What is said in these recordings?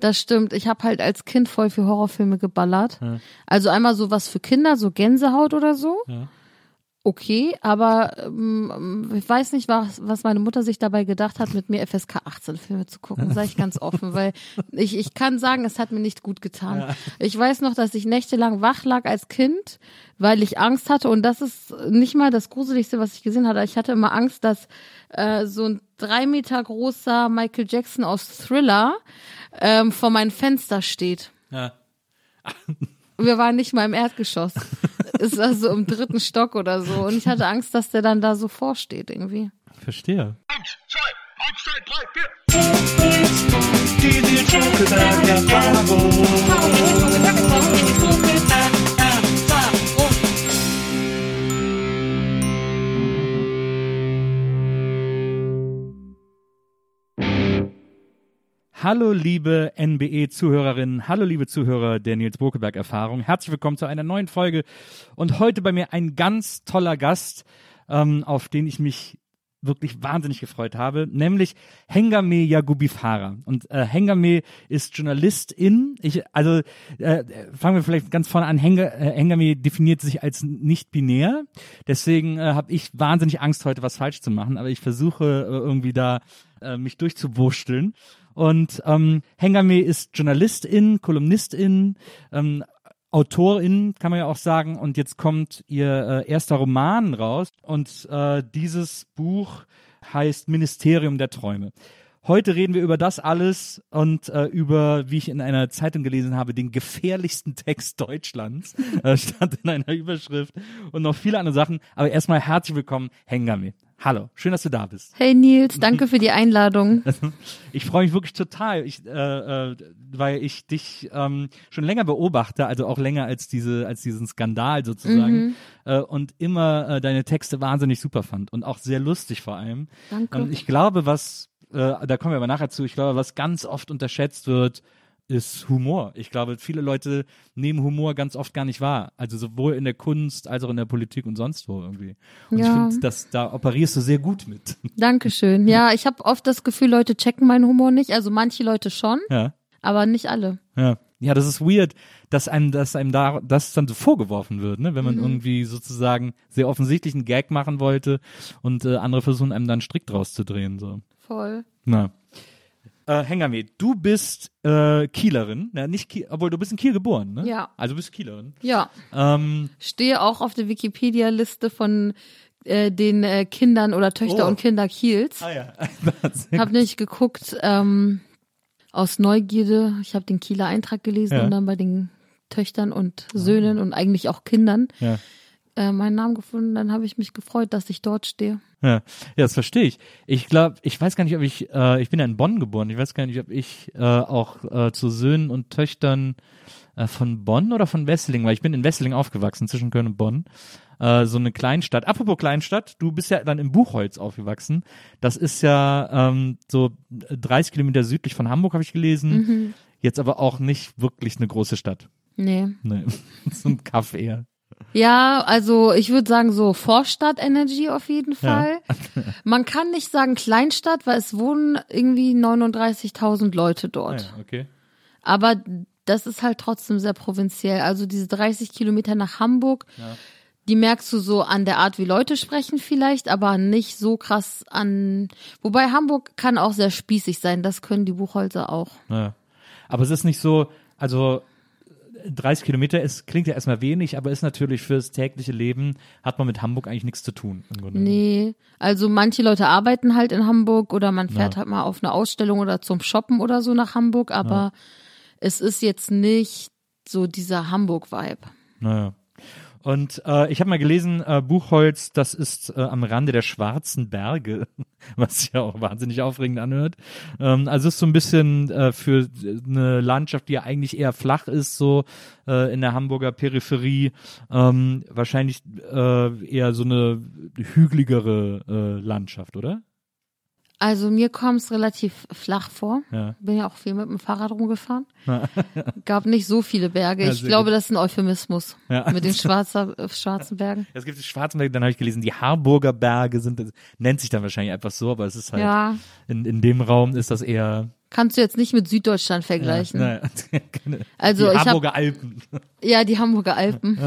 Das stimmt. Ich habe halt als Kind voll für Horrorfilme geballert. Also einmal so was für Kinder, so Gänsehaut oder so. Okay, aber ähm, ich weiß nicht, was, was meine Mutter sich dabei gedacht hat, mit mir FSK 18 Filme zu gucken, sage ich ganz offen, weil ich, ich kann sagen, es hat mir nicht gut getan. Ich weiß noch, dass ich nächtelang wach lag als Kind, weil ich Angst hatte und das ist nicht mal das Gruseligste, was ich gesehen hatte. Ich hatte immer Angst, dass äh, so ein drei Meter großer Michael Jackson aus Thriller ähm, vor meinem Fenster steht. Ja. Wir waren nicht mal im Erdgeschoss. Es war so im dritten Stock oder so. Und ich hatte Angst, dass der dann da so vorsteht irgendwie. Verstehe. Eins, zwei, eins, zwei, drei, vier. Hallo liebe NBE-Zuhörerinnen, hallo liebe Zuhörer der Nils Bokeberg-Erfahrung. Herzlich willkommen zu einer neuen Folge und heute bei mir ein ganz toller Gast, ähm, auf den ich mich wirklich wahnsinnig gefreut habe, nämlich Hengame Yagubi Farah. Und äh, Hengame ist Journalistin. Ich, also äh, fangen wir vielleicht ganz vorne an. Henga, äh, Hengame definiert sich als nicht binär. Deswegen äh, habe ich wahnsinnig Angst, heute was falsch zu machen. Aber ich versuche äh, irgendwie da äh, mich durchzuwursteln. Und ähm, Hengame ist Journalistin, Kolumnistin, ähm, Autorin, kann man ja auch sagen. Und jetzt kommt ihr äh, erster Roman raus. Und äh, dieses Buch heißt Ministerium der Träume. Heute reden wir über das alles und äh, über, wie ich in einer Zeitung gelesen habe, den gefährlichsten Text Deutschlands. äh, stand in einer Überschrift und noch viele andere Sachen. Aber erstmal herzlich willkommen, Hengame. Hallo, schön, dass du da bist. Hey Nils, danke für die Einladung. Ich freue mich wirklich total, ich, äh, äh, weil ich dich ähm, schon länger beobachte, also auch länger als diese, als diesen Skandal sozusagen, äh, und immer äh, deine Texte wahnsinnig super fand und auch sehr lustig vor allem. Danke. Und ich glaube, was, äh, da kommen wir aber nachher zu, ich glaube, was ganz oft unterschätzt wird, ist Humor. Ich glaube, viele Leute nehmen Humor ganz oft gar nicht wahr. Also sowohl in der Kunst als auch in der Politik und sonst wo irgendwie. Und Ja. ich finde, dass da operierst du sehr gut mit. Dankeschön. Ja, ich habe oft das Gefühl, Leute checken meinen Humor nicht. Also manche Leute schon, Ja. aber nicht alle. Ja. Ja, das ist weird, dass einem, dass einem da, das dann so vorgeworfen wird, ne? Wenn Mhm. man irgendwie sozusagen sehr offensichtlich einen Gag machen wollte und äh, andere versuchen einem dann einen Strick draus zu drehen, so. Voll. Na. Äh, Hengame, du bist äh, Kielerin, ne? nicht Kiel, obwohl du bist in Kiel geboren, ne? Ja. Also du bist Kielerin. Ja, Ähm, stehe auch auf der Wikipedia-Liste von äh, den äh, Kindern oder Töchter Oh. und Kinder Kiels. ah ja. Hab nämlich geguckt ähm, aus Neugierde. Ich habe den Kieler Eintrag gelesen Ja. und dann bei den Töchtern und Söhnen und eigentlich auch Kindern ja. Äh, meinen Namen gefunden. Dann habe ich mich gefreut, dass ich dort stehe. Ja, ja, das verstehe ich. Ich glaube, ich weiß gar nicht, ob ich, äh, ich bin ja in Bonn geboren, ich weiß gar nicht, ob ich äh, auch äh, zu Söhnen und Töchtern äh, von Bonn oder von Wesseling, weil ich bin in Wesseling aufgewachsen, zwischen Köln und Bonn. Äh, so eine Kleinstadt. Apropos Kleinstadt, du bist ja dann im Buchholz aufgewachsen. Das ist ja ähm, so 30 Kilometer südlich von Hamburg, habe ich gelesen. Jetzt aber auch nicht wirklich eine große Stadt. Nee. Nee, so ein Kaff eher. Ja, also ich würde sagen so Vorstadt Energy auf jeden Fall. Man kann nicht sagen Kleinstadt, weil es wohnen irgendwie 39.000 Leute Ah, dort. ja, okay. Aber das ist halt trotzdem sehr provinziell. Also diese 30 Kilometer nach Hamburg, Die merkst du so an der Art, wie Leute sprechen vielleicht, aber nicht so krass an. Wobei Hamburg kann auch sehr spießig sein, das können die Buchholzer auch. Ja. Aber es ist nicht so, also 30 Kilometer ist, klingt ja erstmal wenig, aber ist natürlich fürs tägliche Leben, hat man mit Hamburg eigentlich nichts zu tun. Nee, also manche Leute arbeiten halt in Hamburg oder man fährt halt mal auf eine Ausstellung oder zum Shoppen oder so nach Hamburg, aber es ist jetzt nicht so dieser Hamburg-Vibe. Naja. Und äh, ich habe mal gelesen, äh, Buchholz, das ist äh, am Rande der Schwarzen Berge, was ja auch wahnsinnig aufregend anhört. Ähm, also ist so ein bisschen äh, für eine Landschaft, die ja eigentlich eher flach ist, so äh, in der Hamburger Peripherie, ähm, wahrscheinlich äh, eher so eine hügeligere äh, Landschaft, oder? Also mir kommt es relativ flach vor. Ja. Bin ja auch viel mit dem Fahrrad rumgefahren. Gab nicht so viele Berge. Ja, ich glaube, gut. das ist ein Euphemismus Ja. mit den schwarzer, äh, schwarzen Bergen. Es gibt die Schwarzenberge, dann habe ich gelesen, die Harburger Berge sind, nennt sich dann wahrscheinlich einfach so, aber es ist halt, Ja, in, in dem Raum ist das eher, kannst du jetzt nicht mit Süddeutschland vergleichen. Ja, naja, Also die ich hab- Harburger Alpen. Ja, die Hamburger Alpen.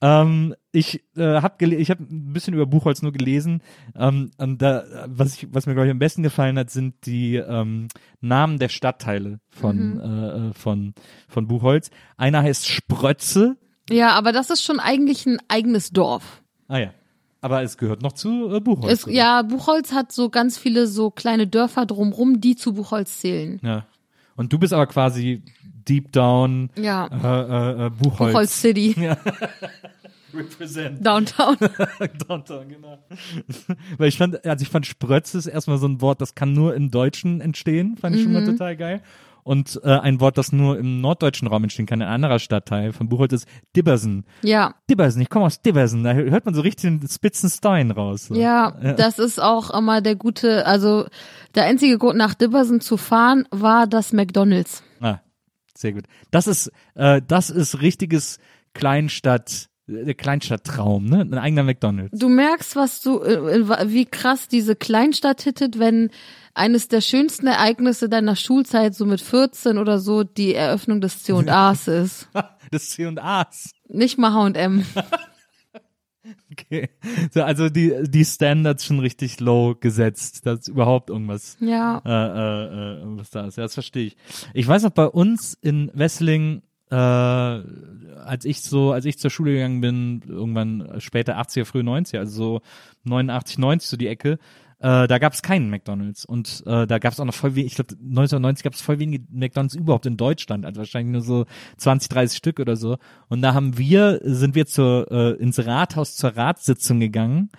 Ähm, ich äh, habe ich hab ein bisschen über Buchholz nur gelesen. Ähm, da, was, ich, was mir, glaube ich, am besten gefallen hat, sind die ähm, Namen der Stadtteile von, Mhm. äh, von, von Buchholz. Einer heißt Sprötze. Ja, aber das ist schon eigentlich ein eigenes Dorf. Ah ja. Aber es gehört noch zu äh, Buchholz. Es, ja, Buchholz hat so ganz viele so kleine Dörfer drumrum, die zu Buchholz zählen. ja. Und du bist aber quasi deep down Ja, äh, äh, äh, Buchholz. Buchholz City, Represent. Downtown. Downtown, genau. Weil ich fand, also ich fand Sprötze ist erstmal so ein Wort, das kann nur im Deutschen entstehen, fand ich schon Mhm. mal total geil. Und äh, ein Wort, das nur im norddeutschen Raum entstehen kann, ein anderer Stadtteil von Buchholz ist Dibbersen. Ja, Dibbersen, ich komme aus Dibbersen, da hört man so richtig den Spitzenstein raus. So. ja, das ist auch immer der gute, also der einzige Grund nach Dibbersen zu fahren war das McDonalds. Ah, sehr gut. Das ist, äh, das ist richtiges Kleinstadt, der Kleinstadttraum, ne? Ein eigener McDonalds. Du merkst, was du, äh, äh, wie krass diese Kleinstadt hittet, wenn eines der schönsten Ereignisse deiner Schulzeit so mit 14 oder so die Eröffnung des C&A's ist. Das C&A's. Nicht mal H&M. Okay. So, also die, die Standards schon richtig low gesetzt, dass überhaupt irgendwas Ja. äh, äh, äh, was da ist. Ja, das verstehe ich. Ich weiß noch, bei uns in Wessling, äh, als ich so, als ich zur Schule gegangen bin, irgendwann später 80er, frühe 90er, also so 89, 90 so die Ecke, äh, da gab es keinen McDonalds und äh, da gab es auch noch voll wenig, ich glaube 1990 gab es voll wenige McDonalds überhaupt in Deutschland, also wahrscheinlich nur so 20, 30 Stück oder so. Und da haben wir, sind wir zur, äh, ins Rathaus zur Ratssitzung gegangen,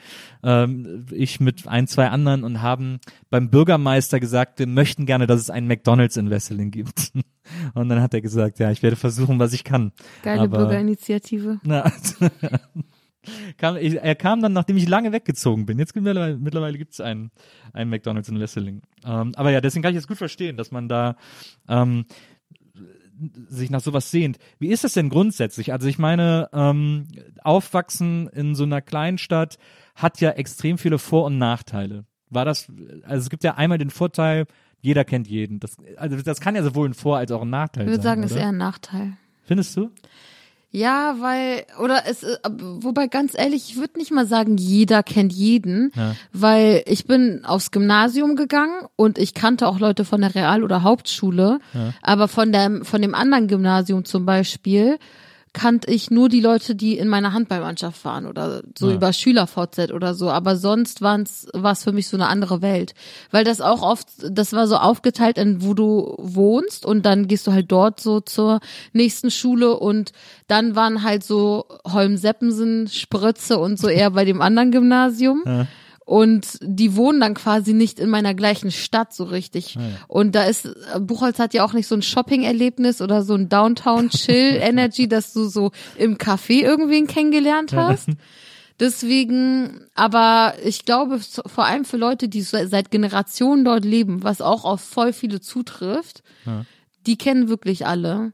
ähm, ich mit ein, zwei anderen und haben beim Bürgermeister gesagt, wir möchten gerne, dass es einen McDonalds in Wesseling gibt. Und dann hat er gesagt, ja, ich werde versuchen, was ich kann. Geile Aber- Bürgerinitiative. Na, also, kam, ich, er kam dann, nachdem ich lange weggezogen bin. Jetzt mittlerweile, mittlerweile gibt es einen, einen McDonalds in Wesseling. Ähm, aber ja, deswegen kann ich das gut verstehen, dass man da ähm, sich nach sowas sehnt. Wie ist das denn grundsätzlich? Also ich meine, ähm, aufwachsen in so einer Kleinstadt hat ja extrem viele Vor- und Nachteile. War das, also es gibt ja einmal den Vorteil, jeder kennt jeden. Das, also das kann ja sowohl ein Vor- als auch ein Nachteil Ich würde sein. sagen, das ist eher ein Nachteil. Findest du? Ja, weil, oder es, äh, wobei ganz ehrlich, ich würde nicht mal sagen, jeder kennt jeden, Ja. weil ich bin aufs Gymnasium gegangen und ich kannte auch Leute von der Real- oder Hauptschule, aber von dem, von dem anderen Gymnasium zum Beispiel kannte ich nur die Leute, die in meiner Handballmannschaft waren oder so Ja. über Schüler-VZ oder so, aber sonst waren's, war es für mich so eine andere Welt, weil das auch oft, das war so aufgeteilt in wo du wohnst und dann gehst du halt dort so zur nächsten Schule und dann waren halt so Holm-Seppensen, Sprötze und so eher bei dem anderen Gymnasium. Und die wohnen dann quasi nicht in meiner gleichen Stadt so richtig. Und da ist, Buchholz hat ja auch nicht so ein Shopping-Erlebnis oder so ein Downtown-Chill-Energy, dass du so im Café irgendwen kennengelernt hast. Deswegen, aber ich glaube, vor allem für Leute, die seit Generationen dort leben, was auch auf voll viele zutrifft, die kennen wirklich alle.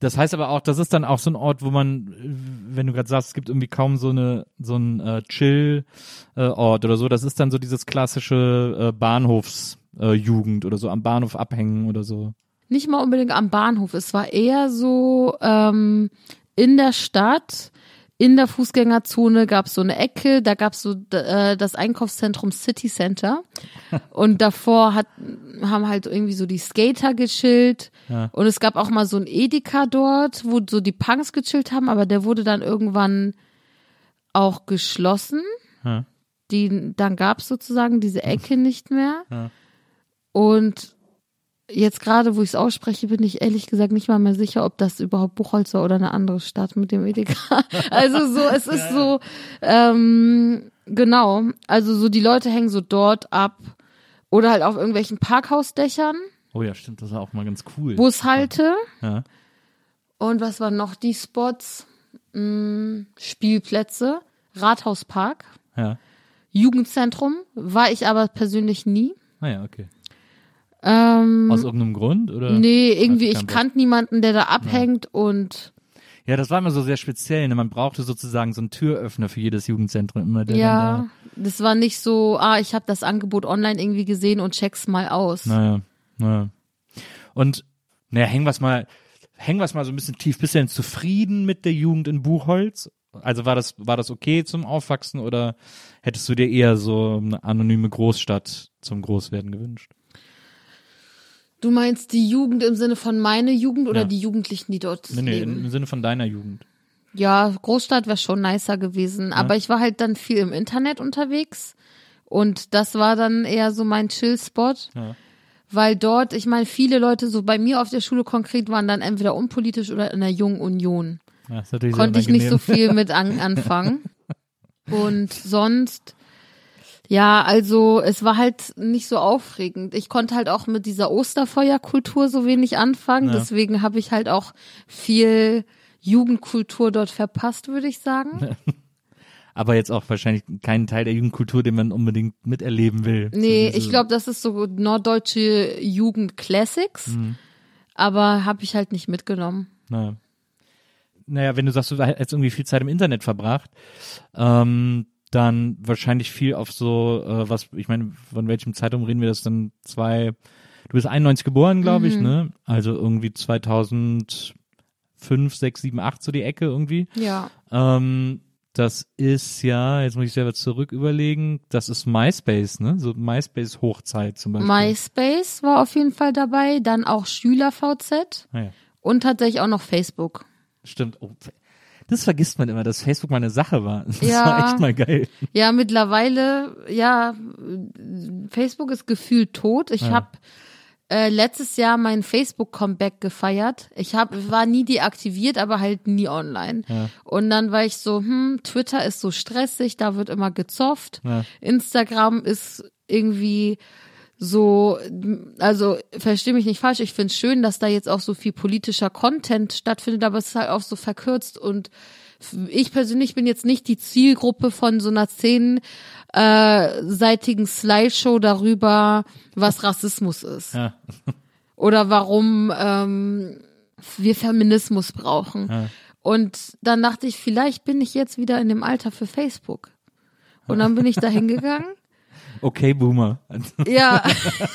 Das heißt aber auch, das ist dann auch so ein Ort, wo man, äh, wenn du gerade sagst, es gibt irgendwie kaum so eine so ein äh, Chill-Ort oder so. Das ist dann so dieses klassische äh, Bahnhofsjugend äh, oder so am Bahnhof abhängen oder so. Nicht mal unbedingt am Bahnhof. Es war eher so ähm, in der Stadt, in der Fußgängerzone gab es so eine Ecke, da gab es so äh, das Einkaufszentrum City Center und davor hat, haben halt irgendwie so die Skater gechillt Ja. und es gab auch mal so ein Edeka dort, wo so die Punks gechillt haben, aber der wurde dann irgendwann auch geschlossen. Ja. Die, dann gab es sozusagen diese Ecke nicht mehr. Ja. Und jetzt gerade, wo ich es ausspreche, bin ich ehrlich gesagt nicht mal mehr sicher, ob das überhaupt Buchholz war oder eine andere Stadt mit dem Edeka. Also so, es ist so, ähm, genau. Also so die Leute hängen so dort ab oder halt auf irgendwelchen Parkhausdächern, Oh ja, stimmt, das war auch mal ganz cool. Bushalte. Ja. Und was waren noch die Spots? Hm, Spielplätze, Rathauspark, Ja. Jugendzentrum, war ich aber persönlich nie. Ah ja, okay. Ähm, Aus irgendeinem Grund oder? nee, irgendwie, ich kannte niemanden, der da abhängt und Ja, das war immer so sehr speziell. Ne? Man brauchte sozusagen so einen Türöffner für jedes Jugendzentrum immer. Der ja, das war nicht so, ah, ich habe das Angebot online irgendwie gesehen und check's mal aus. Da, naja, naja. Und naja, hängen wir's mal, hängen wir's mal so ein bisschen tief. Bist du denn zufrieden mit der Jugend in Buchholz? Also war das, war das okay zum Aufwachsen oder hättest du dir eher so eine anonyme Großstadt zum Großwerden gewünscht? Du meinst die Jugend im Sinne von meine Jugend oder Ja. die Jugendlichen, die dort Nee, nee, leben? im Sinne von deiner Jugend. Ja, Großstadt wäre schon nicer gewesen. Aber ich war halt dann viel im Internet unterwegs. Und das war dann eher so mein Chill-Spot. Ja. Weil dort, ich meine, viele Leute so bei mir auf der Schule konkret waren dann entweder unpolitisch oder in der Jungen Union. Ja, Konnte ich nicht so viel mit an, anfangen. Und sonst, ja, also es war halt nicht so aufregend. Ich konnte halt auch mit dieser Osterfeuerkultur so wenig anfangen. Ja. Deswegen habe ich halt auch viel Jugendkultur dort verpasst, würde ich sagen. Aber jetzt auch wahrscheinlich keinen Teil der Jugendkultur, den man unbedingt miterleben will. Nee, ich glaube, das ist so norddeutsche Jugend-Classics. Mhm. Aber habe ich halt nicht mitgenommen. Naja. naja, wenn du sagst, du hättest irgendwie viel Zeit im Internet verbracht, ähm, dann wahrscheinlich viel auf so, äh, was, ich meine, von welchem Zeitraum reden wir das dann? Zwei, du bist 91 geboren, glaube ich, ne? Also irgendwie 2005, 6, 7, 8 so die Ecke irgendwie. Ja. Ähm, das ist ja, jetzt muss ich selber zurück überlegen, das ist MySpace, ne? So MySpace-Hochzeit zum Beispiel. MySpace war auf jeden Fall dabei, dann auch SchülerVZ ah, ja. und tatsächlich auch noch Facebook. Stimmt. Oh, das vergisst man immer, dass Facebook mal eine Sache war. Das Ja. war echt mal geil. Ja, mittlerweile, ja, Facebook ist gefühlt tot. Ich Ja. habe äh, letztes Jahr mein Facebook-Comeback gefeiert. Ich hab, war nie deaktiviert, aber halt nie online. Ja. Und dann war ich so, hm, Twitter ist so stressig, da wird immer gezofft. Ja. Instagram ist irgendwie so, also verstehe mich nicht falsch, ich finde es schön, dass da jetzt auch so viel politischer Content stattfindet, aber es ist halt auch so verkürzt und ich persönlich bin jetzt nicht die Zielgruppe von so einer zehn äh, Slideshow darüber, was Rassismus ist Ja. oder warum ähm, wir Feminismus brauchen. Ja. Und dann dachte ich, vielleicht bin ich jetzt wieder in dem Alter für Facebook. Und dann bin ich da hingegangen. Okay, Boomer. Ja,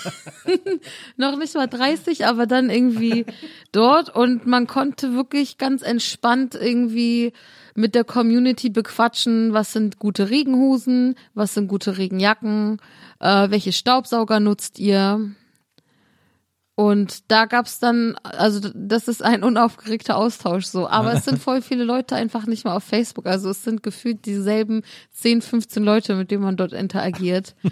noch nicht mal 30, aber dann irgendwie dort und man konnte wirklich ganz entspannt irgendwie mit der Community bequatschen, was sind gute Regenhosen, was sind gute Regenjacken, äh, welche Staubsauger nutzt ihr. Und da gab's dann, also das ist ein unaufgeregter Austausch so, aber es sind voll viele Leute einfach nicht mehr auf Facebook, also es sind gefühlt dieselben 10, 15 Leute, mit denen man dort interagiert.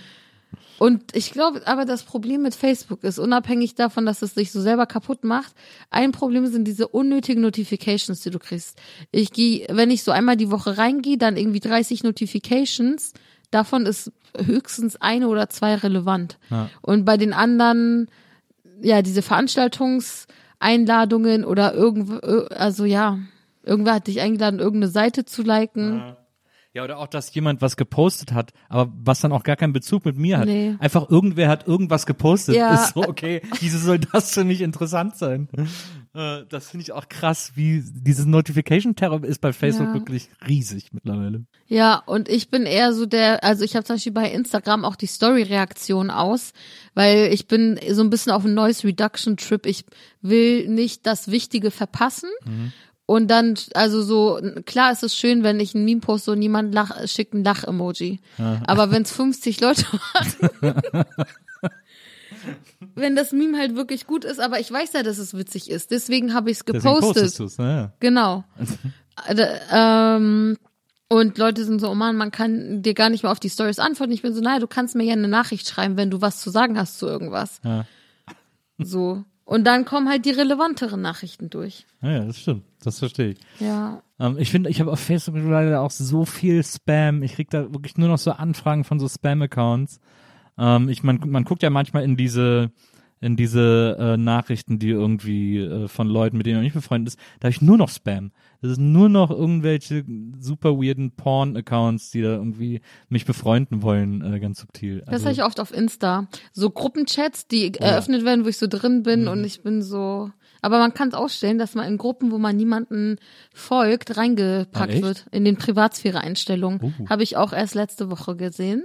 Und ich glaube, aber das Problem mit Facebook ist, unabhängig davon, dass es sich so selber kaputt macht, ein Problem sind diese unnötigen Notifications, die du kriegst. Ich gehe, wenn ich so einmal die Woche reingehe, dann irgendwie 30 Notifications, davon ist höchstens eine oder zwei relevant. Ja. Und bei den anderen, ja, diese Veranstaltungseinladungen oder irgendwo, also ja, irgendwer hat dich eingeladen, irgendeine Seite zu liken. Ja, oder auch, dass jemand was gepostet hat, aber was dann auch gar keinen Bezug mit mir hat. Nee. Einfach irgendwer hat irgendwas gepostet. Ja. Ist so, okay, wieso soll das für mich interessant sein? Äh, das finde ich auch krass, wie dieses Notification-Terror ist bei Facebook Ja. wirklich riesig mittlerweile. Ja, und ich bin eher so der, also ich habe zum Beispiel bei Instagram auch die Story-Reaktion aus, weil ich bin so ein bisschen auf einem Noise Reduction Trip. Ich will nicht das Wichtige verpassen. Und dann, also so, klar ist es schön, wenn ich ein Meme poste und niemand lach, schickt ein Lach-Emoji. Aber wenn es 50 Leute machen, wenn das Meme halt wirklich gut ist, aber ich weiß ja, dass es witzig ist. Deswegen habe ich es gepostet. ne? Genau. Äh, ähm, und Leute sind so, oh Mann, man kann dir gar nicht mehr auf die Stories antworten. Ich bin so, naja, du kannst mir ja eine Nachricht schreiben, wenn du was zu sagen hast zu irgendwas. Ja. So. Und dann kommen halt die relevanteren Nachrichten durch. Ja, ja, das stimmt. Das verstehe ich. Ja. Ähm, ich finde, ich habe auf Facebook leider auch so viel Spam. Ich krieg da wirklich nur noch so Anfragen von so Spam-Accounts. Ähm, ich, man, man guckt ja manchmal in diese in diese äh, Nachrichten, die irgendwie äh, von Leuten, mit denen man nicht befreundet ist, da habe ich nur noch Spam. Das ist nur noch irgendwelche super weirden Porn-Accounts, die da irgendwie mich befreunden wollen, äh, ganz subtil. Das habe ich oft auf Insta. So Gruppenchats, die eröffnet werden, wo ich so drin bin Mhm. und ich bin so. Aber man kann es ausstellen, dass man in Gruppen, wo man niemanden folgt, reingepackt Ah, wird. In den Privatsphäre-Einstellungen. Uh. Habe ich auch erst letzte Woche gesehen.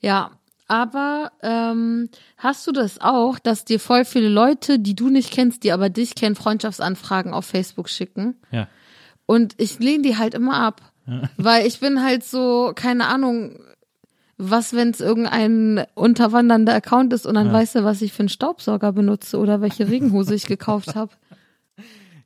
Ja. Aber ähm, hast du das auch, dass dir voll viele Leute, die du nicht kennst, die aber dich kennen, Freundschaftsanfragen auf Facebook schicken? ja. Und ich lehne die halt immer ab. Weil ich bin halt so, keine Ahnung, was, wenn es irgendein unterwandernder Account ist und dann weißt du, was ich für einen Staubsauger benutze oder welche Regenhose ich gekauft habe.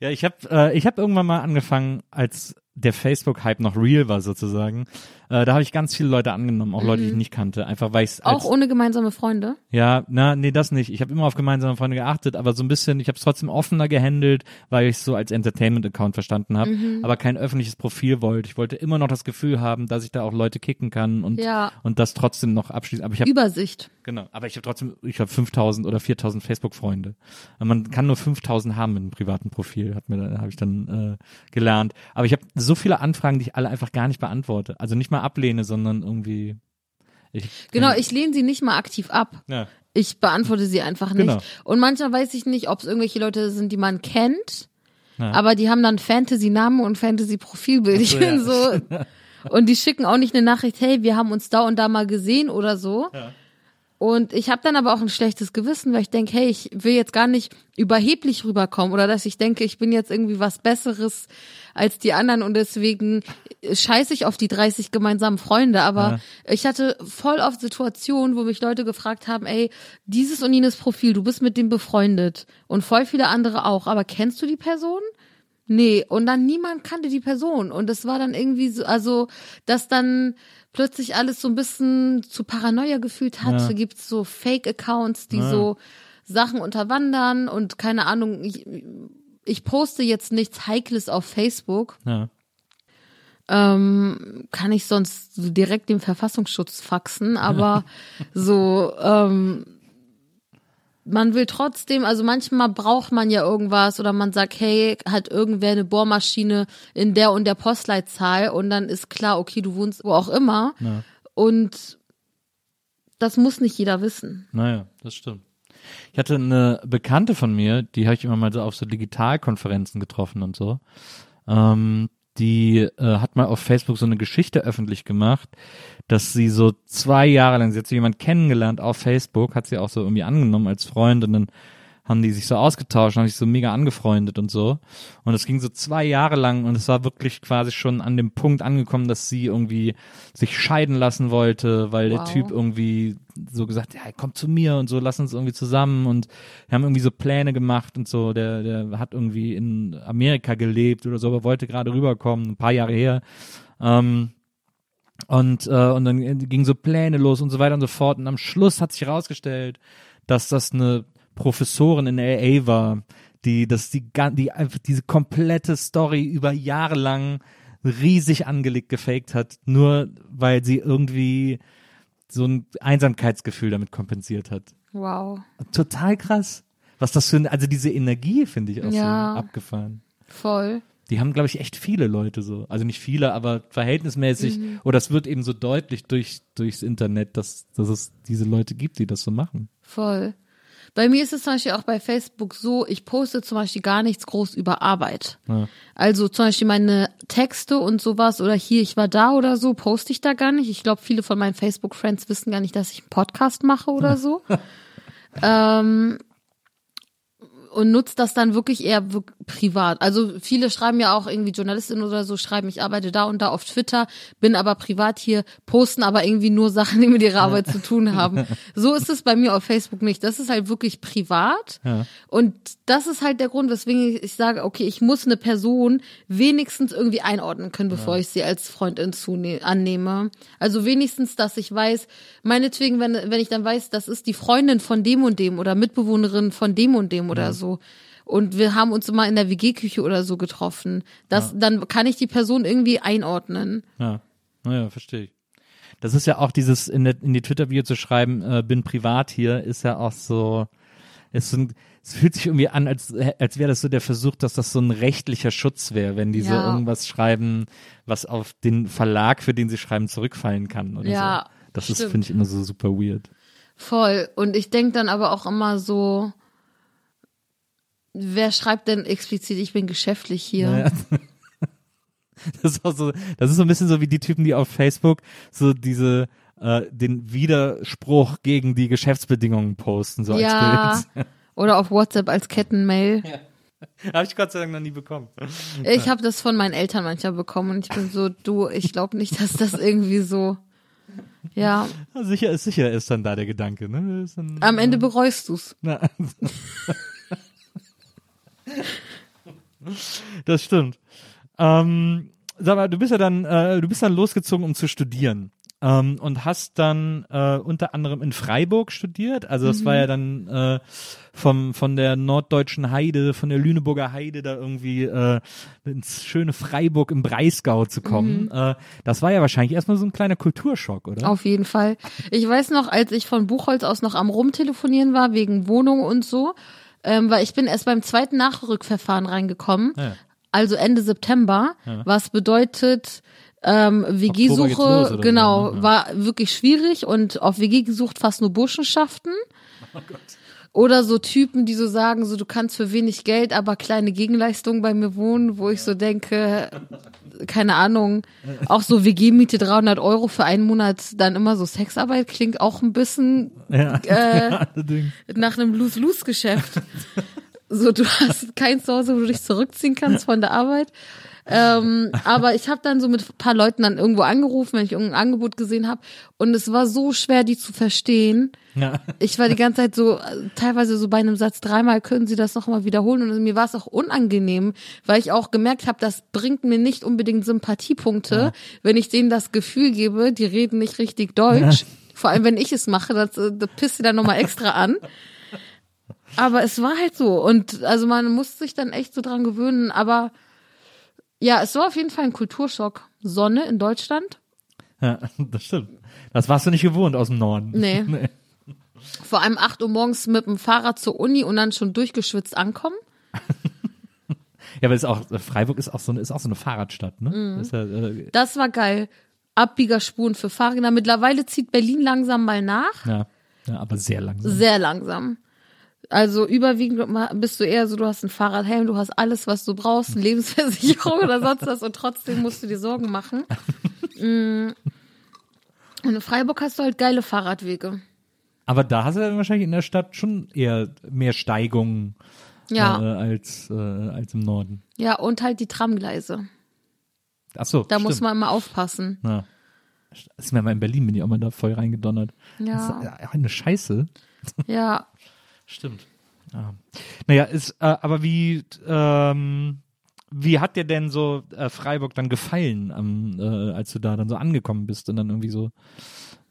Ja, ich habe äh, ich hab irgendwann mal angefangen, als der Facebook-Hype noch real war sozusagen. Äh, da habe ich ganz viele Leute angenommen, auch Leute, die ich nicht kannte, einfach weil ich Mhm. Auch ohne gemeinsame Freunde. Ja, na, nee, das nicht. Ich habe immer auf gemeinsame Freunde geachtet, aber so ein bisschen, ich habe es trotzdem offener gehandelt, weil ich es so als Entertainment-Account verstanden habe, Mhm. aber kein öffentliches Profil wollte. Ich wollte immer noch das Gefühl haben, dass ich da auch Leute kicken kann und Ja. und das trotzdem noch abschließen. Aber ich habe Übersicht. genau, aber ich habe trotzdem, ich habe 5000 oder 4000 Facebook-Freunde. Und Man kann nur 5000 haben mit einem privaten Profil, hat mir, habe ich dann äh, gelernt. Aber ich habe so viele Anfragen, die ich alle einfach gar nicht beantworte. Also nicht mal ablehne, sondern irgendwie. Ich, Genau, ich lehne sie nicht mal aktiv ab. Ja. Ich beantworte sie einfach nicht. Genau. Und manchmal weiß ich nicht, ob es irgendwelche Leute sind, die man kennt, Ja. aber die haben dann Fantasy-Namen und Fantasy-Profilbild. Ich so, ja. so. Und die schicken auch nicht eine Nachricht, hey, wir haben uns da und da mal gesehen oder so. Und ich habe dann aber auch ein schlechtes Gewissen, weil ich denke, hey, ich will jetzt gar nicht überheblich rüberkommen oder dass ich denke, ich bin jetzt irgendwie was Besseres als die anderen und deswegen scheiße ich auf die 30 gemeinsamen Freunde. Aber ich hatte voll oft Situationen, wo mich Leute gefragt haben, ey, dieses und jenes Profil, du bist mit dem befreundet und voll viele andere auch, aber kennst du die Person? Nee, und dann niemand kannte die Person. Und es war dann irgendwie so, also, dass dann plötzlich alles so ein bisschen zu Paranoia gefühlt hat. Ja. Da gibt's so Fake-Accounts, die Ja. so Sachen unterwandern und keine Ahnung, ich, ich poste jetzt nichts Heikles auf Facebook. Ja. Ähm, kann ich sonst so direkt dem Verfassungsschutz faxen, aber so, ähm, man will trotzdem, also manchmal braucht man ja irgendwas oder man sagt, hey, hat irgendwer eine Bohrmaschine in der und der Postleitzahl und dann ist klar, okay, du wohnst wo auch immer Ja. und das muss nicht jeder wissen. Naja, das stimmt. Ich hatte eine Bekannte von mir, die habe ich immer mal so auf so Digitalkonferenzen getroffen und so. Ähm, die äh, hat mal auf Facebook so eine Geschichte öffentlich gemacht, dass sie so zwei Jahre lang, sie hat so jemand kennengelernt auf Facebook, hat sie auch so irgendwie angenommen als Freund und dann haben die sich so ausgetauscht, haben sich so mega angefreundet und so. Und es ging so zwei Jahre lang und es war wirklich quasi schon an dem Punkt angekommen, dass sie irgendwie sich scheiden lassen wollte, weil der Wow. Typ irgendwie so gesagt, ja, komm zu mir und so, lass uns irgendwie zusammen und wir haben irgendwie so Pläne gemacht und so. Der, der hat irgendwie in Amerika gelebt oder so, aber wollte gerade rüberkommen, ein paar Jahre her. Ähm, und, äh, und dann gingen so Pläne los und so weiter und so fort. Und am Schluss hat sich herausgestellt, dass das eine Professorin in LA war, die das die, die einfach diese komplette Story über Jahre lang riesig angelegt gefaked hat, nur weil sie irgendwie so ein Einsamkeitsgefühl damit kompensiert hat. Wow. Total krass. Was das für ein, also diese Energie finde ich auch Ja. so abgefahren. Voll. Die haben, glaube ich, echt viele Leute so. Also nicht viele, aber verhältnismäßig. Mhm. Oder es wird eben so deutlich durch, durchs Internet, dass, dass es diese Leute gibt, die das so machen. Voll. Bei mir ist es zum Beispiel auch bei Facebook so, ich poste zum Beispiel gar nichts groß über Arbeit. Ja. Also zum Beispiel meine Texte und sowas oder hier, ich war da oder so, poste ich da gar nicht. Ich glaube, viele von meinen Facebook-Friends wissen gar nicht, dass ich einen Podcast mache oder so. ähm, und nutzt das dann wirklich eher privat. Also viele schreiben ja auch irgendwie Journalistinnen oder so, schreiben, ich arbeite da und da auf Twitter, bin aber privat hier, posten aber irgendwie nur Sachen, die mit ihrer Arbeit zu tun haben. So ist es bei mir auf Facebook nicht. Das ist halt wirklich privat. Ja. Und das ist halt der Grund, weswegen ich sage, okay, ich muss eine Person wenigstens irgendwie einordnen können, bevor ich sie als Freundin annehme. Also wenigstens, dass ich weiß, meinetwegen, wenn, wenn ich dann weiß, das ist die Freundin von dem und dem oder Mitbewohnerin von dem und dem oder so. Und wir haben uns immer in der WG-Küche oder so getroffen. Das, dann kann ich die Person irgendwie einordnen. Ja, naja, verstehe ich. Das ist ja auch dieses in, der, in die Twitter-Bio zu schreiben, äh, bin privat hier, ist ja auch so, ist so ein, es fühlt sich irgendwie an, als, als wäre das so der Versuch, dass das so ein rechtlicher Schutz wäre, wenn die so Ja. irgendwas schreiben, was auf den Verlag, für den sie schreiben, zurückfallen kann oder Ja, so. Das ist, stimmt. finde ich, immer so super weird. Voll. Und ich denk dann aber auch immer so, wer schreibt denn explizit, ich bin geschäftlich hier? Naja. Das ist auch so, das ist so ein bisschen so wie die Typen, die auf Facebook so diese äh, den Widerspruch gegen die Geschäftsbedingungen posten, so Ja. als Bild. Oder auf WhatsApp als Kettenmail. Habe ich Gott sei Dank noch nie bekommen. Ich habe das von meinen Eltern manchmal bekommen und ich bin so, du, ich glaube nicht, dass das irgendwie so. Ja, Ja, Sicher ist sicher ist dann da der Gedanke, ne? Dann, am Ende bereust du's. na, das stimmt. Ähm, sag mal, du bist ja dann, äh, du bist dann losgezogen, um zu studieren. Ähm, und hast dann äh, unter anderem in Freiburg studiert. Also das war ja dann äh, vom von der norddeutschen Heide, von der Lüneburger Heide da irgendwie äh, ins schöne Freiburg im Breisgau zu kommen. Äh, das war ja wahrscheinlich erstmal so ein kleiner Kulturschock, oder? Auf jeden Fall. Ich weiß noch, als ich von Buchholz aus noch am Rumtelefonieren war, wegen Wohnung und so, ähm, weil ich bin erst beim zweiten Nachrückverfahren reingekommen, Ja. also Ende September, was bedeutet, ähm, WG-Suche, genau, so, ne? Ja. war wirklich schwierig und auf WG gesucht fast nur Burschenschaften. Oh Oder so Typen, die so sagen, so du kannst für wenig Geld, aber kleine Gegenleistungen bei mir wohnen, wo ich so denke, keine Ahnung, auch so WG-Miete 300 Euro für einen Monat, dann immer so Sexarbeit klingt auch ein bisschen Ja. äh, nach einem Lose-Lose-Geschäft. So, du hast kein Zuhause, wo du dich zurückziehen kannst von der Arbeit. Ähm, aber ich habe dann so mit ein paar Leuten dann irgendwo angerufen, wenn ich irgendein Angebot gesehen habe. Und es war so schwer, die zu verstehen. Ja. Ich war die ganze Zeit so, teilweise so bei einem Satz dreimal, können Sie das nochmal wiederholen? Und mir war es auch unangenehm, weil ich auch gemerkt habe, das bringt mir nicht unbedingt Sympathiepunkte, wenn ich denen das Gefühl gebe, die reden nicht richtig Deutsch. Vor allem, wenn ich es mache, das, äh, das pisst sie dann nochmal extra an. Aber es war halt so. Und also man musste sich dann echt so dran gewöhnen. Aber ja, es war auf jeden Fall ein Kulturschock. Sonne in Deutschland. Ja, das stimmt. Das warst du nicht gewohnt aus dem Norden. Nee. Vor allem 8 Uhr morgens mit dem Fahrrad zur Uni und dann schon durchgeschwitzt ankommen. Ja, weil es auch, Freiburg ist auch so eine, ist auch so eine Fahrradstadt, ne? Mhm. Das ist ja, äh, Das war geil. Abbiegerspuren für Fahrräder. Mittlerweile zieht Berlin langsam mal nach. ja, ja, aber sehr langsam. Sehr langsam. Also überwiegend bist du eher so, du hast einen Fahrradhelm, du hast alles, was du brauchst, eine Lebensversicherung oder sonst was und trotzdem musst du dir Sorgen machen. Mm. Und in Freiburg hast du halt geile Fahrradwege. Aber da hast du dann wahrscheinlich in der Stadt schon eher mehr Steigungen Ja, äh, als, äh, als im Norden. ja, und halt die Tramgleise. Ach so, Da stimmt. muss man immer aufpassen. Ja. Das ist mir mal in Berlin, bin ich auch mal da voll reingedonnert. Ja. Das ist ja eine Scheiße. Ja, Stimmt. Ja. Naja, ist, äh, aber wie, ähm, wie hat dir denn so äh, Freiburg dann gefallen, am, äh, als du da dann so angekommen bist und dann irgendwie so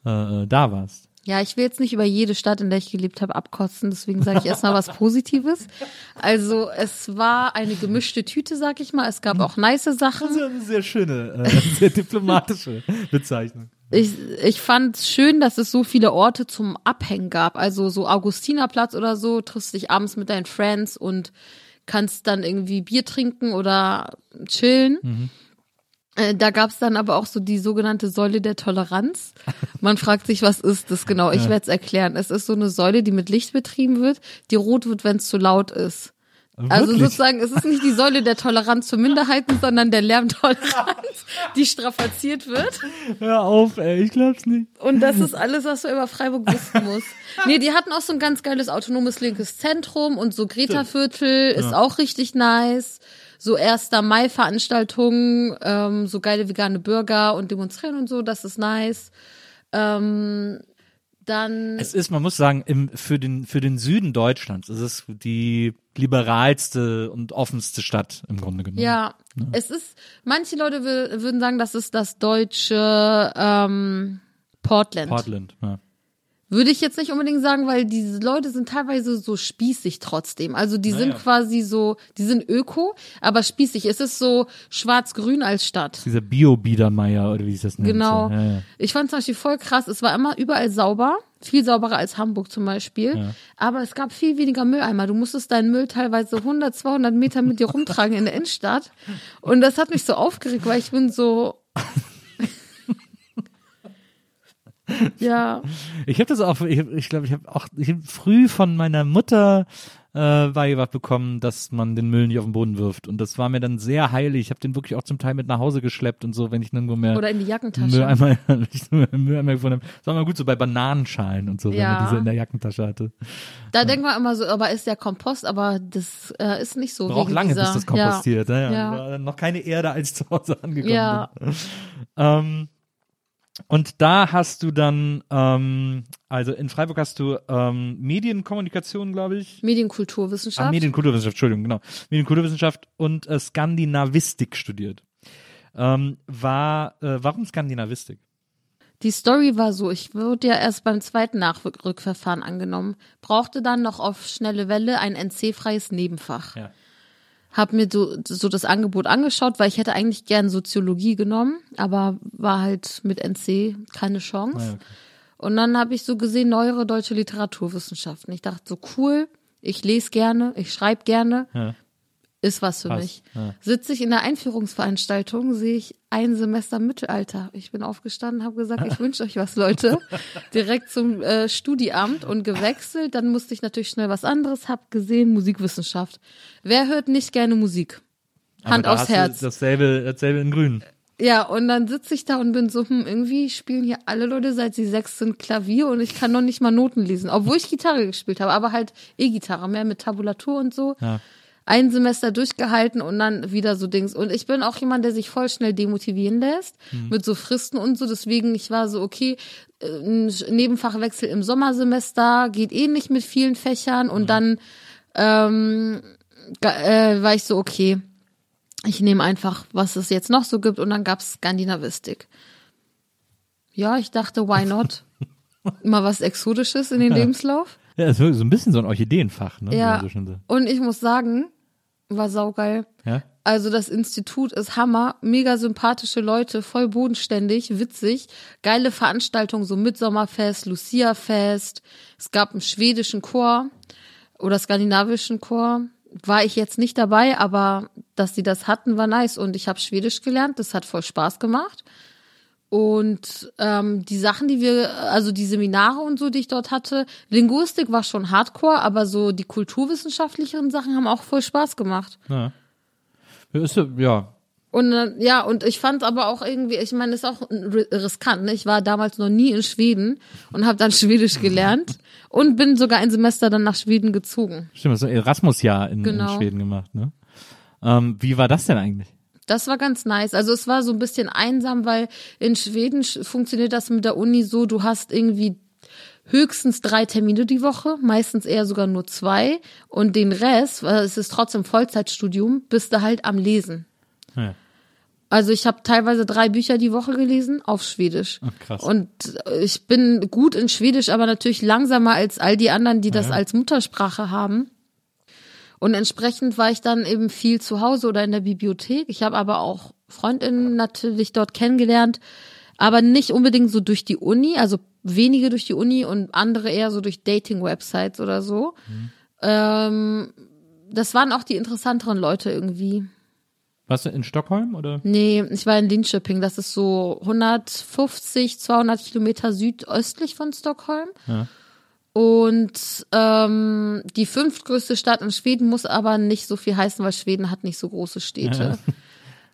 äh, da warst? Ja, ich will jetzt nicht über jede Stadt, in der ich gelebt habe, abkotzen, deswegen sage ich erstmal was Positives. Also es war eine gemischte Tüte, sag ich mal. Es gab auch nice Sachen. Das ist eine sehr schöne, äh, sehr diplomatische Bezeichnung. Ich, ich fand schön, dass es so viele Orte zum Abhängen gab. Also so Augustinerplatz oder so, triffst dich abends mit deinen Friends und kannst dann irgendwie Bier trinken oder chillen. Äh, Da gab's dann aber auch so die sogenannte Säule der Toleranz. Man fragt sich, was ist das genau? Ich werde es erklären. Es ist so eine Säule, die mit Licht betrieben wird, die rot wird, wenn es zu laut ist. Also Wirklich? sozusagen, es ist nicht die Säule der Toleranz für Minderheiten, sondern der Lärmtoleranz, die strapaziert wird. Hör auf, ey, ich glaub's nicht. Und das ist alles, was du über Freiburg wissen musst. Nee, die hatten auch so ein ganz geiles autonomes linkes Zentrum und so Greta-Viertel ist auch richtig nice. So 1. Mai-Veranstaltungen, ähm, so geile vegane Burger und demonstrieren und so, das ist nice. Ähm, dann Es ist, man muss sagen, im, für den, für den Süden Deutschlands ist es die liberalste und offenste Stadt im Grunde genommen. Ja, es ist, manche Leute wür- würden sagen, das ist das deutsche ähm, Portland. Portland, ja. Würde ich jetzt nicht unbedingt sagen, weil diese Leute sind teilweise so spießig trotzdem. Also die sind Naja. quasi so, die sind öko, aber spießig. Es ist so schwarz-grün als Stadt. Dieser Bio-Biedermeier oder wie sich das nennt. Genau. So. Ja, ja. Ich fand zum Beispiel voll krass. Es war immer überall sauber. Viel sauberer als Hamburg zum Beispiel. Ja. Aber es gab viel weniger Mülleimer. Du musstest deinen Müll teilweise 100, 200 Meter mit dir rumtragen in der Innenstadt. Und das hat mich so aufgeregt, weil ich bin so. ja. Ich habe das auch, ich glaube, ich, glaub, ich habe auch ich hab früh von meiner Mutter äh, beigebracht bekommen, dass man den Müll nicht auf den Boden wirft. Und das war mir dann sehr heilig. Ich habe den wirklich auch zum Teil mit nach Hause geschleppt und so, wenn ich nirgendwo mehr Oder in die Jackentasche. Mülleimer, wenn ich nur Mülleimer gefunden habe. Das war mal gut so bei Bananenschalen und so, wenn Ja. man diese in der Jackentasche hatte. Da denkt man immer so, aber ist der Kompost, aber das äh, ist nicht so. Braucht lange, dieser, bis das kompostiert. Ja. Ja, Ja. Noch keine Erde, als ich zu Hause angekommen Ja. bin. Ähm, und da hast du dann, ähm, also in Freiburg hast du ähm, Medienkommunikation, glaube ich. Medienkulturwissenschaft. Ah, Medienkulturwissenschaft, Entschuldigung, genau. Medienkulturwissenschaft und äh, Skandinavistik studiert. Ähm, war, äh, warum Skandinavistik? Die Story war so, ich wurde ja erst beim zweiten Nachrückverfahren angenommen, brauchte dann noch auf schnelle Welle ein NC-freies Nebenfach. Ja. Hab mir so, so das Angebot angeschaut, weil ich hätte eigentlich gern Soziologie genommen, aber war halt mit NC keine Chance. Ah, okay. Und dann habe ich so gesehen, neuere deutsche Literaturwissenschaften. Ich dachte so, cool, ich lese gerne, ich schreibe gerne, Ja. Ist was für Passt, mich. ja. Sitze ich in der Einführungsveranstaltung, sehe ich ein Semester Mittelalter. Ich bin aufgestanden, habe gesagt, ich wünsche euch was, Leute. Direkt zum äh, Studiamt und gewechselt. Dann musste ich natürlich schnell was anderes, hab gesehen, Musikwissenschaft. Wer hört nicht gerne Musik? Hand aufs Herz. Dasselbe, dasselbe in Grün. Ja, und dann sitze ich da und bin so, hm, irgendwie spielen hier alle Leute, seit sie sechs sind, Klavier und ich kann noch nicht mal Noten lesen, obwohl ich Gitarre gespielt habe, aber halt E-Gitarre, mehr mit Tabulatur und so. Ja. Ein Semester durchgehalten und dann wieder so Dings. Und ich bin auch jemand, der sich voll schnell demotivieren lässt, mit so Fristen und so. Deswegen, ich war so, okay, äh, ein Nebenfachwechsel im Sommersemester, geht eh nicht mit vielen Fächern und dann ähm, äh, war ich so, okay, ich nehme einfach, was es jetzt noch so gibt und dann gab's Skandinavistik. Ja, ich dachte, why not? Mal was Exotisches in den Lebenslauf. Ja, das ist so ein bisschen so ein Orchideenfach, ne? Ja. So. Und ich muss sagen, war saugeil. ja? Also das Institut ist Hammer, mega sympathische Leute, voll bodenständig, witzig, geile Veranstaltungen, so Mitsommerfest, Lucia-Fest. Es gab einen schwedischen Chor oder skandinavischen Chor. War ich jetzt nicht dabei, aber dass die das hatten, war nice. Und ich habe Schwedisch gelernt, das hat voll Spaß gemacht. Und ähm, die Sachen, die wir, also die Seminare und so, die ich dort hatte, Linguistik war schon Hardcore, aber so die kulturwissenschaftlicheren Sachen haben auch voll Spaß gemacht. Ja. Ja, Ist, ja-. Und äh, ja, und ich fand aber auch irgendwie, ich meine, ist auch ri- riskant. Ne? Ich war damals noch nie in Schweden und habe dann Schwedisch gelernt und bin sogar ein Semester dann nach Schweden gezogen. Stimmt, so ein Erasmus-Jahr in, in Genau. Schweden gemacht, ne? Ähm, wie war das denn eigentlich? Das war ganz nice. Also es war so ein bisschen einsam, weil in Schweden sch- funktioniert das mit der Uni so, du hast irgendwie höchstens drei Termine die Woche, meistens eher sogar nur zwei und den Rest, weil es ist trotzdem Vollzeitstudium, bist du halt am Lesen. Ja. Also ich habe teilweise drei Bücher die Woche gelesen auf Schwedisch. Ach, krass. Und äh, ich bin gut in Schwedisch, aber natürlich langsamer als all die anderen, die das als Muttersprache haben. Und entsprechend war ich dann eben viel zu Hause oder in der Bibliothek. Ich habe aber auch Freundinnen natürlich dort kennengelernt, aber nicht unbedingt so durch die Uni, also wenige durch die Uni und andere eher so durch Dating-Websites oder so. Ähm, das waren auch die interessanteren Leute irgendwie. Warst du in Stockholm oder? Nee, ich war in Linköping. Das ist so 150, 200 Kilometer südöstlich von Stockholm. Ja. Und ähm, die fünftgrößte Stadt in Schweden muss aber nicht so viel heißen, weil Schweden hat nicht so große Städte.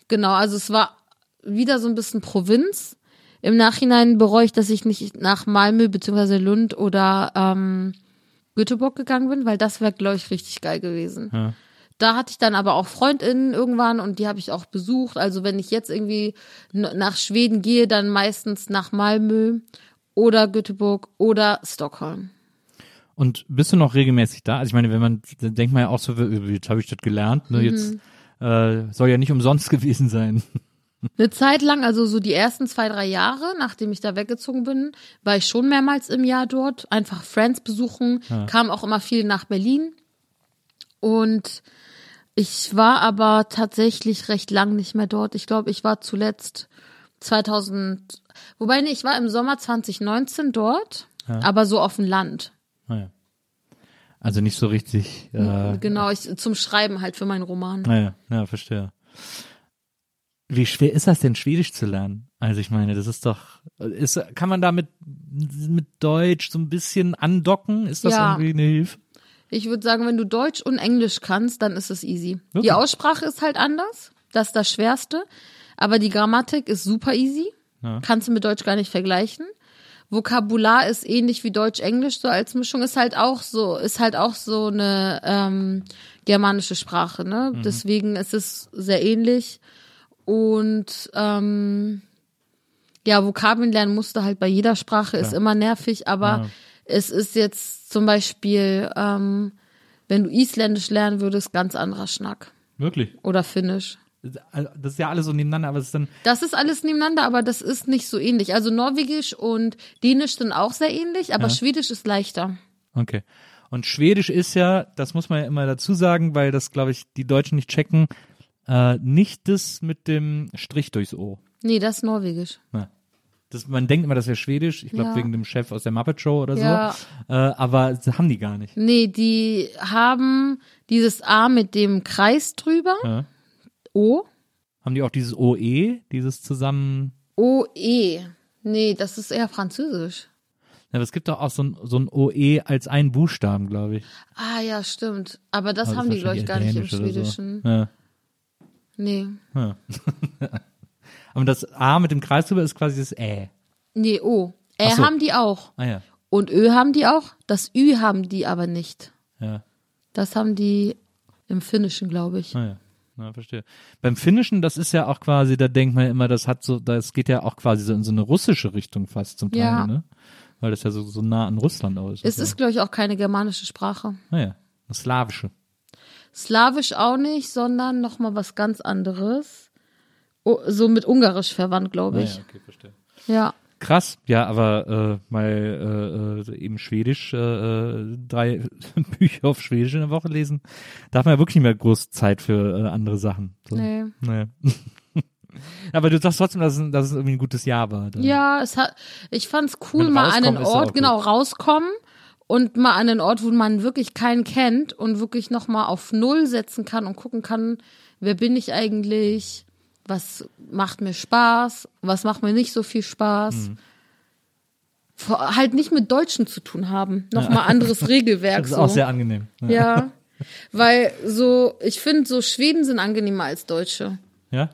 Genau, also es war wieder so ein bisschen Provinz. Im Nachhinein bereue ich, dass ich nicht nach Malmö bzw. Lund oder ähm, Göteborg gegangen bin, weil das wäre, glaube ich, richtig geil gewesen. Ja. Da hatte ich dann aber auch Freundinnen irgendwann und die habe ich auch besucht. Also wenn ich jetzt irgendwie nach Schweden gehe, dann meistens nach Malmö oder Göteborg oder Stockholm. Und bist du noch regelmäßig da? Also ich meine, wenn man, dann denkt man ja auch so, jetzt habe ich das gelernt, ne, jetzt äh, soll ja nicht umsonst gewesen sein. Eine Zeit lang, also so die ersten zwei, drei Jahre, nachdem ich da weggezogen bin, war ich schon mehrmals im Jahr dort. Einfach Friends besuchen, kam auch immer viel nach Berlin. Und ich war aber tatsächlich recht lang nicht mehr dort. Ich glaube, ich war zuletzt 2000, wobei nee, ich war im Sommer 2019 dort, aber so auf dem Land. Naja. Also nicht so richtig. Äh, Genau, ich, zum Schreiben halt für meinen Roman. naja, ja, verstehe. Wie schwer ist das denn, Schwedisch zu lernen? Also ich meine, das ist doch, ist, kann man da mit, mit Deutsch so ein bisschen andocken? Ist das Ja. irgendwie eine Hilfe? Ich würde sagen, wenn du Deutsch und Englisch kannst, dann ist es easy. Wirklich? Die Aussprache ist halt anders. Das ist das Schwerste. Aber die Grammatik ist super easy. Kannst du mit Deutsch gar nicht vergleichen. Vokabular ist ähnlich wie Deutsch-Englisch, so als Mischung ist halt auch so, ist halt auch so eine ähm, germanische Sprache, ne? Deswegen ist es sehr ähnlich. Und ähm, ja, Vokabeln lernen musst du halt bei jeder Sprache, ist immer nervig, aber es ist jetzt zum Beispiel, ähm, wenn du Isländisch lernen würdest, ganz anderer Schnack. Wirklich? Oder Finnisch. Das ist ja alles so nebeneinander, aber es ist dann, Das ist alles nebeneinander, aber das ist nicht so ähnlich. Also Norwegisch und Dänisch sind auch sehr ähnlich, aber Schwedisch ist leichter. Okay. Und Schwedisch ist ja, das muss man ja immer dazu sagen, weil das, glaube ich, die Deutschen nicht checken, äh, nicht das mit dem Strich durchs O. Nee, das ist Norwegisch. Ja. Das, man denkt immer, das wäre Schwedisch, ich glaube Ja. wegen dem Chef aus der Muppet Show oder Ja. so. Äh, aber das haben die gar nicht. Nee, die haben dieses A mit dem Kreis drüber. Ja. O. Haben die auch dieses OE, dieses zusammen. O-E. Nee, das ist eher Französisch. Ja, aber es gibt doch auch so ein, so ein OE als einen Buchstaben, glaube ich. Ah ja, stimmt. Aber das Aber haben die, glaube ich, gar nicht im Schwedischen. So. Ja. Nee. Aber das A mit dem Kreis drüber ist quasi das Ä. Nee, O. Ä so. haben die auch. Ah ja. Und Ö haben die auch. Das Ü haben die aber nicht. Ja. Das haben die im Finnischen, glaube ich. Ah ja. Na, verstehe. Beim Finnischen, das ist ja auch quasi, da denkt man ja immer, das hat so, das geht ja auch quasi so in so eine russische Richtung fast zum Teil, Ja. ne? Weil das ja so, so nah an Russland aus Es ist, glaube ich, auch keine germanische Sprache. Naja, das Slawische. Slawisch auch nicht, sondern nochmal was ganz anderes. So mit Ungarisch verwandt, glaube ich. Naja, okay, verstehe. Ja. Krass, ja, aber äh, mal äh, äh, eben Schwedisch, äh, äh, drei Bücher auf Schwedisch in der Woche lesen, da hat man ja wirklich nicht mehr groß Zeit für äh, andere Sachen. So. Nee. Naja. aber du sagst trotzdem, dass es, dass es irgendwie ein gutes Jahr war. dann. Ja, es hat, ich fand's cool, mal an ja Ort, genau, rauskommen und mal an den Ort, wo man wirklich keinen kennt und wirklich nochmal auf Null setzen kann und gucken kann, wer bin ich eigentlich, was macht mir Spaß, was macht mir nicht so viel Spaß. Mhm. Vor, halt nicht mit Deutschen zu tun haben, nochmal anderes Regelwerk. Das ist so. auch sehr angenehm. Ja. Ja, weil so, ich finde, so Schweden sind angenehmer als Deutsche. ja?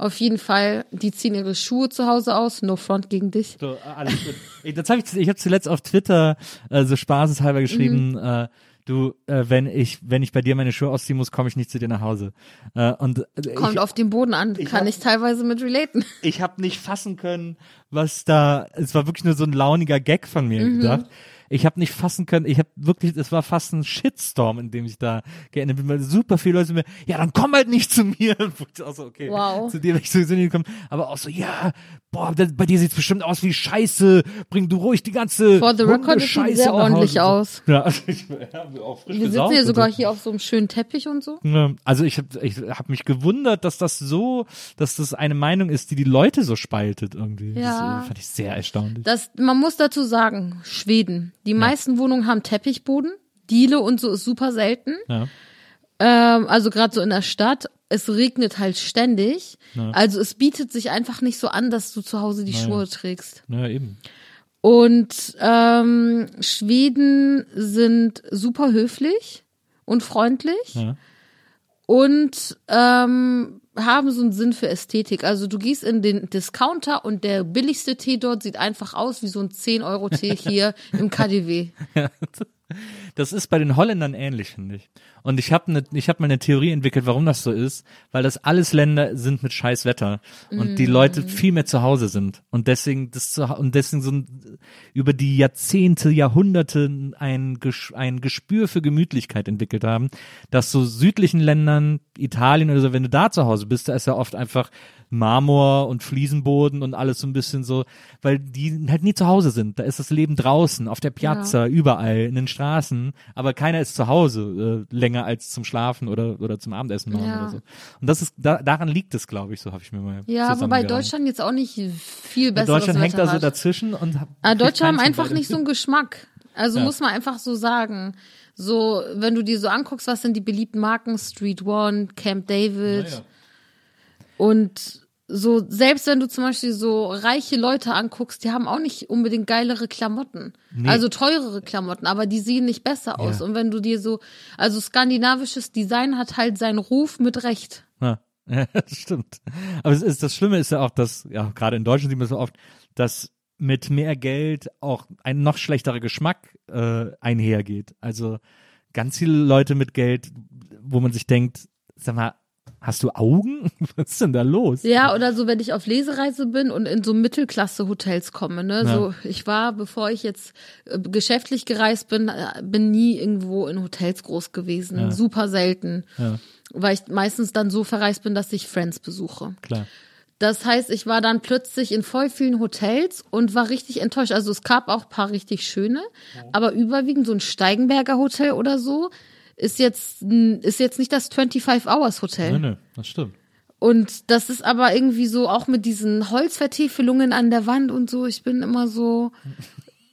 Auf jeden Fall, die ziehen ihre Schuhe zu Hause aus, no front gegen dich. So, alles gut. Das hab ich, ich habe zuletzt auf Twitter äh, so spaßeshalber geschrieben, äh, du, äh, wenn ich, wenn ich bei dir meine Schuhe ausziehen muss, komme ich nicht zu dir nach Hause. Äh, und äh, Kommt ich, auf den Boden an, kann hab- ich teilweise mit relaten. ich habe nicht fassen können, was da. Es war wirklich nur so ein launiger Gag von mir gedacht. Ich habe nicht fassen können. Ich habe wirklich, es war fast ein Shitstorm, in dem ich da geendet bin. Weil super viele Leute mir, ja, dann komm halt nicht zu mir. Ich auch so, okay, Wow. zu dir werde ich sowieso nicht kommen. Aber auch so, ja, boah, das, bei dir sieht's bestimmt aus wie Scheiße. Bring du ruhig die ganze For the record, Hundescheiße sehr ordentlich aus. Ja, also ich ja, auch frisch Wir sitzen und sogar so. hier auf so einem schönen Teppich und so. Ja, Also ich habe ich hab mich gewundert, dass das so, dass das eine Meinung ist, die die Leute so spaltet irgendwie. Ja. Das äh, fand ich sehr erstaunlich. Das, man muss dazu sagen, Schweden. Die meisten Wohnungen haben Teppichboden. Diele und so ist super selten. Ja. Ähm, also gerade so in der Stadt. Es regnet halt ständig. Also es bietet sich einfach nicht so an, dass du zu Hause die Schuhe trägst. Ja, eben. Und ähm, Schweden sind super höflich und freundlich Ja. Und ähm, haben so einen Sinn für Ästhetik. Also du gehst in den Discounter und der billigste Tee dort sieht einfach aus wie so ein 10-Euro-Tee hier im KDW. Das ist bei den Holländern ähnlich, finde ich. Und ich habe ne, ich hab mal eine Theorie entwickelt, warum das so ist, weil das alles Länder sind mit scheiß Wetter und die Leute viel mehr zu Hause sind und deswegen das zu, und deswegen so ein, über die Jahrzehnte, Jahrhunderte ein ein Gespür für Gemütlichkeit entwickelt haben, dass so südlichen Ländern, Italien oder so, wenn du da zu Hause bist, da ist ja oft einfach Marmor und Fliesenboden und alles so ein bisschen so, weil die halt nie zu Hause sind. Da ist das Leben draußen, auf der Piazza, überall, in den Straßen, aber keiner ist zu Hause äh, länger als zum Schlafen oder, oder zum Abendessen machen Ja. oder so. Und das ist, da, daran liegt es, glaube ich, so habe ich mir mal Ja, wobei. Deutschland jetzt auch nicht viel besseres Deutschland hängt da so hat. dazwischen und hab- Aber Deutsche haben einfach nicht so einen Geschmack. Also Ja. muss man einfach so sagen. So, wenn du dir so anguckst, was sind die beliebten Marken? Street One, Camp David. Ja. Und so, selbst wenn du zum Beispiel so reiche Leute anguckst, die haben auch nicht unbedingt geilere Klamotten. Nee. Also teurere Klamotten, aber die sehen nicht besser aus. Ja. Und wenn du dir so, also skandinavisches Design hat halt seinen Ruf mit Recht. Ja, ja, das stimmt. Aber es ist, das Schlimme ist ja auch, dass, ja, gerade in Deutschland sieht man so oft, dass mit mehr Geld auch ein noch schlechterer Geschmack äh, einhergeht. Also ganz viele Leute mit Geld, wo man sich denkt, sag mal, hast du Augen? Was ist denn da los? Ja, oder so, wenn ich auf Lesereise bin und in so Mittelklasse-Hotels komme, ne? Ja. So, ich war, bevor ich jetzt äh, geschäftlich gereist bin, äh, bin nie irgendwo in Hotels groß gewesen. Ja. Super selten. Ja. Weil ich meistens dann so verreist bin, dass ich Friends besuche. Klar. Das heißt, ich war dann plötzlich in voll vielen Hotels und war richtig enttäuscht. Also es gab auch ein paar richtig schöne, aber überwiegend so ein Steigenberger Hotel oder so ist jetzt, ist jetzt nicht das 25-Hours-Hotel. Nö, nö, das stimmt. Und das ist aber irgendwie so auch mit diesen Holzvertäfelungen an der Wand und so. Ich bin immer so.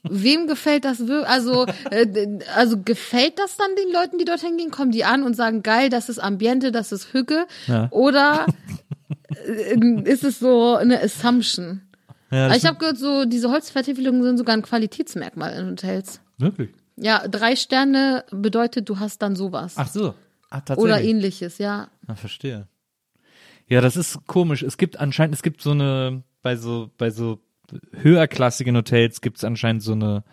Wem gefällt das wirklich? Also, äh, also gefällt das dann den Leuten, die dorthin gehen? Kommen die an und sagen, geil, das ist Ambiente, das ist Hücke? Ja. Oder äh, ist es so eine Assumption? Ja, ich habe gehört, so diese Holzvertäfelungen sind sogar ein Qualitätsmerkmal in Hotels. wirklich. Ja, drei Sterne bedeutet, du hast dann sowas. Ach so. Ach, tatsächlich. Oder ähnliches, ja. Ah, verstehe. Ja, das ist komisch. Es gibt anscheinend, es gibt so eine, bei so, bei so höherklassigen Hotels gibt es anscheinend so eine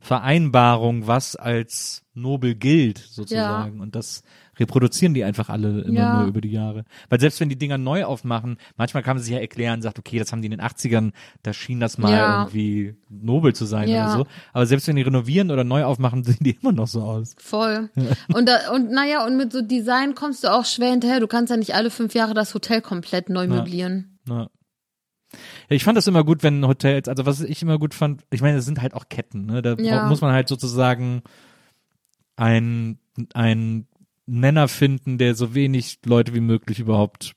Vereinbarung, was als nobel gilt, sozusagen. Und das reproduzieren die einfach alle immer Ja. nur über die Jahre. Weil selbst wenn die Dinger neu aufmachen, manchmal kann man sich ja erklären, sagt, okay, das haben die in den 80ern, da schien das mal Ja. irgendwie nobel zu sein Ja. oder so. Aber selbst wenn die renovieren oder neu aufmachen, sehen die immer noch so aus. Voll. Und, da, und naja, und mit so Design kommst du auch schwer hinterher. Du kannst ja nicht alle fünf Jahre das Hotel komplett neu möblieren. Ja. Ja, ich fand das immer gut, wenn Hotels, also was ich immer gut fand, ich meine, es sind halt auch Ketten, ne? Da Ja. muss man halt sozusagen ein, ein Nenner finden, der so wenig Leute wie möglich überhaupt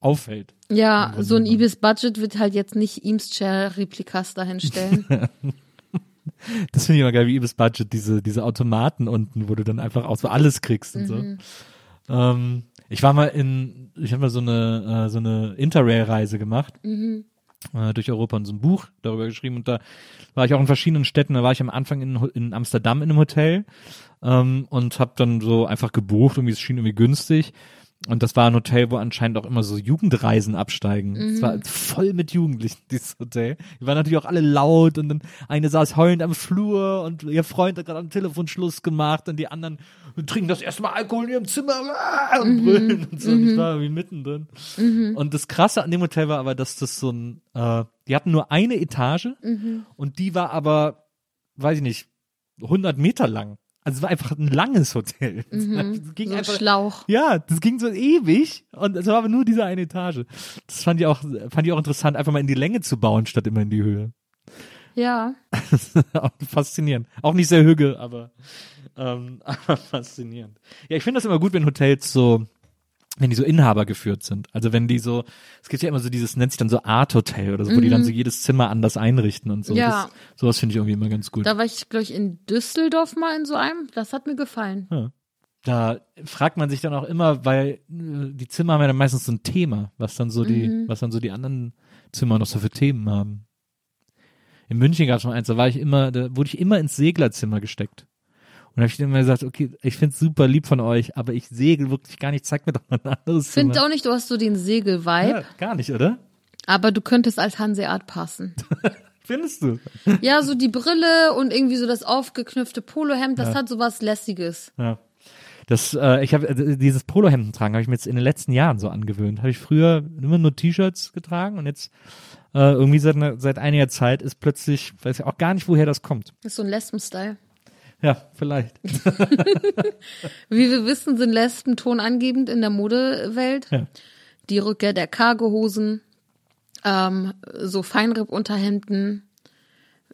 auffällt. Ja, so ein Ibis-Budget wird halt jetzt nicht Eames Chair-Replikas dahinstellen. Das finde ich immer geil, wie Ibis Budget, diese, diese Automaten unten, wo du dann einfach auch so alles kriegst und Mhm. so. Ähm, ich war mal in, ich habe mal so eine, äh, so eine Interrail-Reise gemacht. Mhm. Äh, durch Europa und so ein Buch darüber geschrieben und da war ich auch in verschiedenen Städten. Da war ich am Anfang in, in Amsterdam in einem Hotel ähm, und habe dann so einfach gebucht, irgendwie es schien irgendwie günstig. Und das war ein Hotel, wo anscheinend auch immer so Jugendreisen absteigen. Es war voll mit Jugendlichen, dieses Hotel. Die waren natürlich auch alle laut und dann eine saß heulend am Flur und ihr Freund hat gerade am Telefon Schluss gemacht und die anderen trinken das erste Mal Alkohol in ihrem Zimmer ah, und brüllen und so. Und ich war irgendwie mittendrin. Und das Krasse an dem Hotel war aber, dass das so ein, äh, die hatten nur eine Etage und die war aber, weiß ich nicht, 100 Meter lang. Also es war einfach ein langes Hotel. Das ging so ein einfach, Schlauch. ja, das ging so ewig und es war aber nur diese eine Etage. Das fand ich auch, fand ich auch interessant, einfach mal in die Länge zu bauen, statt immer in die Höhe. Ja. Faszinierend. Auch nicht sehr hüge, aber, ähm, aber faszinierend. Ja, ich finde das immer gut, wenn Hotels so, wenn die so Inhaber geführt sind. Also wenn die so, es gibt ja immer so dieses, nennt sich dann so Art Hotel oder so, wo die dann so jedes Zimmer anders einrichten und so. Mhm. Ja. Das, sowas finde ich irgendwie immer ganz gut. Da war ich, glaube ich, in Düsseldorf mal in so einem. Das hat mir gefallen. da fragt man sich dann auch immer, weil äh, die Zimmer haben ja dann meistens so ein Thema, was dann so die, Mhm. was dann so die anderen Zimmer noch so für Themen haben. In München gab es mal eins, da war ich immer, da wurde ich immer ins Seglerzimmer gesteckt. Und habe ich immer gesagt, okay, ich find's super lieb von euch, aber ich segel wirklich gar nicht, zeig mir doch mal ein anderes Finde Zimmer. auch nicht, du hast so den Segel-Vibe, ja, gar nicht, oder? aber du könntest als Hanseat passen. Findest du? ja, so die Brille und irgendwie so das aufgeknüpfte Polohemd, das hat so was Lässiges. Ja. Das, äh, ich habe äh, dieses Polohemden tragen, habe ich mir jetzt in den letzten Jahren so angewöhnt. Habe ich früher immer nur T-Shirts getragen und jetzt äh, irgendwie seit, einer- seit einiger Zeit ist plötzlich, weiß ich auch gar nicht, woher das kommt. Das ist so ein Lesben-Style. Ja, vielleicht. Wie wir wissen, sind Lesben tonangebend in der Modewelt. Ja. Die Rückkehr der Cargohosen, ähm, so Feinripp-Unterhemden,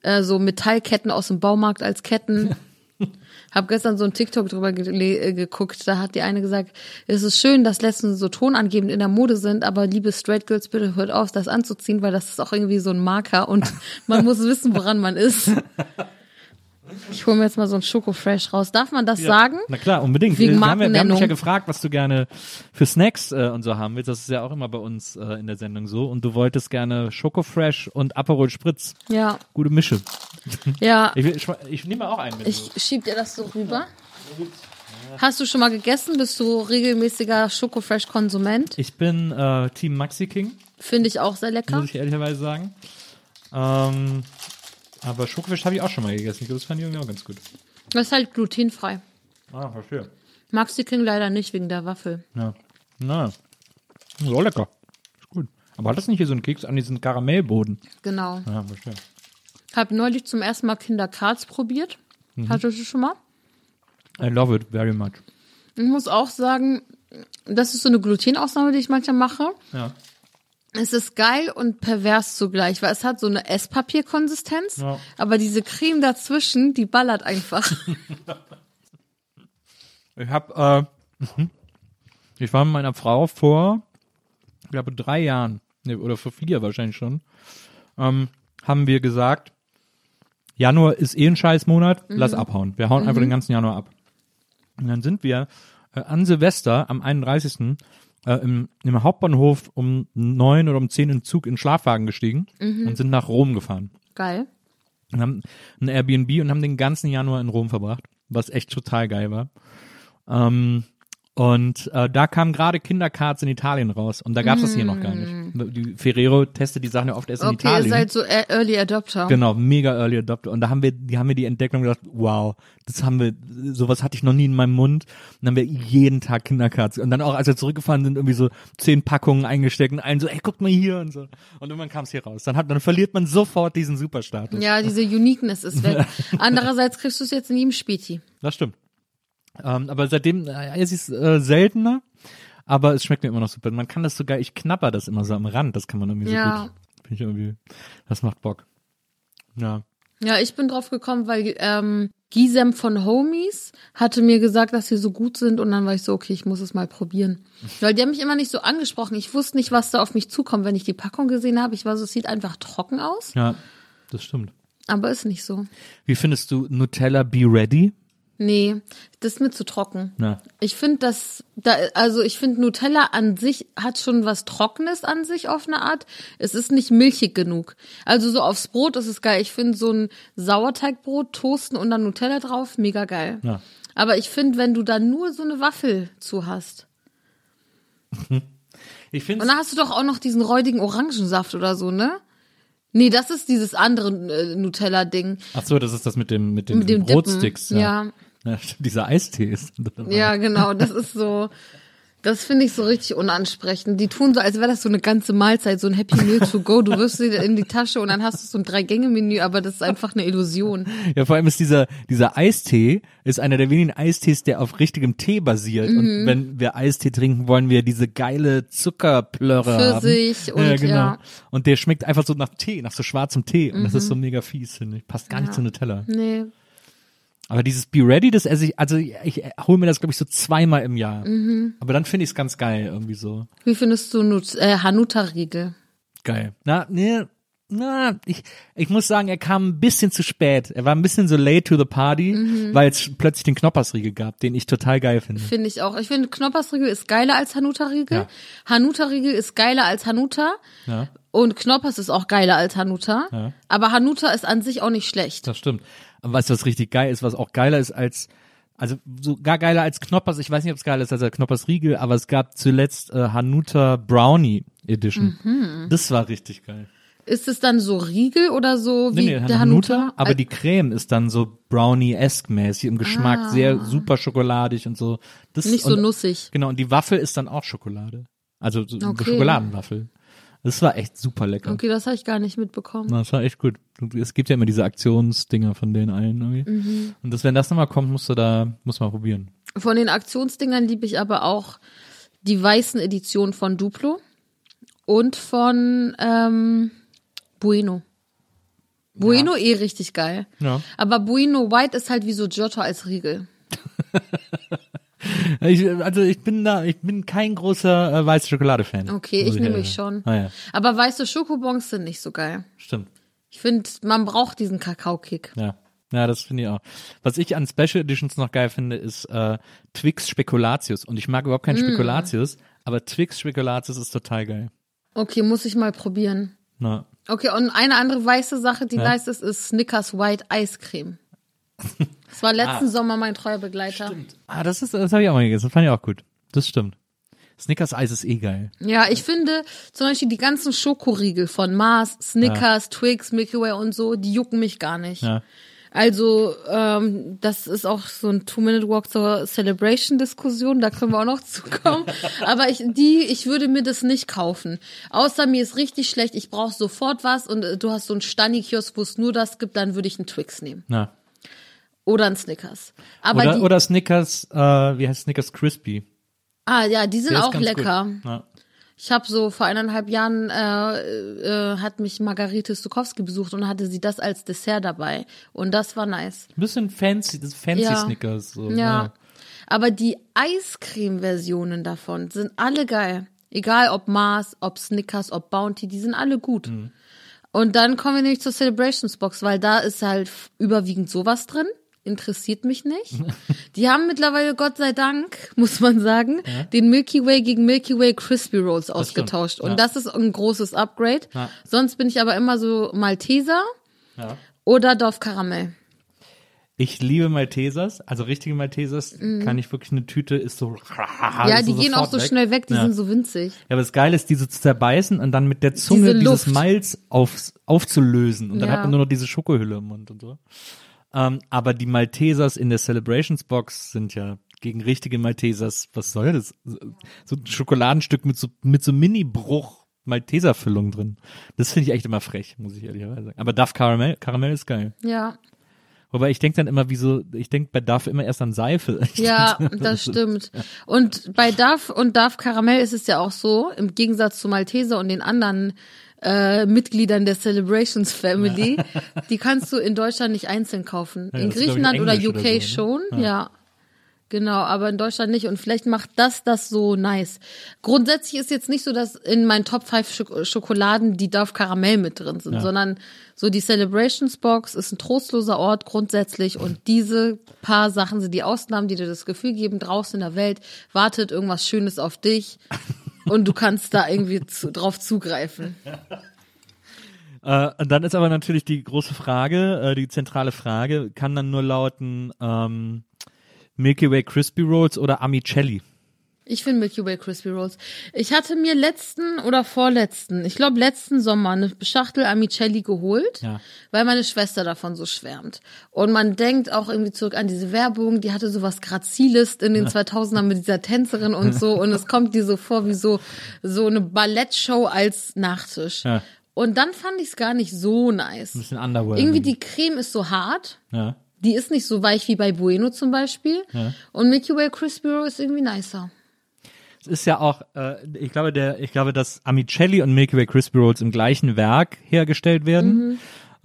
äh, so Metallketten aus dem Baumarkt als Ketten. Hab gestern so ein TikTok drüber gele- äh, geguckt, da hat die eine gesagt, es ist schön, dass Lesben so tonangebend in der Mode sind, aber liebe Straight Girls, bitte hört auf, das anzuziehen, weil das ist auch irgendwie so ein Marker und man muss wissen, woran man ist. Ich hole mir jetzt mal so ein Schoko Fresh raus. Darf man das sagen? Na klar, unbedingt. Wegen wir, haben, ja- wir haben dich ja gefragt, was du gerne für Snacks äh, und so haben willst. Das ist ja auch immer bei uns äh, in der Sendung so. Und du wolltest gerne Schokofresh und Aperol Spritz. Ja. Gute Mische. Ja, Ich, ich, ich nehme auch einen mit. ich schieb dir das so rüber. Hast du schon mal gegessen? Bist du regelmäßiger Schoko-Fresh-Konsument? Ich bin äh, Team Maxi King. Finde ich auch sehr lecker. muss ich ehrlicherweise sagen. Ähm, aber Schokofisch habe ich auch schon mal gegessen. Ich glaube, das fand ich irgendwie auch ganz gut. Das ist halt glutenfrei. Ah, verstehe. Maxi King leider nicht wegen der Waffel. Ja. Na, so lecker. Ist gut. Aber hat das nicht hier so einen Keks an diesen Karamellboden? Genau. Ja, verstehe. Hab neulich zum ersten Mal Kinder Karls probiert. Mhm. Hattest du schon mal? I love it very much. Ich muss auch sagen, das ist so eine Glutenausnahme, die ich manchmal mache. Ja. Es ist geil und pervers zugleich, weil es hat so eine Esspapierkonsistenz, Ja. aber diese Creme dazwischen, die ballert einfach. Ich habe, äh, mhm. ich war mit meiner Frau vor, ich glaube, drei Jahren, nee, oder vor vier wahrscheinlich schon, ähm, haben wir gesagt, Januar ist eh ein Scheißmonat, lass abhauen. Wir hauen einfach den ganzen Januar ab. Und dann sind wir äh, an Silvester am 31. Äh, im, im Hauptbahnhof um neun oder um zehn in Zug in Schlafwagen gestiegen und sind nach Rom gefahren. Geil. Und haben ein Airbnb und haben den ganzen Januar in Rom verbracht, was echt total geil war. Ähm, und äh, da kamen gerade Kindercards in Italien raus und da gab's das hier noch gar nicht. Die Ferrero testet die Sachen ja oft erst in Okay, ihr Italien. seid so e- Early Adopter. Genau, mega Early Adopter. Und da haben wir, die haben wir die Entdeckung gedacht, wow, das haben wir, sowas hatte ich noch nie in meinem Mund. Und dann haben wir jeden Tag Kindercards. Und dann auch, als wir zurückgefahren sind, irgendwie so zehn Packungen eingesteckt und einen so, ey, guck mal hier und so. Und irgendwann kam es hier raus. Dann hat, dann verliert man sofort diesen Superstatus. Ja, diese Uniqueness ist weg. Andererseits kriegst du es jetzt in jedem Späti. Das stimmt. Ähm, aber seitdem, äh, es ist äh, seltener, aber es schmeckt mir immer noch super. Man kann das sogar, ich knapper das immer so am Rand, das kann man irgendwie Ja. so gut. Finde ich irgendwie, das macht Bock. Ja. Ja, ich bin drauf gekommen, weil ähm, Gisem von Homies hatte mir gesagt, dass sie so gut sind und dann war ich so, okay, ich muss es mal probieren. Weil die haben mich immer nicht so angesprochen. Ich wusste nicht, was da auf mich zukommt, wenn ich die Packung gesehen habe. Ich war so, es sieht einfach trocken aus, Ja, das stimmt. aber ist nicht so. Wie findest du Nutella Be Ready? Nee, das ist mir zu trocken. Na, Ich finde das, da, also ich finde Nutella an sich hat schon was Trockenes an sich auf eine Art. Es ist nicht milchig genug. Also so aufs Brot ist es geil. Ich finde so ein Sauerteigbrot toasten und dann Nutella drauf, mega geil. Ja. Aber ich finde, wenn du da nur so eine Waffel zu hast. ich Und finde dann hast du doch auch noch diesen räudigen Orangensaft oder so, ne? Nee, das ist dieses andere äh, Nutella-Ding. Ach so, das ist das mit dem mit den Mit dem Brotsticks. Ja. Ja. ja. Dieser Eistee ist. dabei. Ja, genau. Das ist so, das finde ich so richtig unansprechend. Die tun so, als wäre das so eine ganze Mahlzeit, so ein Happy Meal to go. Du wirfst sie in die Tasche und dann hast du so ein Drei-Gänge-Menü, aber das ist einfach eine Illusion. Ja, vor allem ist dieser, dieser Eistee ist einer der wenigen Eistees, der auf richtigem Tee basiert. Mhm. Und wenn wir Eistee trinken, wollen wir diese geile Zuckerplörre Pfirsich haben. und ja, genau. ja. Und der schmeckt einfach so nach Tee, nach so schwarzem Tee. Und das ist so mega fies, finde ich. Passt gar nicht zu Nutella. Nee. Aber dieses Be Ready, das esse ich, also ich, hole mir das, glaube ich, so zweimal im Jahr. Mhm. Aber dann finde ich es ganz geil, irgendwie so. Wie findest du Nut äh, Hanuta-Riegel? Geil. Na, nee, na, ich, ich muss sagen, er kam ein bisschen zu spät. Er war ein bisschen so late to the party, Mhm. weil es plötzlich den Knoppersriegel gab, den ich total geil finde. Finde ich auch. Ich finde, Knoppersriegel ist geiler als Hanuta-Riegel. Ja. Hanuta-Riegel ist geiler als Hanuta. Ja. Und Knoppers ist auch geiler als Hanuta. Ja. Aber Hanuta ist an sich auch nicht schlecht. Das stimmt. Du, was richtig geil ist, was auch geiler ist als, also sogar geiler als Knoppers, ich weiß nicht, ob es geiler ist als der Knoppers Riegel, aber es gab zuletzt äh, Hanuta Brownie Edition. Mhm. Das war richtig geil. Ist es dann so Riegel oder so wie Nee, nee, der Hanuta, Hanuta? aber die Creme ist dann so Brownie-esque mäßig im Geschmack, sehr super schokoladig und so. Das, Ah. Nicht so und, nussig. Genau, und die Waffel ist dann auch Schokolade. Also so eine Okay. Schokoladenwaffel. Das war echt super lecker. Okay, das habe ich gar nicht mitbekommen. Na, Das war echt gut. Es gibt ja immer diese Aktionsdinger von denen allen irgendwie. Mhm. Und das, wenn das nochmal kommt, musst du da, musst du mal probieren. Von den Aktionsdingern liebe ich aber auch die weißen Editionen von Duplo und von ähm, Bueno. Bueno eh richtig geil. Ja. Aber Bueno White ist halt wie so Giotto als Riegel. Ich, also ich bin da, ich bin kein großer äh, weiße Schokolade-Fan. Okay, ich nehme mich schon. Ah, ja, Aber weiße Schokobons sind nicht so geil. stimmt. Ich finde, man braucht diesen Kakaokick. Ja. Ja, das finde ich auch. Was ich an Special Editions noch geil finde, ist äh, Twix Spekulatius. Und ich mag überhaupt Mm. keinen Spekulatius, aber Twix Spekulatius ist total geil. Okay, muss ich mal probieren. Na. Okay, und eine andere weiße Sache, die Ja. nice ist, ist Snickers White Eiscreme. Das war letzten Sommer mein treuer Begleiter. Ah, das ist, das habe ich auch mal gegessen. Das fand ich auch gut. Das stimmt. Snickers Eis ist eh geil. Ja, ich finde zum Beispiel die ganzen Schokoriegel von Mars, Snickers, Twix, Milky Way und so, die jucken mich gar nicht. Ja. Also, ähm, das ist auch so ein Two-Minute-Walk zur Celebration-Diskussion, da können wir auch noch zukommen. Aber ich, die, ich würde mir das nicht kaufen. Außer mir ist richtig schlecht, ich brauche sofort was und äh, du hast so einen Stani-Kiosk, wo es nur das gibt, dann würde ich einen Twix nehmen. Na. Oder einen Snickers. Aber Oder, die, oder Snickers, äh, wie heißt Snickers Crispy? ah ja, die sind Der auch lecker. Ja. Ich habe so vor eineinhalb Jahren äh, äh, hat mich Margarete Stokowski besucht und hatte sie das als Dessert dabei und das war nice. Ein bisschen fancy, das fancy Ja. Snickers. So. Ja. Aber die Eiscreme-Versionen davon sind alle geil. Egal ob Mars, ob Snickers, ob Bounty, die sind alle gut. Mhm. Und dann kommen wir nämlich zur Celebrations Box, weil da ist halt überwiegend sowas drin. Interessiert mich nicht. Die haben mittlerweile, Gott sei Dank, muss man sagen, den Milky Way gegen Milky Way Crispy Rolls ausgetauscht. stimmt, Und ja. das ist ein großes Upgrade. Ja. Sonst bin ich aber immer so Malteser Ja. oder Dorf Karamell. Ich liebe Maltesers, also richtige Maltesers kann ich wirklich eine Tüte ist so. Ja, die gehen auch so schnell weg, die Ja. sind so winzig. Ja, aber das Geile ist, diese zu zerbeißen und dann mit der Zunge Diese dieses. Malz auf, aufzulösen. Und dann Ja. hat man nur noch diese Schokohülle im Mund und so. Ähm, aber die Maltesers in der Celebrations Box sind ja gegen richtige Maltesers, was soll das? So ein Schokoladenstück mit so, mit so Mini-Bruch Malteserfüllung drin. Das finde ich echt immer frech, muss ich ehrlicherweise sagen. Aber Duff Caramel, Caramel ist geil. Ja, Wobei ich denke dann immer, wie so, ich denke bei Duff immer erst an Seife. Ja, das stimmt. Und bei Duff und Duff Karamell ist es ja auch so, im Gegensatz zu Malteser und den anderen äh, Mitgliedern der Celebrations Family, die kannst du in Deutschland nicht einzeln kaufen. Ja, in Griechenland oder UK oder so, schon, ne? ja. Genau, aber in Deutschland nicht. Und vielleicht macht das das so nice. Grundsätzlich ist jetzt nicht so, dass in meinen Top 5 Schok Schokoladen die Duff Karamell mit drin sind, Ja. sondern so die Celebrations Box ist ein trostloser Ort grundsätzlich und diese paar Sachen sind die Ausnahmen, die dir das Gefühl geben, draußen in der Welt wartet irgendwas Schönes auf dich und du kannst da irgendwie zu, drauf zugreifen. Äh, und dann ist aber natürlich die große Frage, äh, die zentrale Frage, kann dann nur lauten ähm, Milky Way Crispy Rolls oder Amicelli? Ich finde Milky Way Crispy Rolls. Ich hatte mir letzten oder vorletzten, ich glaube letzten Sommer eine Schachtel Amicelli geholt, Ja. weil meine Schwester davon so schwärmt. Und man denkt auch irgendwie zurück an diese Werbung, die hatte sowas Graziles in den 2000ern mit dieser Tänzerin und so und es kommt dir so vor wie so so eine Ballettshow als Nachtisch. Ja. Und dann fand ich es gar nicht so nice. Ein bisschen underwhelming. Irgendwie die Creme ist so hart. Ja. Die ist nicht so weich wie bei Bueno zum Beispiel. Und Milky Way Crispy Roll ist irgendwie nicer. Es ist ja auch, äh, ich glaube, der, ich glaube, dass Amicelli und Milky Way Crispy Rolls im gleichen Werk hergestellt werden. Mhm.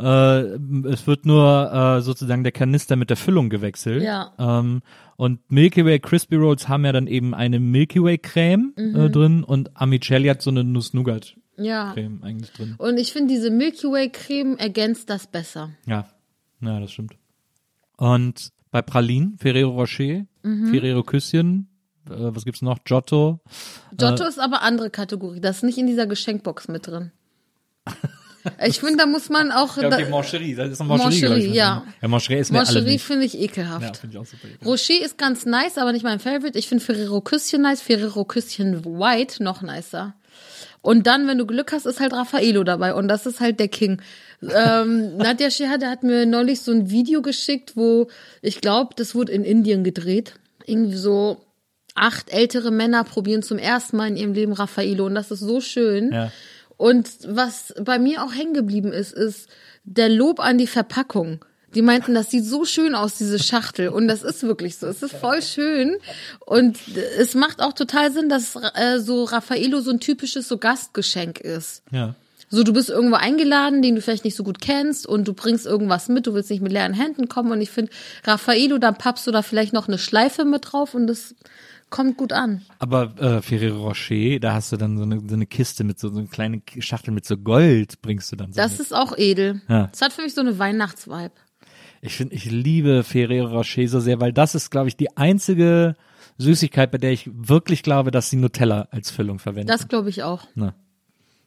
Äh, es wird nur äh, sozusagen der Kanister mit der Füllung gewechselt. Ja. Ähm, und Milky Way Crispy Rolls haben ja dann eben eine Milky Way Creme Mhm. äh, drin und Amicelli hat so eine Nuss-Nougat Ja. Creme eigentlich drin. Und ich finde, diese Milky Way Creme ergänzt das besser. Ja, ja, das stimmt. Und bei Pralinen, Ferrero Rocher, Mhm. Ferrero Küsschen, äh, was gibt's noch? Giotto. Giotto ist aber andere Kategorie. Das ist nicht in dieser Geschenkbox mit drin. Ich finde, da muss man auch. Ja, okay, da, Mancherie, das ist ein Mancherie, Mancherie, ja. Ja, Mancherie ist mir alle Mancherie finde ich ekelhaft. Ja, finde ich auch super. ekelhaft. Rocher ist ganz nice, aber nicht mein Favorite. Ich finde Ferrero Küsschen nice, Ferrero Küsschen White noch nicer. Und dann, wenn du Glück hast, ist halt Raffaello dabei und das ist halt der King. ähm, Nadja Shehade hat mir neulich so ein Video geschickt, wo ich glaube, das wurde in Indien gedreht. Irgendwie so acht ältere Männer probieren zum ersten Mal in ihrem Leben Raffaello und das ist so schön. Ja. Und was bei mir auch hängen geblieben ist, ist der Lob an die Verpackung. Die meinten, das sieht so schön aus, diese Schachtel. Und das ist wirklich so. Es ist voll schön. Und es macht auch total Sinn, dass äh, so Raffaello so ein typisches so Gastgeschenk ist. Ja. So, du bist irgendwo eingeladen, den du vielleicht nicht so gut kennst und du bringst irgendwas mit, du willst nicht mit leeren Händen kommen und ich finde, Raffaello, dann pappst du da vielleicht noch eine Schleife mit drauf und das kommt gut an. Aber äh, Ferrero Rocher, da hast du dann so eine, so eine Kiste mit so, so eine kleine Schachtel mit so Gold, bringst du dann so Das mit. ist auch edel. Ja. Das hat für mich so eine Weihnachtsvibe. Ich finde, ich liebe Ferrero Rocher so sehr, weil das ist, glaube ich, die einzige Süßigkeit, bei der ich wirklich glaube, dass sie Nutella als Füllung verwenden. Das glaube ich auch. Na,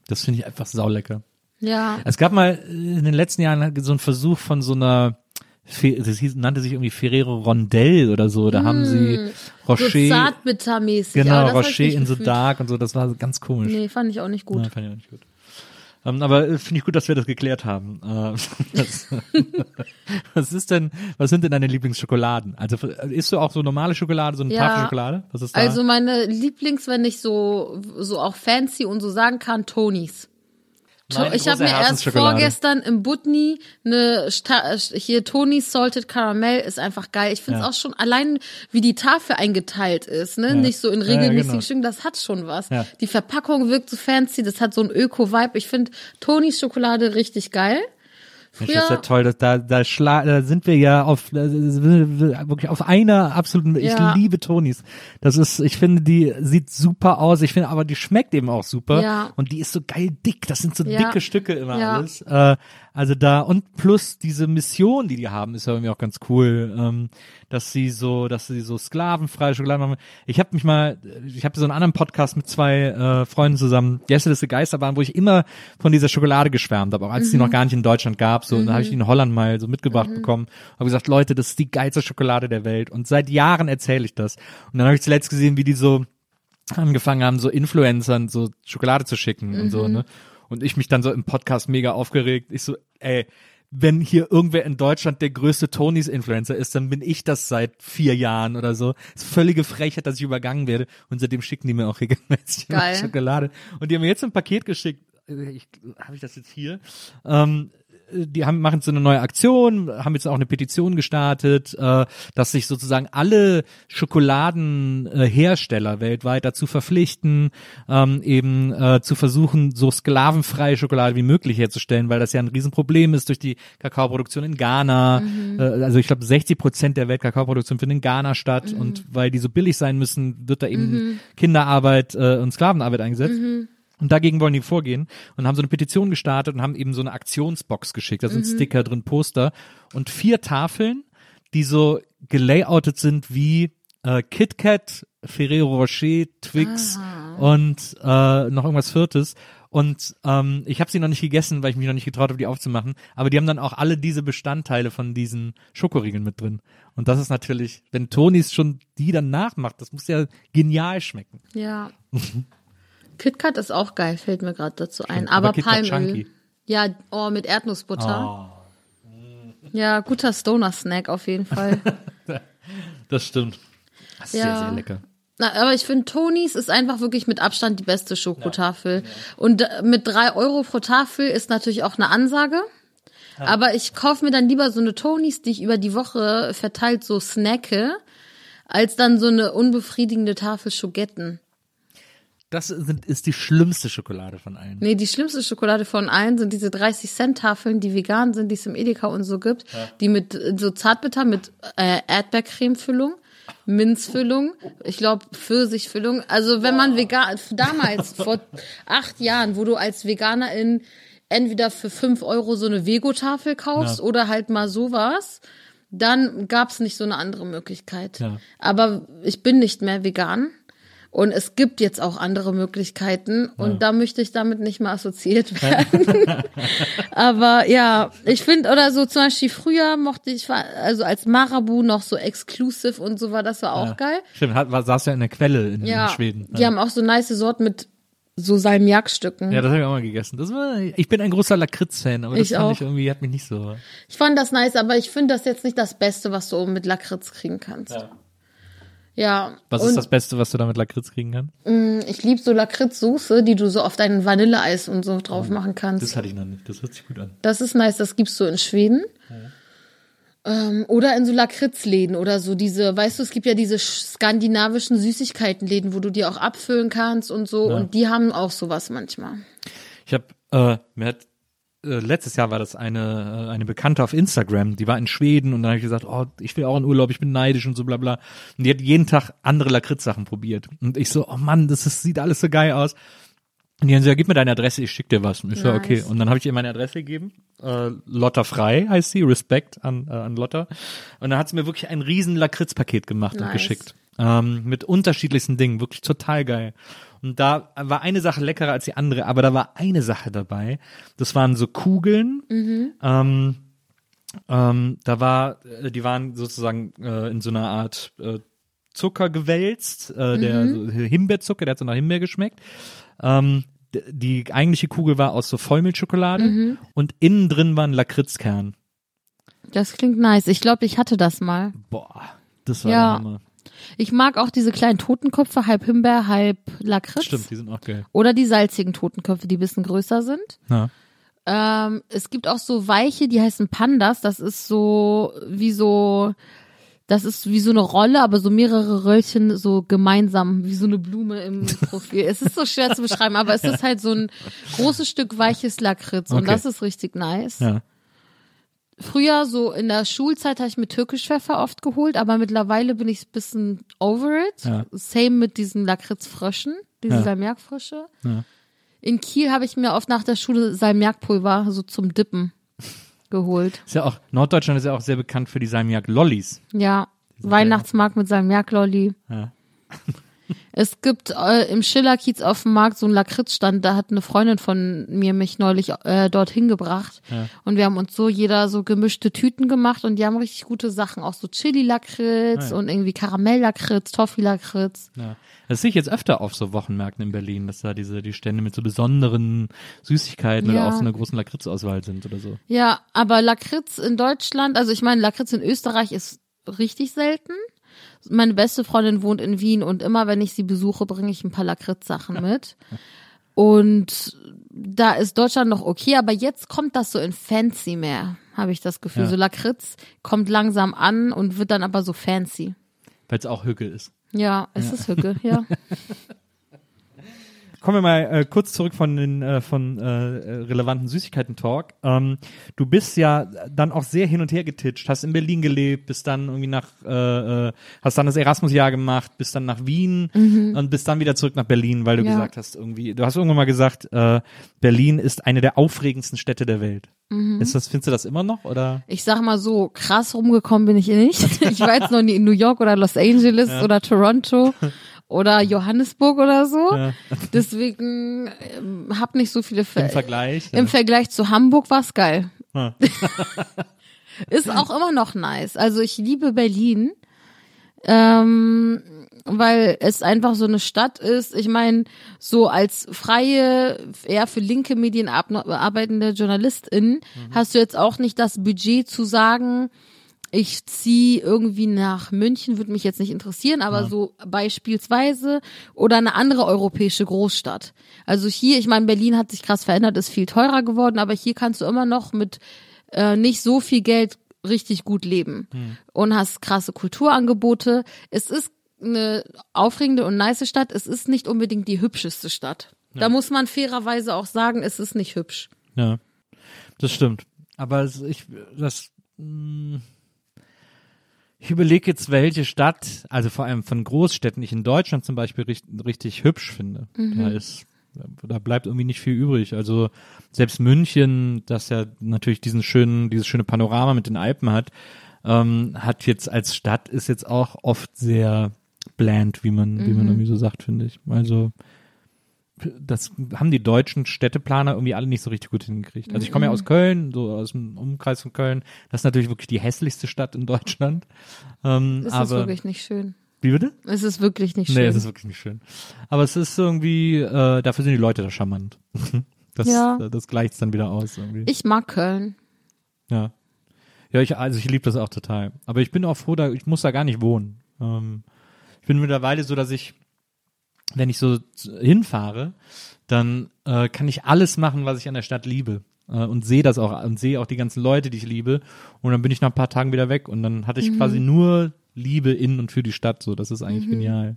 das finde ich einfach saulecker. Ja. Es gab mal äh, in den letzten Jahren so einen Versuch von so einer, das hieß, nannte sich irgendwie Ferrero Rondell oder so. Da haben sie Rocher, Mm. So zartbittermäßig. genau, Rocher in the gefühlt. Dark und so. Das war ganz komisch. Nee, fand ich auch nicht gut. Ja, fand ich auch nicht gut. Ähm, aber äh, finde ich gut, dass wir das geklärt haben. Äh, das, was ist denn, was sind denn deine Lieblingsschokoladen? Also äh, isst du auch so normale Schokolade, so eine Ja. Tafel Schokolade? Was ist da? Also meine Lieblings, wenn ich so so auch fancy und so sagen kann, Tonys. Meine Ich habe mir erst vorgestern im Butni eine Sta hier Tonys Salted Caramel ist einfach geil. Ich finde es Ja. auch schon allein wie die Tafel eingeteilt ist, ne? Ja. Nicht so in Ja, ja, regelmäßigen genau. Stücken, das hat schon was. Die Verpackung wirkt so fancy, das hat so ein Öko-Vibe. Ich finde Tonys Schokolade richtig geil. Mensch, das ist ja toll, dass da, da, schla da sind wir ja auf, wirklich auf einer absoluten, Ja. ich liebe Tonis. Das ist, ich finde, die sieht super aus, ich finde aber die schmeckt eben auch super. Ja. Und die ist so geil dick, das sind so Ja. dicke Stücke immer alles. Äh, also da, und plus diese Mission, die die haben, ist ja irgendwie auch ganz cool, ähm, dass sie so, dass sie so sklavenfreie Schokolade machen. Ich habe mich mal, ich habe so einen anderen Podcast mit zwei äh, Freunden zusammen, Gästeliste Geisterbahn, wo ich immer von dieser Schokolade geschwärmt habe, auch als es die noch gar nicht in Deutschland gab. So, und da habe ich die in Holland mal so mitgebracht bekommen. Habe gesagt, Leute, das ist die geilste Schokolade der Welt. Und seit Jahren erzähle ich das. Und dann habe ich zuletzt gesehen, wie die so angefangen haben, so Influencern so Schokolade zu schicken und so, ne? Und ich mich dann so im Podcast mega aufgeregt. Ich so, ey, wenn hier irgendwer in Deutschland der größte Tonys-Influencer ist, dann bin ich das seit vier Jahren oder so. Das ist völlige Frechheit, dass ich übergangen werde. Und seitdem schicken die mir auch regelmäßig. Schokolade. Und die haben mir jetzt ein Paket geschickt. Ich, habe ich das jetzt hier? Ähm, die haben machen so eine neue Aktion, haben jetzt auch eine Petition gestartet, äh, dass sich sozusagen alle Schokoladenhersteller weltweit dazu verpflichten, ähm, eben äh, zu versuchen, so sklavenfreie Schokolade wie möglich herzustellen, weil das ja ein Riesenproblem ist durch die Kakaoproduktion in Ghana. Äh, also ich glaube, 60 Prozent der Weltkakaoproduktion findet in Ghana statt und weil die so billig sein müssen, wird da eben Kinderarbeit äh, und Sklavenarbeit eingesetzt. Und dagegen wollen die vorgehen und haben so eine Petition gestartet und haben eben so eine Aktionsbox geschickt. Da sind Sticker drin, Poster und vier Tafeln, die so gelayoutet sind wie äh, KitKat, Ferrero Rocher, Twix und äh, noch irgendwas Viertes. Und ähm, ich habe sie noch nicht gegessen, weil ich mich noch nicht getraut habe, die aufzumachen. Aber die haben dann auch alle diese Bestandteile von diesen Schokoriegeln mit drin. Und das ist natürlich, wenn Tonis schon die dann nachmacht, das muss ja genial schmecken. Ja. KitKat ist auch geil, fällt mir gerade dazu ein. aber Aber, Palmöl. Ja, oh, mit Erdnussbutter. Oh. Ja, guter Stoner-Snack auf jeden Fall. Das stimmt. Das ist Ja. sehr, sehr lecker. Na, aber ich finde, Tonys ist einfach wirklich mit Abstand die beste Schokotafel. Und äh, mit drei Euro pro Tafel ist natürlich auch eine Ansage. Aber ich kaufe mir dann lieber so eine Tonys, die ich über die Woche verteilt so snacke, als dann so eine unbefriedigende Tafel Schogetten. Das sind, ist die schlimmste Schokolade von allen. Nee, die schlimmste Schokolade von allen sind diese 30-Cent-Tafeln, die vegan sind, die es im Edeka und so gibt, die mit äh, so Zartbitter mit äh, Erdbeercremefüllung, Minzfüllung, ich glaube Pfirsichfüllung. Also wenn man vegan, damals vor acht Jahren, wo du als Veganerin entweder für fünf Euro so eine Vego-Tafel kaufst Ja. oder halt mal sowas, dann gab's nicht so eine andere Möglichkeit. Ja. Aber ich bin nicht mehr vegan. Und es gibt jetzt auch andere Möglichkeiten und da möchte ich damit nicht mehr assoziiert werden. Aber ja, ich finde, oder so zum Beispiel früher mochte ich, also als Marabu noch so exclusive und so war, das war auch Ja. geil. Stimmt, hat, war, saß ja in der Quelle in, Ja, in Schweden. die haben auch so nice Sorten mit so Salmiakstücken. ja, das habe ich auch mal gegessen. Das war, ich bin ein großer Lakritz-Fan, aber das Ich fand auch. ich irgendwie, hat mich nicht so. Ich fand das nice, aber ich finde das jetzt nicht das Beste, was du mit Lakritz kriegen kannst. Ja. Ja. Was ist das Beste, was du da mit Lakritz kriegen kannst? Ich liebe so Lakritzsoße, die du so auf dein Vanilleeis und so drauf machen kannst. Das hatte ich noch nicht. Das hört sich gut an. Das ist nice, das gibt's so in Schweden. Ähm, oder in so Lakritzläden oder so diese, weißt du, es gibt ja diese sch- skandinavischen Süßigkeitenläden, wo du die auch abfüllen kannst und so. Und die haben auch sowas manchmal. Ich habe, äh, mir hat äh, letztes Jahr war das eine äh, eine Bekannte auf Instagram, die war in Schweden und dann habe ich gesagt, oh, ich will auch in Urlaub, ich bin neidisch und so bla bla. Und die hat jeden Tag andere Lakritz-Sachen probiert und ich so, oh Mann, das ist, sieht alles so geil aus. Und die haben so, ja, gib mir deine Adresse, ich schick dir was. Und ich so, Nice. okay. Und dann habe ich ihr meine Adresse gegeben. Äh, Lotta Frei heißt sie, Respekt an, äh, an Lotta. Und dann hat sie mir wirklich ein riesen Lakritz-Paket gemacht und Nice. geschickt. Ähm, mit unterschiedlichsten Dingen, wirklich total geil. Und da war eine Sache leckerer als die andere, aber da war eine Sache dabei. Das waren so Kugeln. Ähm, ähm, da war, äh, die waren sozusagen äh, in so einer Art äh, Zucker gewälzt, äh, der so Himbeerzucker, der hat so nach Himbeer geschmeckt. Ähm, die eigentliche Kugel war aus so Vollmilchschokolade und innen drin war ein Lakritzkern. Das klingt nice. Ich glaube, ich hatte das mal. Boah, das war Ja. der Hammer. Ich mag auch diese kleinen Totenköpfe, halb Himbeer, halb Lakritz. Stimmt, die sind auch geil. Oder die salzigen Totenköpfe, die ein bisschen größer sind. Ja. Ähm, es gibt auch so weiche, die heißen Pandas. Das ist so wie so, das ist wie so eine Rolle, aber so mehrere Röllchen so gemeinsam, wie so eine Blume im Profil. es ist so schwer zu beschreiben, aber es ist halt so ein großes Stück weiches Lakritz und Okay. das ist richtig nice. Ja. Früher so in der Schulzeit habe ich mir Türkischpfeffer oft geholt, aber mittlerweile bin ich ein bisschen over it. Ja. Same mit diesen Lakritzfröschen, diese Ja. Salmiakfrösche. Ja. In Kiel habe ich mir oft nach der Schule Salmiakpulver so zum Dippen geholt. Ist ja auch, Norddeutschland ist ja auch sehr bekannt für die Salmiak-Lollis. Ja, Weihnachtsmarkt mit Salmiaklolli. Ja. Es gibt äh, im Schillerkiez auf dem Markt so einen Lakritzstand, da hat eine Freundin von mir mich neulich äh, dorthin gebracht. Und wir haben uns so jeder so gemischte Tüten gemacht und die haben richtig gute Sachen, auch so Chili-Lakritz Ah, ja. und irgendwie Karamell-Lakritz, Toffee-Lakritz. Ja. Das sehe ich jetzt öfter auf so Wochenmärkten in Berlin, dass da diese, die Stände mit so besonderen Süßigkeiten Ja. oder auch so einer großen Lakritzauswahl sind oder so. Ja, aber Lakritz in Deutschland, also ich meine, Lakritz in Österreich ist richtig selten. Meine beste Freundin wohnt in Wien und immer wenn ich sie besuche, bringe ich ein paar Lakritz-Sachen mit. Und da ist Deutschland noch okay, aber jetzt kommt das so in fancy mehr, habe ich das Gefühl. Ja. So Lakritz kommt langsam an und wird dann aber so fancy. Weil es auch Hücke ist. Ja, es ist Hücke, ja. Kommen wir mal äh, kurz zurück von den äh, von äh, relevanten Süßigkeiten-Talk. Ähm, du bist ja dann auch sehr hin und her getitscht, hast in Berlin gelebt, bist dann irgendwie nach, äh, äh, hast dann das Erasmus-Jahr gemacht, bist dann nach Wien und bist dann wieder zurück nach Berlin, weil du Mhm. Ja. gesagt hast, irgendwie, du hast irgendwann mal gesagt, äh, Berlin ist eine der aufregendsten Städte der Welt. Mhm. Ist das, findest du das immer noch oder? Ich sag mal so, krass rumgekommen bin ich nicht. Ich war jetzt noch nie in New York oder Los Angeles oder Toronto oder Johannesburg oder so. Ja. Deswegen ähm, hab nicht so viele Fälle. Im Vergleich? Im Vergleich zu Hamburg war's geil. Ja. Ist auch immer noch nice. Also ich liebe Berlin, ähm, weil es einfach so eine Stadt ist. Ich meine, so als freie, eher für linke Medien arbeitende Journalistin hast du jetzt auch nicht das Budget zu sagen, ich ziehe irgendwie nach München, würde mich jetzt nicht interessieren, aber so beispielsweise oder eine andere europäische Großstadt. Also hier, ich meine, Berlin hat sich krass verändert, ist viel teurer geworden, aber hier kannst du immer noch mit äh, nicht so viel Geld richtig gut leben und hast krasse Kulturangebote. Es ist eine aufregende und nice Stadt. Es ist nicht unbedingt die hübscheste Stadt. Da muss man fairerweise auch sagen, es ist nicht hübsch. Ja, das stimmt. Aber ich, das, mh, ich überlege jetzt, welche Stadt, also vor allem von Großstädten, ich in Deutschland zum Beispiel richtig, richtig hübsch finde. Da ist, da bleibt irgendwie nicht viel übrig. Also selbst München, das ja natürlich diesen schönen, dieses schöne Panorama mit den Alpen hat, ähm, hat jetzt als Stadt ist jetzt auch oft sehr bland, wie man, wie man Mhm. irgendwie so sagt, finde ich. Also das haben die deutschen Städteplaner irgendwie alle nicht so richtig gut hingekriegt. Also ich komme ja aus Köln, so aus dem Umkreis von Köln. Das ist natürlich wirklich die hässlichste Stadt in Deutschland. Ähm, Es aber ist wirklich nicht schön. wie bitte? Es ist wirklich nicht Nee, schön. es ist wirklich nicht schön. Aber es ist irgendwie, äh, dafür sind die Leute da charmant. Das, Ja. das gleicht dann wieder aus irgendwie. ich mag Köln. Ja. Ja, ich, also ich liebe das auch total. Aber ich bin auch froh, da, ich muss da gar nicht wohnen. Ähm, ich bin mittlerweile so, dass ich, wenn ich so hinfahre, dann äh, kann ich alles machen, was ich an der Stadt liebe. Äh, und sehe das auch und sehe auch die ganzen Leute, die ich liebe. Und dann bin ich nach ein paar Tagen wieder weg. Und dann hatte ich quasi nur Liebe in und für die Stadt. So, das ist eigentlich genial.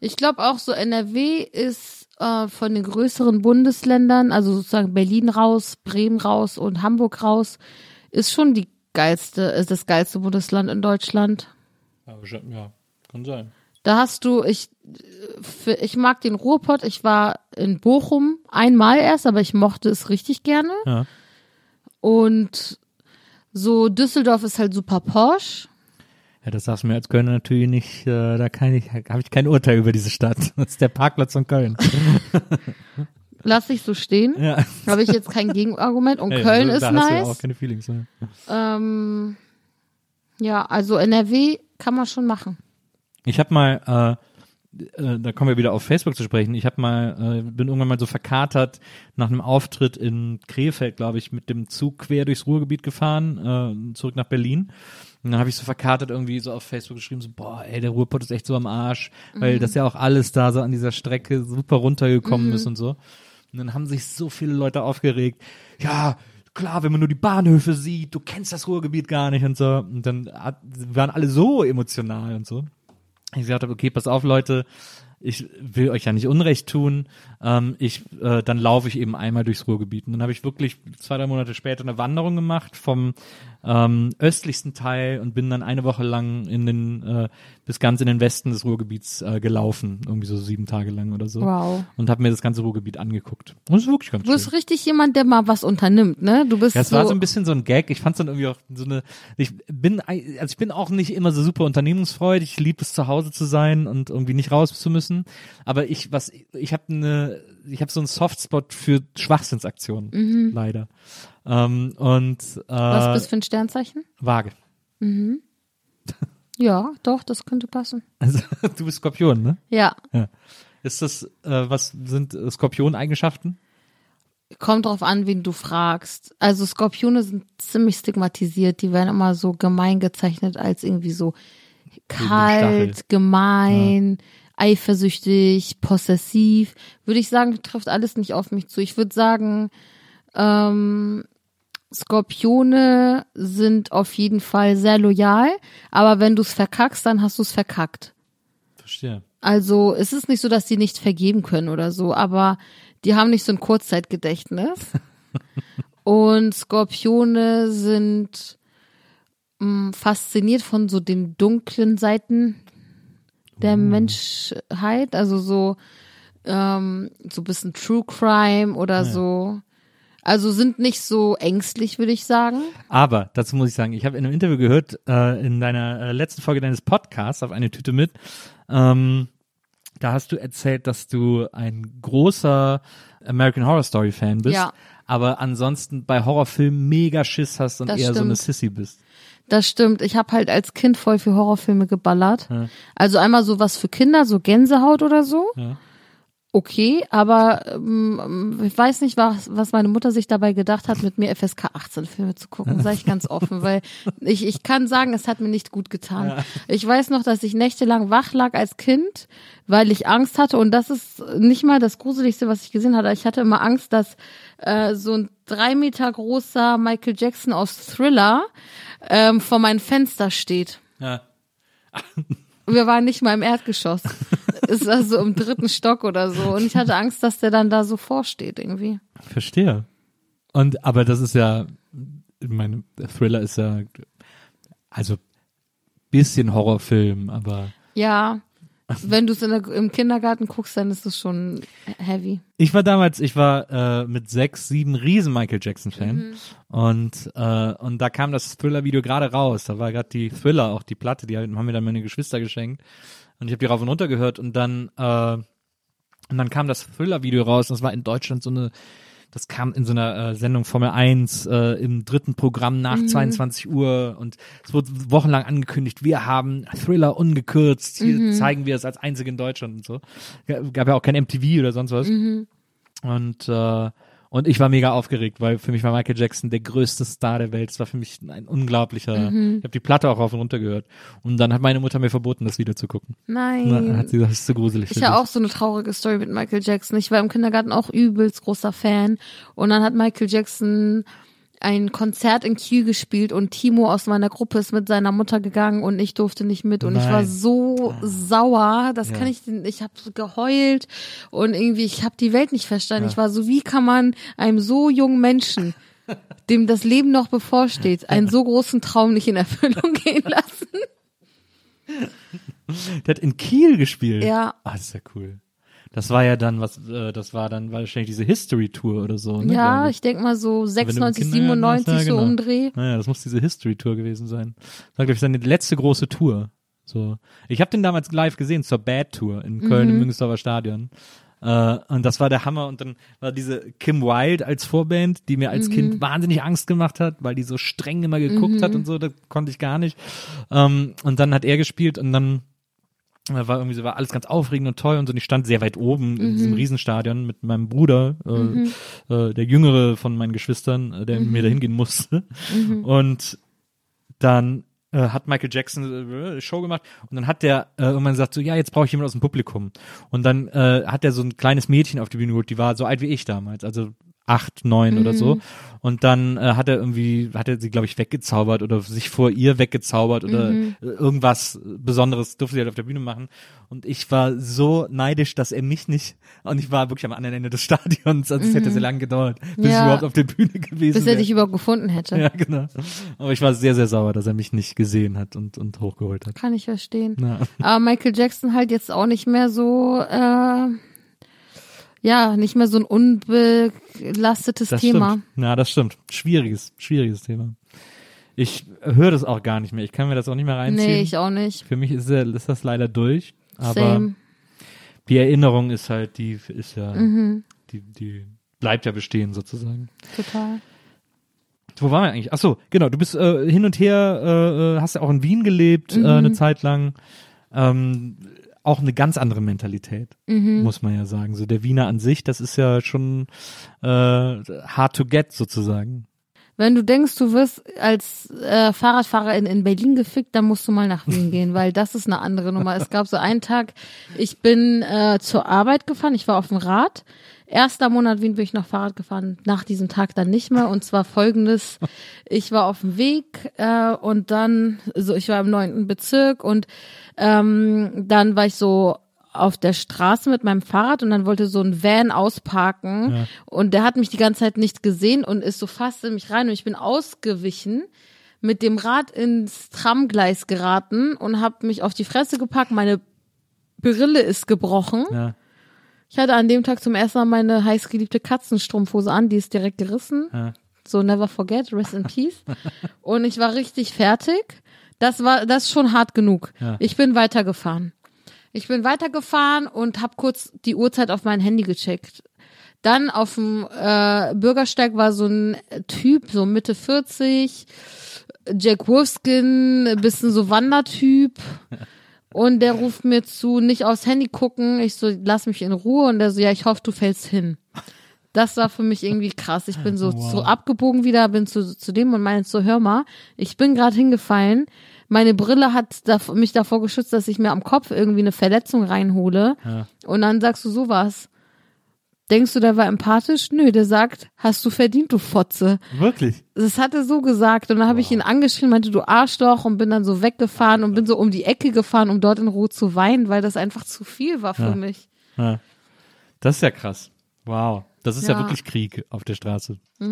Ich glaube auch so NRW ist äh, von den größeren Bundesländern, also sozusagen Berlin raus, Bremen raus und Hamburg raus, ist schon die geilste, ist das geilste Bundesland in Deutschland. Ja, kann sein. Da hast du, ich, ich mag den Ruhrpott. Ich war in Bochum einmal erst, aber ich mochte es richtig gerne. Ja. Und so Düsseldorf ist halt super Porsche. Ja, das sagst du mir als Kölner natürlich nicht, äh, da kann ich, habe ich kein Urteil über diese Stadt. Das ist der Parkplatz von Köln. Lass ich so stehen. Ja. Habe ich jetzt kein Gegenargument. Und Hey, Köln also, ist nice. auch keine Feelings. Ne? Ähm, ja, also NRW kann man schon machen. Ich habe mal, äh, äh, da kommen wir wieder auf Facebook zu sprechen. Ich habe mal, äh, bin irgendwann mal so verkatert nach einem Auftritt in Krefeld, glaube ich, mit dem Zug quer durchs Ruhrgebiet gefahren, äh, zurück nach Berlin. Und dann habe ich so verkatert irgendwie so auf Facebook geschrieben, so, boah, ey, der Ruhrpott ist echt so am Arsch, weil das ja auch alles da so an dieser Strecke super runtergekommen ist und so. Und dann haben sich so viele Leute aufgeregt. Ja, klar, wenn man nur die Bahnhöfe sieht, du kennst das Ruhrgebiet gar nicht und so. Und dann waren alle so emotional und so. Ich gesagt habe, okay, pass auf, Leute, ich will euch ja nicht Unrecht tun. Ähm, ich, äh, dann laufe ich eben einmal durchs Ruhrgebiet. Und dann habe ich wirklich zwei, drei Monate später eine Wanderung gemacht vom ähm, östlichsten Teil und bin dann eine Woche lang in den äh, bis ganz in den Westen des Ruhrgebiets äh, gelaufen, irgendwie so sieben Tage lang oder so. Wow. Und habe mir das ganze Ruhrgebiet angeguckt. Und das ist wirklich ganz Du bist schön. richtig jemand, der mal was unternimmt, ne? Du bist Ja, es so, war so ein bisschen so ein Gag. Ich fand es dann irgendwie auch so eine. Ich bin, also ich bin auch nicht immer so super unternehmungsfreudig. Ich liebe es zu Hause zu sein und irgendwie nicht raus zu müssen. Aber ich, was, ich habe eine, ich habe so einen Softspot für Schwachsinnsaktionen, leider. Ähm, und äh, was bist du für ein Sternzeichen? Waage. Ja, doch, das könnte passen. Also du bist Skorpion, ne? Ja, Ist das, äh, was sind äh, Skorpion-Eigenschaften? kommt drauf an, wen du fragst. Also Skorpione sind ziemlich stigmatisiert. Die werden immer so gemein gezeichnet als irgendwie so kalt, gemein, eifersüchtig, possessiv. Würde ich sagen, trifft alles nicht auf mich zu. Ich würde sagen, ähm, Skorpione sind auf jeden Fall sehr loyal, aber wenn du es verkackst, dann hast du es verkackt. Verstehe. Also es ist nicht so, dass die nicht vergeben können oder so, aber die haben nicht so ein Kurzzeitgedächtnis. Und Skorpione sind mh, fasziniert von so den dunklen Seiten der Menschheit, also so ähm, so ein bisschen True Crime oder so. Also sind nicht so ängstlich, würde ich sagen. Aber dazu muss ich sagen, ich habe in einem Interview gehört, äh, in deiner äh, letzten Folge deines Podcasts auf eine Tüte mit, ähm, da hast du erzählt, dass du ein großer American Horror Story Fan bist, Ja. aber ansonsten bei Horrorfilmen mega Schiss hast und Das eher so eine stimmt. Sissy bist. Das stimmt. Ich habe halt als Kind voll für Horrorfilme geballert. Also einmal so was für Kinder, so Gänsehaut oder so. Ja. Okay, aber ähm, ich weiß nicht, was, was meine Mutter sich dabei gedacht hat, mit mir FSK 18 Filme zu gucken, sage ich ganz offen, weil ich, ich kann sagen, es hat mir nicht gut getan. Ich weiß noch, dass ich nächtelang wach lag als Kind, weil ich Angst hatte und das ist nicht mal das Gruseligste, was ich gesehen hatte. Ich hatte immer Angst, dass äh, so ein drei Meter großer Michael Jackson aus Thriller ähm, vor meinem Fenster steht. Ja. Wir waren nicht mal im Erdgeschoss. Es war so im dritten Stock oder so. Und ich hatte Angst, dass der dann da so vorsteht irgendwie. Verstehe. Und aber das ist ja, der Thriller ist ja, also bisschen Horrorfilm, aber Ja, wenn du es im Kindergarten guckst, dann ist es schon heavy. Ich war damals, ich war äh, mit sechs, sieben riesen Michael Jackson Fan Mhm. und äh, und da kam das Thriller Video gerade raus. Da war gerade die Thriller auch die Platte, die haben mir dann meine Geschwister geschenkt. Und ich habe die rauf und runter gehört und dann, äh, und dann kam das Thriller-Video raus und das war in Deutschland so eine, das kam in so einer äh, Sendung Formel 1 äh, im dritten Programm nach 22 Uhr und es wurde wochenlang angekündigt, wir haben Thriller ungekürzt, hier zeigen wir es als einzige in Deutschland und so. Gab ja auch kein MTV oder sonst was. Und äh, und ich war mega aufgeregt, weil für mich war Michael Jackson der größte Star der Welt. Es war für mich ein unglaublicher. Ich habe die Platte auch rauf und runter gehört. Und dann hat meine Mutter mir verboten, das Video zu gucken. Nein. Na, hat sie gesagt, das ist zu gruselig. für Ich habe auch so eine traurige Story mit Michael Jackson. Ich war im Kindergarten auch übelst großer Fan. Und dann hat Michael Jackson ein Konzert in Kiel gespielt und Timo aus meiner Gruppe ist mit seiner Mutter gegangen und ich durfte nicht mit und ich war Nein. so sauer, das Ja. kann ich, ich habe geheult und irgendwie ich habe die Welt nicht verstanden. Ja. Ich war so, wie kann man einem so jungen Menschen, dem das Leben noch bevorsteht, einen so großen Traum nicht in Erfüllung gehen lassen? Der hat in Kiel gespielt. Ja. Ah, das ist ja cool. Das war ja dann, was, äh, das war dann wahrscheinlich diese History Tour oder so. Ne, Ja, glaub ich denk mal so Wenn du im 96, Kindergarten warst, 97 ja, so genau. umdreh. Naja, das muss diese History Tour gewesen sein. Das war, glaube ich, seine letzte große Tour. So. Ich habe den damals live gesehen zur Bad Tour in Köln im Müngersdorfer Stadion. Äh, und das war der Hammer. Und dann war diese Kim Wilde als Vorband, die mir als Kind wahnsinnig Angst gemacht hat, weil die so streng immer geguckt hat und so, das konnte ich gar nicht. Ähm, und dann hat er gespielt und dann äh, war irgendwie so, war alles ganz aufregend und toll und so. Und ich stand sehr weit oben in diesem Riesenstadion mit meinem Bruder, äh, äh, der jüngere von meinen Geschwistern, äh, der mit mir dahin gehen musste. Und dann äh, hat Michael Jackson äh, Show gemacht und dann hat der äh, irgendwann gesagt so, ja, jetzt brauche ich jemanden aus dem Publikum. Und dann äh, hat er so ein kleines Mädchen auf die Bühne geholt, die war so alt wie ich damals, also acht, neun oder so. Und dann äh, hat er irgendwie, hat er sie, glaube ich, weggezaubert oder sich vor ihr weggezaubert oder äh, irgendwas Besonderes durfte sie halt auf der Bühne machen. Und ich war so neidisch, dass er mich nicht, und ich war wirklich am anderen Ende des Stadions, also es hätte sehr lange gedauert, bis ich Ja. überhaupt auf der Bühne gewesen Bis er wäre. dich überhaupt gefunden hätte. Ja, genau. Aber ich war sehr, sehr sauer, dass er mich nicht gesehen hat und, und hochgeholt hat. Kann ich verstehen. Ja. Aber Michael Jackson halt jetzt auch nicht mehr so, äh, ja, nicht mehr so ein unbelastetes Das Thema. stimmt. Ja, das stimmt. Schwieriges, schwieriges Thema. Ich höre das auch gar nicht mehr. Ich kann mir das auch nicht mehr reinziehen. Nee, ich auch nicht. Für mich ist, der- ist das leider durch. Aber Same. die Erinnerung ist halt, die ist ja, Mhm. die, die bleibt ja bestehen sozusagen. Total. Wo waren wir eigentlich? Ach so, genau. Du bist äh, hin und her, äh, äh, hast ja auch in Wien gelebt äh, eine Zeit lang. Ähm, auch eine ganz andere Mentalität, muss man ja sagen. So der Wiener an sich, das ist ja schon äh, hard to get sozusagen. Wenn du denkst, du wirst als äh, Fahrradfahrerin in Berlin gefickt, dann musst du mal nach Wien gehen, weil das ist eine andere Nummer. Es gab so einen Tag, ich bin äh, zur Arbeit gefahren, ich war auf dem Rad. Erster Monat Wien bin ich noch Fahrrad gefahren, nach diesem Tag dann nicht mehr. Und zwar folgendes, ich war auf dem Weg äh, und dann, so ich war im neunten Bezirk und ähm, dann war ich so auf der Straße mit meinem Fahrrad und dann wollte so ein Van ausparken und der hat mich die ganze Zeit nicht gesehen und ist so fast in mich rein und ich bin ausgewichen mit dem Rad ins Tramgleis geraten und habe mich auf die Fresse gepackt. Meine Brille ist gebrochen. Ja, Ich hatte an dem Tag zum ersten Mal meine heißgeliebte Katzenstrumpfhose an, die ist direkt gerissen. ja. So never forget, rest in peace. Und ich war richtig fertig. Das war das ist schon hart genug. Ja. Ich bin weitergefahren. Ich bin weitergefahren und habe kurz die Uhrzeit auf mein Handy gecheckt. Dann auf dem äh, Bürgersteig war so ein Typ, so Mitte 40, Jack Wolfskin, bisschen so Wandertyp. Und der ruft mir zu, nicht aufs Handy gucken. Ich so, lass mich in Ruhe. Und der so, ja, ich hoffe, du fällst hin. Das war für mich irgendwie krass. Ich bin so, so abgebogen wieder, bin zu, zu dem und meinte so, hör mal, ich bin gerade hingefallen. Meine Brille hat da, mich davor geschützt, dass ich mir am Kopf irgendwie eine Verletzung reinhole. Ja. Und dann sagst du sowas. Denkst du, der war empathisch? Nö, der sagt, hast du verdient, du Fotze. Wirklich? Das hat er so gesagt. Und dann habe ich ihn angeschrien, meinte, du Arschloch, und bin dann so weggefahren und bin so um die Ecke gefahren, um dort in Ruhe zu weinen, weil das einfach zu viel war für Ja. mich. Ja. Das ist ja krass. Wow. Das ist ja, Ja. wirklich Krieg auf der Straße.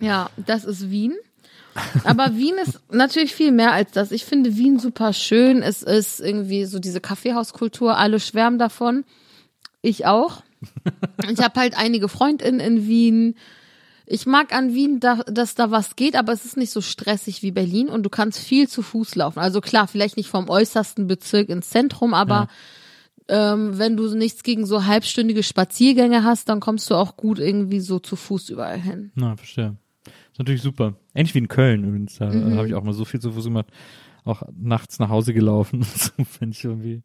Ja, das ist Wien. Aber Wien ist natürlich viel mehr als das. Ich finde Wien super schön. Es ist irgendwie so diese Kaffeehauskultur. Alle schwärmen davon. Ich auch. Ich habe halt einige Freundinnen in Wien. Ich mag an Wien, da, dass da was geht, aber es ist nicht so stressig wie Berlin und du kannst viel zu Fuß laufen. Also klar, vielleicht nicht vom äußersten Bezirk ins Zentrum, aber ähm, wenn du nichts gegen so halbstündige Spaziergänge hast, dann kommst du auch gut irgendwie so zu Fuß überall hin. Na, verstehe. Ist natürlich super. Ähnlich wie in Köln übrigens. Da Mhm. habe ich auch mal so viel zu Fuß gemacht. Auch nachts nach Hause gelaufen. so, wenn ich irgendwie,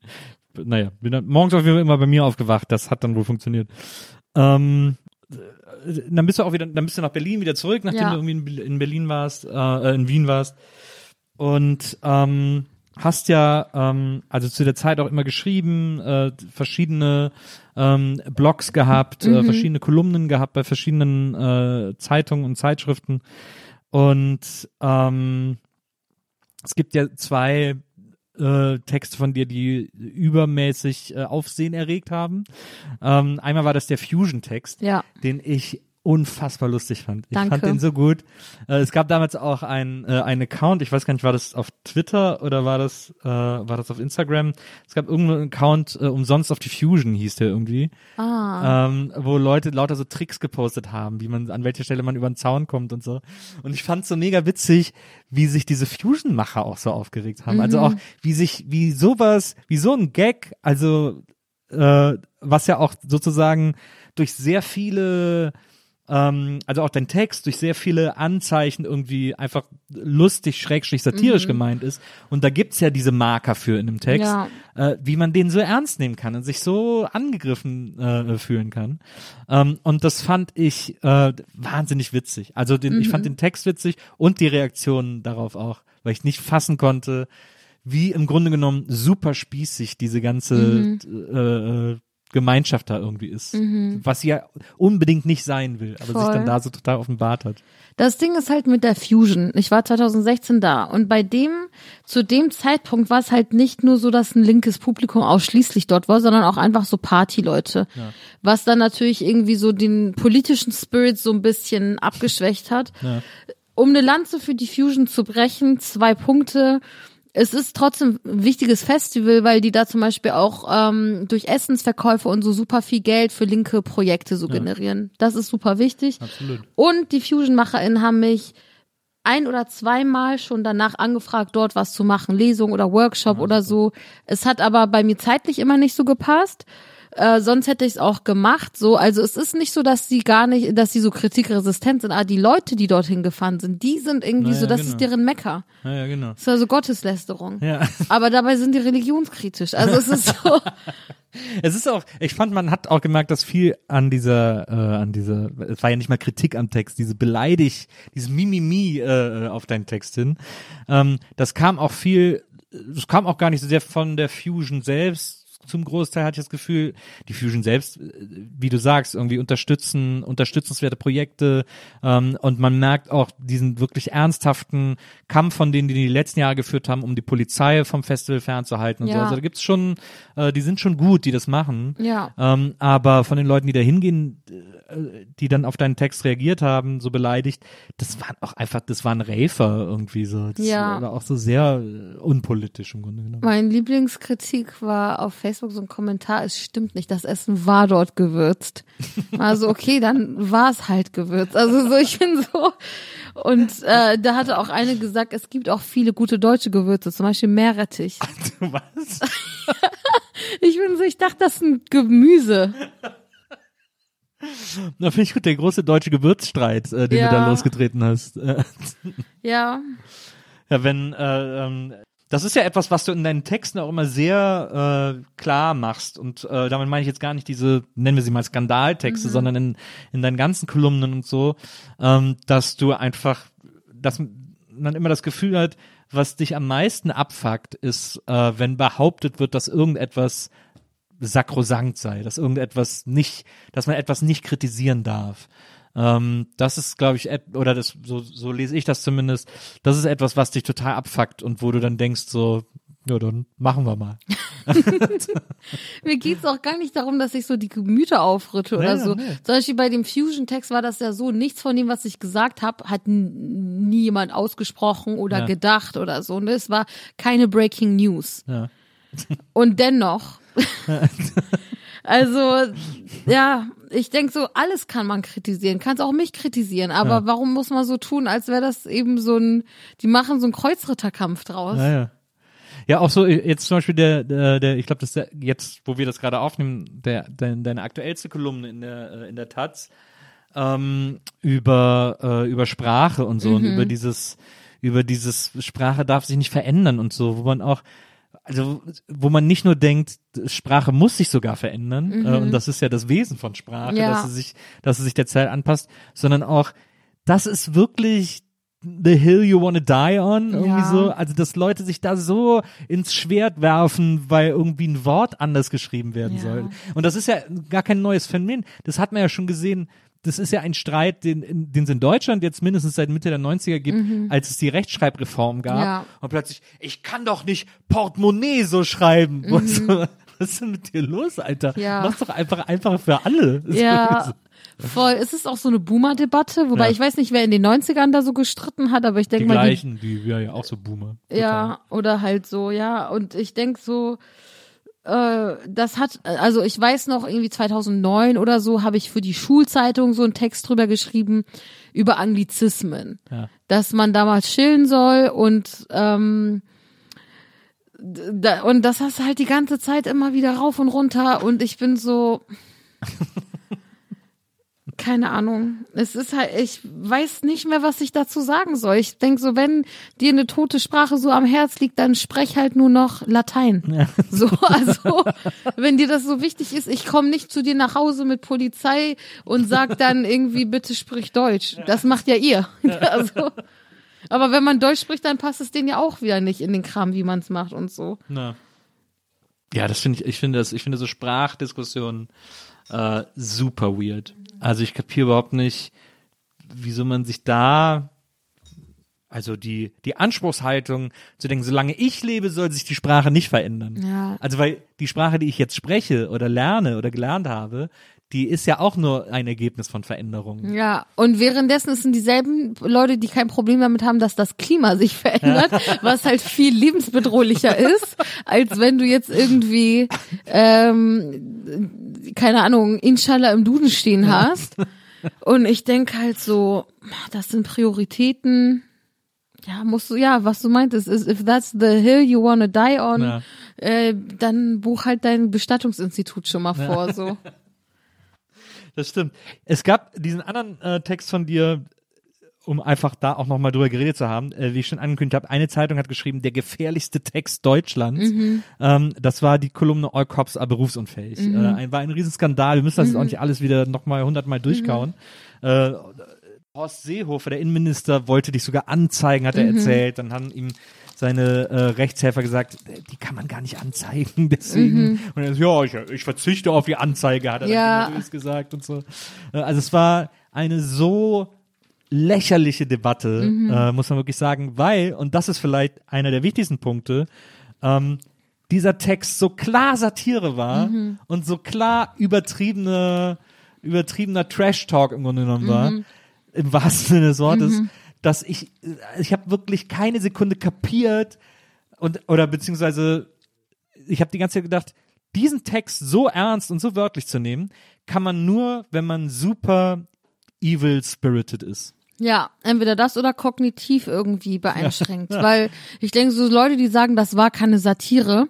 naja, bin dann morgens auf jeden Fall immer bei mir aufgewacht. Das hat dann wohl funktioniert. Ähm, äh, dann bist du auch wieder, dann bist du nach Berlin wieder zurück, nachdem Ja. du irgendwie in, in Berlin warst, äh, in Wien warst. Und ähm, hast ja ähm, also zu der Zeit auch immer geschrieben, äh, verschiedene ähm, Blogs gehabt, äh, verschiedene Kolumnen gehabt bei verschiedenen äh, Zeitungen und Zeitschriften. Und ähm, es gibt ja zwei äh, Texte von dir, die übermäßig äh, Aufsehen erregt haben. Ähm, einmal war das der Fusion-Text, Ja. den ich unfassbar lustig fand. Ich Danke. fand den so gut. Äh, es gab damals auch ein äh, einen Account, ich weiß gar nicht, war das auf Twitter oder war das äh, war das auf Instagram? Es gab irgendeinen Account äh, umsonst auf die Fusion hieß der irgendwie, Ah. ähm, wo Leute lauter so Tricks gepostet haben, wie man an welcher Stelle man über den Zaun kommt und so. Und ich fand so mega witzig, wie sich diese Fusion-Macher auch so aufgeregt haben. Also auch wie sich wie sowas, wie so ein Gag, also äh, was ja auch sozusagen durch sehr viele ähm, also auch dein Text durch sehr viele Anzeichen irgendwie einfach lustig, schrägstrich satirisch gemeint ist. Und da gibt's ja diese Marker für in dem Text, Ja. äh, wie man den so ernst nehmen kann und sich so angegriffen äh, fühlen kann. Ähm, und das fand ich äh, wahnsinnig witzig. Also den, ich fand den Text witzig und die Reaktionen darauf auch, weil ich nicht fassen konnte, wie im Grunde genommen super spießig diese ganze äh, äh, Gemeinschaft da irgendwie ist. Was sie ja unbedingt nicht sein will, aber sich Voll. dann da so total offenbart hat. Das Ding ist halt mit der Fusion. Ich war 2016 da und bei dem, zu dem Zeitpunkt war es halt nicht nur so, dass ein linkes Publikum ausschließlich dort war, sondern auch einfach so Partyleute. Was dann natürlich irgendwie so den politischen Spirit so ein bisschen abgeschwächt hat. Um eine Lanze für die Fusion zu brechen, zwei Punkte. Es ist trotzdem ein wichtiges Festival, weil die da zum Beispiel auch ähm, durch Essensverkäufe und so super viel Geld für linke Projekte so generieren. Das ist super wichtig. Absolut. Und die FusionmacherInnen haben mich ein oder zweimal schon danach angefragt, dort was zu machen, Lesung oder Workshop oder so. Es hat aber bei mir zeitlich immer nicht so gepasst. Äh, sonst hätte ich es auch gemacht. So, also es ist nicht so, dass sie gar nicht, dass sie so kritikresistent sind. Aber die Leute, die dorthin gefahren sind, die sind irgendwie Naja, so, das genau. ist deren Mecker. Ja, ja, genau. Das ist also Gotteslästerung. Ja. Aber dabei sind die religionskritisch. Also es ist so. Es ist auch, ich fand, man hat auch gemerkt, dass viel an dieser, äh, an dieser, es war ja nicht mal Kritik am Text, diese beleidig, dieses Mimimi äh, auf deinen Text hin. Ähm, das kam auch viel, das kam auch gar nicht so sehr von der Fusion selbst. Zum Großteil hatte ich das Gefühl, die Fusion selbst, äh, wie du sagst, irgendwie unterstützen, unterstützenswerte Projekte ähm, und man merkt auch diesen wirklich ernsthaften Kampf, von denen die die letzten Jahre geführt haben, um die Polizei vom Festival fernzuhalten und so. Ja. Also da gibt's schon, äh, die sind schon gut, die das machen. Ja. Ähm, aber von den Leuten, die da hingehen, äh, die dann auf deinen Text reagiert haben, so beleidigt, das waren auch einfach, das waren Räfer irgendwie so. Das Ja. war auch so sehr äh, unpolitisch im Grunde genommen. Mein Lieblingskritik war auf Facebook so ein Kommentar, es stimmt nicht, das Essen war dort gewürzt. Also okay, dann war es halt gewürzt. Also so, ich bin so. Und äh, da hatte auch eine gesagt, es gibt auch viele gute deutsche Gewürze, zum Beispiel Meerrettich. Was? Ich bin so, ich dachte, das ist ein Gemüse. Na, finde ich gut, der große deutsche Gewürzstreit, äh, den Ja. du da losgetreten hast. Ja, Ja, wenn, äh, ähm, das ist ja etwas, was du in deinen Texten auch immer sehr äh, klar machst. Und äh, damit meine ich jetzt gar nicht diese, nennen wir sie mal Skandaltexte, sondern in, in deinen ganzen Kolumnen und so, ähm, dass du einfach, dass man immer das Gefühl hat, was dich am meisten abfuckt, ist, äh, wenn behauptet wird, dass irgendetwas sakrosankt sei, dass irgendetwas nicht, dass man etwas nicht kritisieren darf. Ähm, das ist, glaube ich, oder das, so, so lese ich das zumindest, das ist etwas, was dich total abfuckt und wo du dann denkst, so, ja, dann machen wir mal. mir geht's auch gar nicht darum, dass ich so die Gemüter aufrütte oder Nee, so. nee. Zum Beispiel bei dem Fusion-Text war das ja so, nichts von dem, was ich gesagt habe, hat nie jemand ausgesprochen oder Ja. gedacht oder so. Ne? Es war keine Breaking News. Ja. Und dennoch. also, ja, ich denke so, alles kann man kritisieren, kannst auch mich kritisieren, aber Ja. warum muss man so tun, als wäre das eben so ein, die machen so einen Kreuzritterkampf draus. Ja, ja. Ja, auch so äh, jetzt zum Beispiel der, der, der ich glaube, das der, jetzt, wo wir das gerade aufnehmen, der, der deine aktuellste Kolumne in der äh, in der Taz ähm, über äh, über Sprache und so und über dieses über dieses Sprache darf sich nicht verändern und so, wo man auch also wo man nicht nur denkt, Sprache muss sich sogar verändern äh, und das ist ja das Wesen von Sprache, Ja. dass sie sich dass sie sich der Zeit anpasst, sondern auch das ist wirklich the hill you wanna die on, irgendwie Ja. so. Also, dass Leute sich da so ins Schwert werfen, weil irgendwie ein Wort anders geschrieben werden Ja. soll. Und das ist ja gar kein neues Phänomen. Das hat man ja schon gesehen. Das ist ja ein Streit, den den es in Deutschland jetzt mindestens seit Mitte der 90er gibt, als es die Rechtschreibreform gab. Mhm. Ja. Und plötzlich, ich kann doch nicht Portemonnaie so schreiben. Was, was ist denn mit dir los, Alter? Mhm. Ja. Mach's doch einfach einfacher für alle. Ist Ja, voll. Es ist auch so eine Boomer-Debatte, wobei Ja. ich weiß nicht, wer in den 90ern da so gestritten hat, aber ich Die denke mal, die, gleichen, die, ja, ja, auch so Boomer. ja, oder halt so, ja. Und ich denk so, äh, das hat, also ich weiß noch, irgendwie 2009 oder so habe ich für die Schulzeitung so einen Text drüber geschrieben, über Anglizismen. Ja. Dass man damals chillen soll und, ähm, da, und das hast du halt die ganze Zeit immer wieder rauf und runter und ich bin so, keine Ahnung. Es ist halt, ich weiß nicht mehr, was ich dazu sagen soll. Ich denk so, wenn dir eine tote Sprache so am Herz liegt, dann sprech halt nur noch Latein. So, also, wenn dir das so wichtig ist, ich komme nicht zu dir nach Hause mit Polizei und sag dann irgendwie, bitte sprich Deutsch. Das macht ja ihr. Also, aber wenn man Deutsch spricht, dann passt es denen ja auch wieder nicht in den Kram, wie man es macht und so. Na. Ja, das finde ich, ich finde das, ich finde so Sprachdiskussionen äh, super weird. Also ich kapiere überhaupt nicht, wieso man sich da, also die, die Anspruchshaltung zu denken, solange ich lebe, soll sich die Sprache nicht verändern. Ja. Also weil die Sprache, die ich jetzt spreche oder lerne oder gelernt habe, die ist ja auch nur ein Ergebnis von Veränderungen. Ja, und währenddessen sind dieselben Leute, die kein Problem damit haben, dass das Klima sich verändert, was halt viel lebensbedrohlicher ist, als wenn du jetzt irgendwie, ähm, keine Ahnung, Inshallah im Duden stehen hast. Und ich denk halt so, das sind Prioritäten. Ja, musst du, ja, was du meintest, ist, if that's the hill you wanna die on, Ja. äh, dann buch halt dein Bestattungsinstitut schon mal vor, so. Das stimmt. Es gab diesen anderen äh, Text von dir, um einfach da auch nochmal drüber geredet zu haben, äh, wie ich schon angekündigt habe, eine Zeitung hat geschrieben, der gefährlichste Text Deutschlands. Ähm, das war die Kolumne All Cops are berufsunfähig. Äh, ein, war ein Riesenskandal. Wir müssen das jetzt auch nicht alles wieder nochmal hundertmal durchkauen. Äh, Horst Seehofer, der Innenminister, wollte dich sogar anzeigen, hat er erzählt. Dann haben ihm seine äh, Rechtshelfer gesagt, die kann man gar nicht anzeigen, deswegen. Und er so, ja, ich, ich verzichte auf die Anzeige, hat er Ja. dann nervös gesagt und so. Äh, Also es war eine so lächerliche Debatte, äh, muss man wirklich sagen, weil, und das ist vielleicht einer der wichtigsten Punkte, ähm, dieser Text so klar Satire war und so klar übertriebene, übertriebener Trash-Talk im Grunde genommen war, im wahrsten Sinne des Wortes, dass ich, ich habe wirklich keine Sekunde kapiert und, oder beziehungsweise ich habe die ganze Zeit gedacht, diesen Text so ernst und so wörtlich zu nehmen, kann man nur, wenn man super evil spirited ist. Ja, entweder das oder kognitiv irgendwie beeinschränkt. Weil ich denke, so Leute, die sagen, das war keine Satire,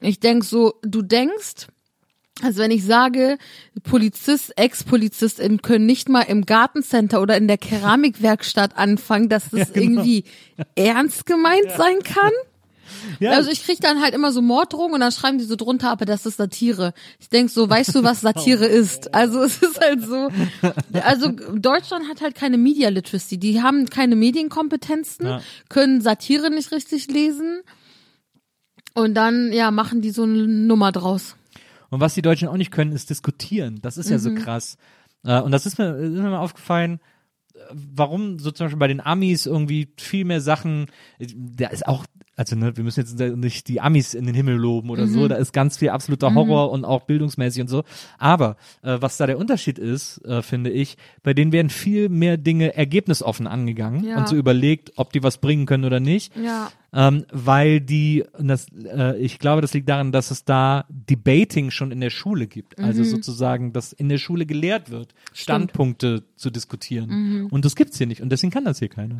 ich denke so, du denkst, also wenn ich sage, Polizist, Ex-PolizistInnen können nicht mal im Gartencenter oder in der Keramikwerkstatt anfangen, dass das genau. irgendwie ernst gemeint sein kann. Ja, Also ich krieg dann halt immer so Morddrohungen und dann schreiben die so drunter, aber das ist Satire. Ich denk so, weißt du, was Satire ist? Also es ist halt so, also Deutschland hat halt keine Media Literacy. Die haben keine Medienkompetenzen, Ja. können Satire nicht richtig lesen und dann, ja, machen die so eine Nummer draus. Und was die Deutschen auch nicht können, ist diskutieren. Das ist ja so krass. Äh, und das ist mir, ist mir mal aufgefallen, äh, warum so zum Beispiel bei den Amis irgendwie viel mehr Sachen, äh, da ist auch, also ne, wir müssen jetzt nicht die Amis in den Himmel loben oder so, da ist ganz viel absoluter Horror und auch bildungsmäßig und so. Aber äh, was da der Unterschied ist, äh, finde ich, bei denen werden viel mehr Dinge ergebnisoffen angegangen Ja. und so überlegt, ob die was bringen können oder nicht. Ja. ähm, weil die, das, äh, ich glaube, das liegt daran, dass es da Debating schon in der Schule gibt. Mhm. Also sozusagen, dass in der Schule gelehrt wird, Standpunkte zu diskutieren. Mhm. Und das gibt's hier nicht. Und deswegen kann das hier keiner.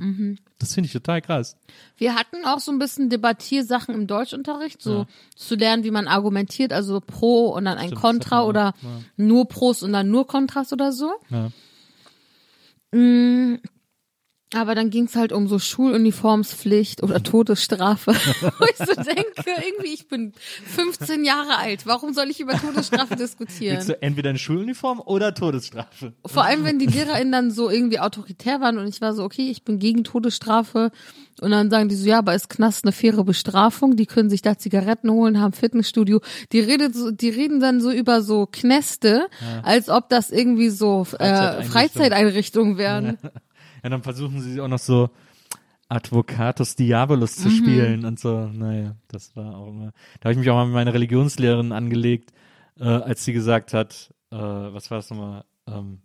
Das finde ich total krass. Wir hatten auch so ein bisschen Debattiersachen im Deutschunterricht, so Ja. zu lernen, wie man argumentiert, also pro und dann ein Stimmt, Kontra oder ja. nur Pros und dann nur Kontras oder so. Ja. Mm, Aber dann ging's halt um so Schuluniformspflicht oder Todesstrafe. Wo ich so denke, irgendwie, ich bin 15 Jahre alt. Warum soll ich über Todesstrafe diskutieren? Willst du entweder eine Schuluniform oder Todesstrafe? Vor allem, wenn die LehrerInnen dann so irgendwie autoritär waren und ich war so, okay, ich bin gegen Todesstrafe. Und dann sagen die so, ja, aber ist Knast eine faire Bestrafung? Die können sich da Zigaretten holen, haben Fitnessstudio. Die redet so, die reden dann so über so Knäste, als ob das irgendwie so äh, Freizeiteinrichtungen. Wären. Ja, dann versuchen sie auch noch so Advocatus Diabolus Mhm. zu spielen und so. Naja, das war auch immer. Da habe ich mich auch mal mit meiner Religionslehrerin angelegt, äh, als sie gesagt hat, äh, was war das nochmal? Ähm,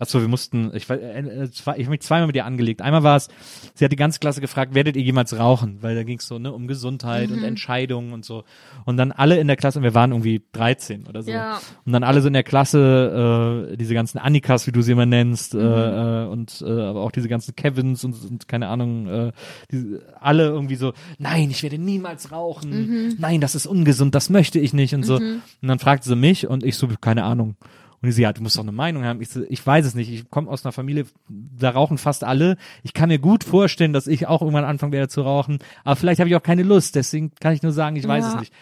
Achso, wir mussten, ich, äh, äh, ich habe mich zweimal mit ihr angelegt. Einmal war es, sie hat die ganze Klasse gefragt, werdet ihr jemals rauchen? Weil da ging es so ne, um Gesundheit Mhm. und Entscheidungen und so. Und dann alle in der Klasse, und wir waren irgendwie 13 oder so. Ja. Und dann alle so in der Klasse, äh, diese ganzen Annikas, wie du sie immer nennst, Mhm. äh, äh, und äh, aber auch diese ganzen Kevins und, und keine Ahnung, äh, die, alle irgendwie so, nein, ich werde niemals rauchen, Mhm. nein, das ist ungesund, das möchte ich nicht und so. Und dann fragte sie mich und ich so, keine Ahnung. Und die so, ja, du musst doch eine Meinung haben. Ich so, ich weiß es nicht. Ich komme aus einer Familie, da rauchen fast alle. Ich kann mir gut vorstellen, dass ich auch irgendwann anfangen werde zu rauchen. Aber vielleicht habe ich auch keine Lust. Deswegen kann ich nur sagen, ich weiß Ja. es nicht.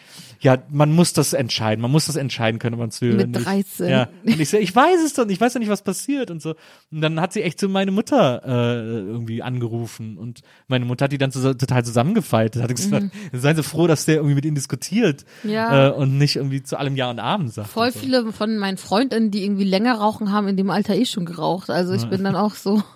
Ja, man muss das entscheiden. Man muss das entscheiden können, ob man es will. Mit oder nicht. 13. Ja. Und ich so, ich weiß es doch nicht. Ich weiß doch nicht, was passiert und so. Und dann hat sie echt so meine Mutter äh, irgendwie angerufen. Und meine Mutter hat die dann so, total zusammengefaltet. Hat gesagt, seien Sie froh, dass der irgendwie mit ihnen diskutiert. Mhm. Ja. Äh, und nicht irgendwie zu allem Ja und Abend sagt. Voll so. viele von meinen Freundinnen, die irgendwie länger rauchen, haben in dem Alter eh schon geraucht. Also ich bin dann auch so.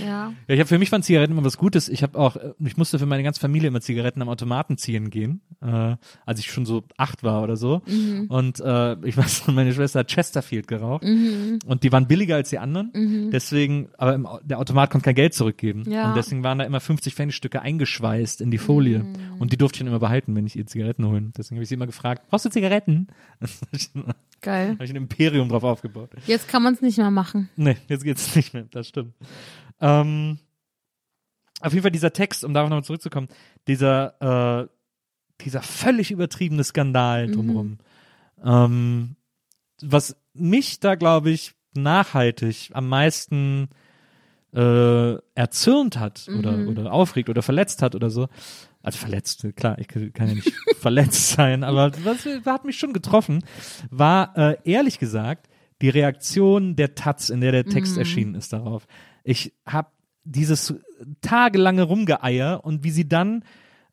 Ja. Ja, ich habe für mich waren Zigaretten immer was Gutes. Ich habe auch, äh, ich musste für meine ganze Familie immer Zigaretten am Automaten ziehen gehen, äh, als ich schon so acht war oder so. Mhm. Und äh, ich weiß, meine Schwester hat Chesterfield geraucht Mhm. und die waren billiger als die anderen. Deswegen, aber im, der Automat konnte kein Geld zurückgeben. Ja. Und deswegen waren da immer 50 Pfennigstücke eingeschweißt in die Folie. Mhm. Und die durfte ich dann immer behalten, wenn ich ihr Zigaretten holen. Deswegen habe ich sie immer gefragt, brauchst du Zigaretten? habe Geil. ich ein Imperium drauf aufgebaut. Jetzt kann man es nicht mehr machen. Nee, jetzt geht's nicht mehr, das stimmt. Ähm, auf jeden Fall dieser Text, um darauf nochmal zurückzukommen, dieser, äh, dieser völlig übertriebene Skandal drumherum. Ähm, was mich da, glaube ich, nachhaltig am meisten äh, erzürnt hat oder, oder aufregt oder verletzt hat oder so. Also verletzt, klar, ich kann ja nicht verletzt sein, aber was hat mich schon getroffen, war äh, ehrlich gesagt die Reaktion der Taz, in der der Text erschienen ist darauf. Ich habe dieses tagelange Rumgeeier und wie sie dann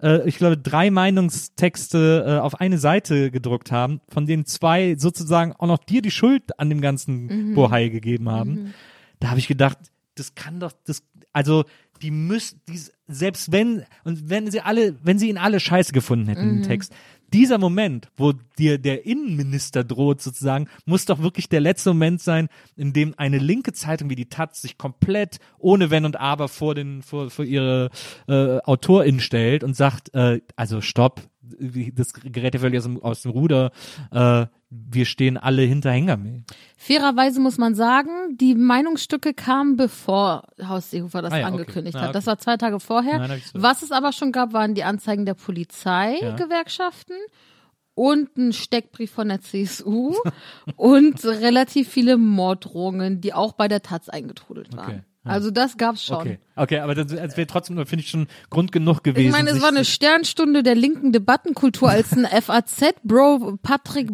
äh, ich glaube, drei Meinungstexte äh, auf eine Seite gedruckt haben, von denen zwei sozusagen auch noch dir die Schuld an dem ganzen Bohai gegeben haben. Da habe ich gedacht, das kann doch, das, also die müssen, die, selbst wenn, und wenn sie alle, wenn sie ihn alle scheiße gefunden hätten, den Text, dieser Moment, wo dir der Innenminister droht sozusagen, muss doch wirklich der letzte Moment sein, in dem eine linke Zeitung wie die Taz sich komplett ohne Wenn und Aber vor den vor, vor ihre äh, Autorin stellt und sagt, äh, also stopp, das gerät ja völlig aus dem, aus dem Ruder, äh, wir stehen alle hinter Hengame. Fairerweise muss man sagen, die Meinungsstücke kamen bevor Haus Seehofer das Ah ja, okay. angekündigt Ah, hat. okay. Das war zwei Tage vorher. Nein. Was es aber schon gab, waren die Anzeigen der Polizei, Ja. Gewerkschaften und ein Steckbrief von der CSU und relativ viele Morddrohungen, die auch bei der Taz eingetrudelt waren. Okay. Also das gab's schon. Okay, okay, aber das, das wäre trotzdem, finde ich, schon Grund genug gewesen. Ich meine, es war eine Sternstunde der linken Debattenkultur, als ein FAZ-Bro Patrick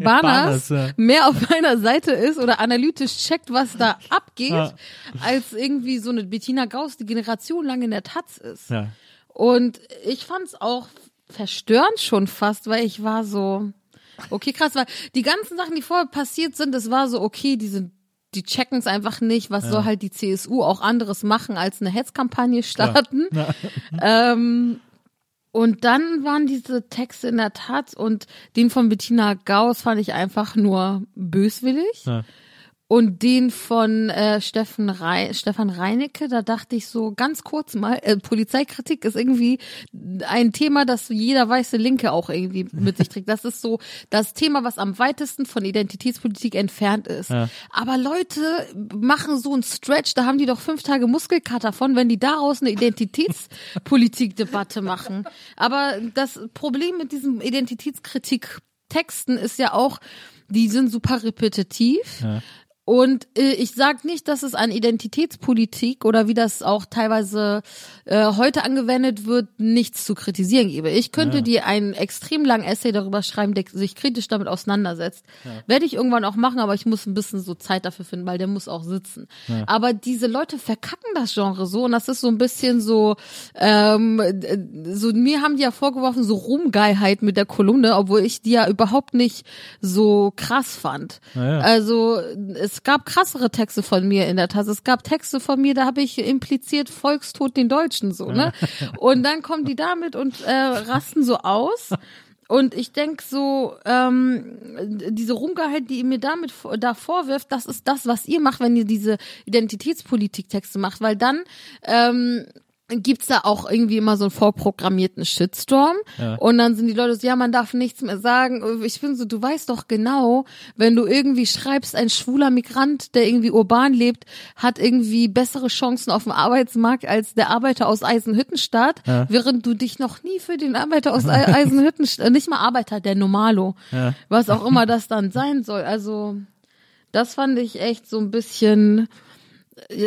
ja. mehr auf meiner Seite ist oder analytisch checkt, was da abgeht, Ja. als irgendwie so eine Bettina Gauss, die Generation lang in der Taz ist. Ja. Und ich fand's auch verstörend schon fast, weil ich war so, okay, krass, weil die ganzen Sachen, die vorher passiert sind, das war so, okay, die sind die checken es einfach nicht, was soll halt die CSU auch anderes machen, als eine Hetzkampagne starten. Ähm, und dann waren diese Texte in der Tat und den von Bettina Gauss fand ich einfach nur böswillig. Und den von äh, Steffen Rei Stefan Reinecke, da dachte ich so ganz kurz mal, äh, Polizeikritik ist irgendwie ein Thema, das jeder weiße Linke auch irgendwie mit sich trägt. Das ist so das Thema, was am weitesten von Identitätspolitik entfernt ist. Ja. Aber Leute machen so einen Stretch, da haben die doch fünf Tage Muskelkater von, wenn die daraus eine Identitätspolitikdebatte machen. Aber das Problem mit diesem Identitätskritik-Texten ist ja auch, die sind super repetitiv. Ja. Und äh, ich sag nicht, dass es an Identitätspolitik oder wie das auch teilweise äh, heute angewendet wird, nichts zu kritisieren gebe. Ich könnte Ja. dir einen extrem langen Essay darüber schreiben, der sich kritisch damit auseinandersetzt. Werde ich irgendwann auch machen, aber ich muss ein bisschen so Zeit dafür finden, weil der muss auch sitzen. Aber diese Leute verkacken das Genre so und das ist so ein bisschen so, ähm, äh, so mir haben die ja vorgeworfen, so Ruhmgeilheit mit der Kolumne, obwohl ich die ja überhaupt nicht so krass fand. Ja, ja. Also es gab krassere Texte von mir in der Tasse. Es gab Texte von mir, da habe ich impliziert Volkstod den Deutschen so, ne? Und dann kommen die damit und äh, rasten so aus. Und ich denk so, ähm, diese Rumgeheit, die ihr mir damit da vorwirft, das ist das, was ihr macht, wenn ihr diese Identitätspolitik-Texte macht, weil dann ähm, gibt's da auch irgendwie immer so einen vorprogrammierten Shitstorm und dann sind die Leute so, ja, man darf nichts mehr sagen. Ich bin so, du weißt doch genau, wenn du irgendwie schreibst, ein schwuler Migrant, der irgendwie urban lebt, hat irgendwie bessere Chancen auf dem Arbeitsmarkt als der Arbeiter aus Eisenhüttenstadt, während du dich noch nie für den Arbeiter aus Ei- Eisenhüttenstadt, nicht mal Arbeiter, der Normalo, was auch immer das dann sein soll. Also das fand ich echt so ein bisschen